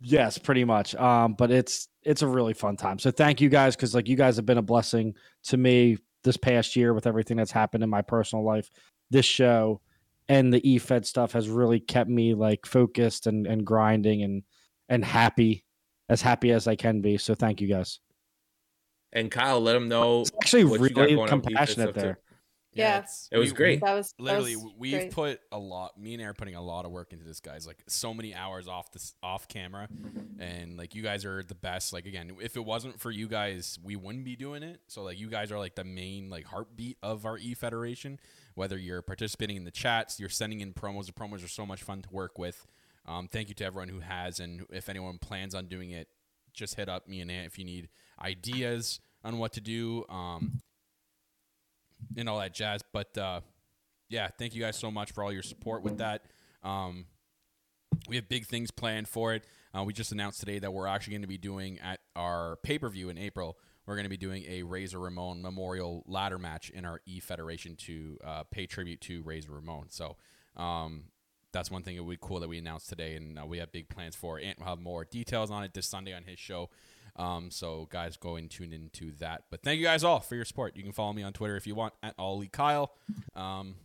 Speaker 6: yes, pretty much. Um, but it's it's a really fun time. So thank you guys because like you guys have been a blessing to me this past year with everything that's happened in my personal life. This show and the eFed stuff has really kept me like focused and and grinding and and happy, as happy as I can be. So thank you guys.
Speaker 4: and Kyle, let him know.
Speaker 6: It's actually
Speaker 4: what you got
Speaker 6: really
Speaker 4: going on with the eFed
Speaker 6: compassionate
Speaker 4: stuff, too.
Speaker 6: there.
Speaker 7: Yeah.
Speaker 5: it's-
Speaker 4: It was
Speaker 5: we-
Speaker 4: great.
Speaker 7: that was that
Speaker 5: Literally,
Speaker 7: was
Speaker 5: we've
Speaker 7: great.
Speaker 5: put a lot. Me and Aaron are putting a lot of work into this, guys. Like so many hours off this off camera, and like you guys are the best. Like again, if it wasn't for you guys, we wouldn't be doing it. So like you guys are like the main like heartbeat of our E Federation. Whether you're participating in the chats, you're sending in promos. The promos are so much fun to work with. Um, thank you to everyone who has, and if anyone plans on doing it, just hit up me and Ant if you need ideas on what to do. Um, and all that jazz. But uh, yeah, thank you guys so much for all your support with that. Um, we have big things planned for it. Uh, we just announced today that we're actually going to be doing at our pay per view in April. We're going to be doing a Razor Ramon Memorial ladder match in our E Federation to uh, pay tribute to Razor Ramon. So um, that's one thing that would be cool that we announced today, and uh, we have big plans for. Ant will have more details on it this Sunday on his show. Um, so guys, go and tune into that. But thank you guys all for your support. You can follow me on Twitter if you want at Ollie Kyle. Um,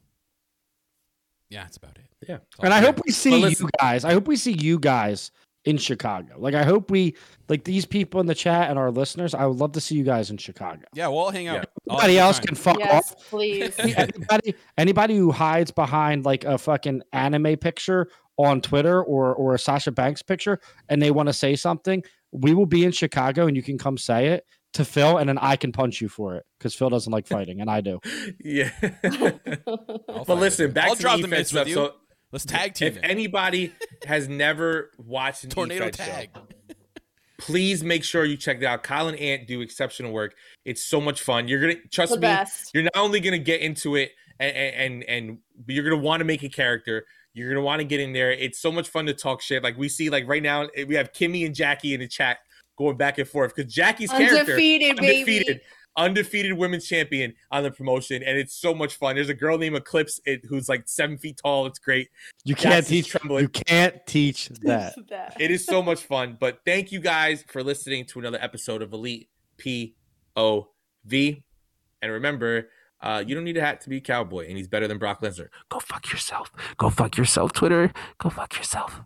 Speaker 5: yeah, that's about it.
Speaker 4: Yeah.
Speaker 6: And I hope we see
Speaker 4: But
Speaker 6: you guys. I hope we see you guys in Chicago. Like I hope we like these people in the chat and our listeners. I would love to see you guys in Chicago.
Speaker 5: Yeah, we'll all hang out.
Speaker 4: Yeah.
Speaker 5: I'll have a
Speaker 6: Anybody
Speaker 5: good
Speaker 6: else
Speaker 5: time.
Speaker 6: can fuck
Speaker 7: yes,
Speaker 6: off.
Speaker 7: please.
Speaker 6: anybody, anybody who hides behind like a fucking anime picture on Twitter or or a Sasha Banks picture and they want to say something, we will be in Chicago and you can come say it to Phil and then I can punch you for it because Phil doesn't like fighting and I do. [laughs]
Speaker 4: Yeah. [laughs] But listen, back
Speaker 5: I'll
Speaker 4: to
Speaker 5: drop
Speaker 4: the
Speaker 5: the mitts with
Speaker 4: stuff.
Speaker 5: you.
Speaker 4: So
Speaker 5: Let's tag team
Speaker 4: if
Speaker 5: it.
Speaker 4: anybody has never watched an
Speaker 5: Tornado
Speaker 4: eFed show,
Speaker 5: tag.
Speaker 4: please make sure you check it out. Kyle and Ant do exceptional work. It's so much fun. You're gonna trust
Speaker 7: the
Speaker 4: me.
Speaker 7: best.
Speaker 4: You're not only gonna get into it and and and but you're gonna want to make a character. You're gonna want to get in there. It's so much fun to talk shit. Like we see, like right now, we have Kimmy and Jackie in the chat going back and forth because Jackie's character
Speaker 7: Undefeated, baby.
Speaker 4: Undefeated, undefeated women's champion on the promotion, and it's so much fun. There's a girl named Eclipse it, who's like seven feet tall. It's great.
Speaker 6: You can't
Speaker 4: Jackie's
Speaker 6: teach
Speaker 4: trembling.
Speaker 6: you can't teach that.
Speaker 7: That.
Speaker 4: It is so much fun. But thank you guys for listening to another episode of Elite POV. And remember, uh, you don't need a hat to be a cowboy, and he's better than Brock Lesnar. Go fuck yourself. Go fuck yourself, Twitter. Go fuck yourself.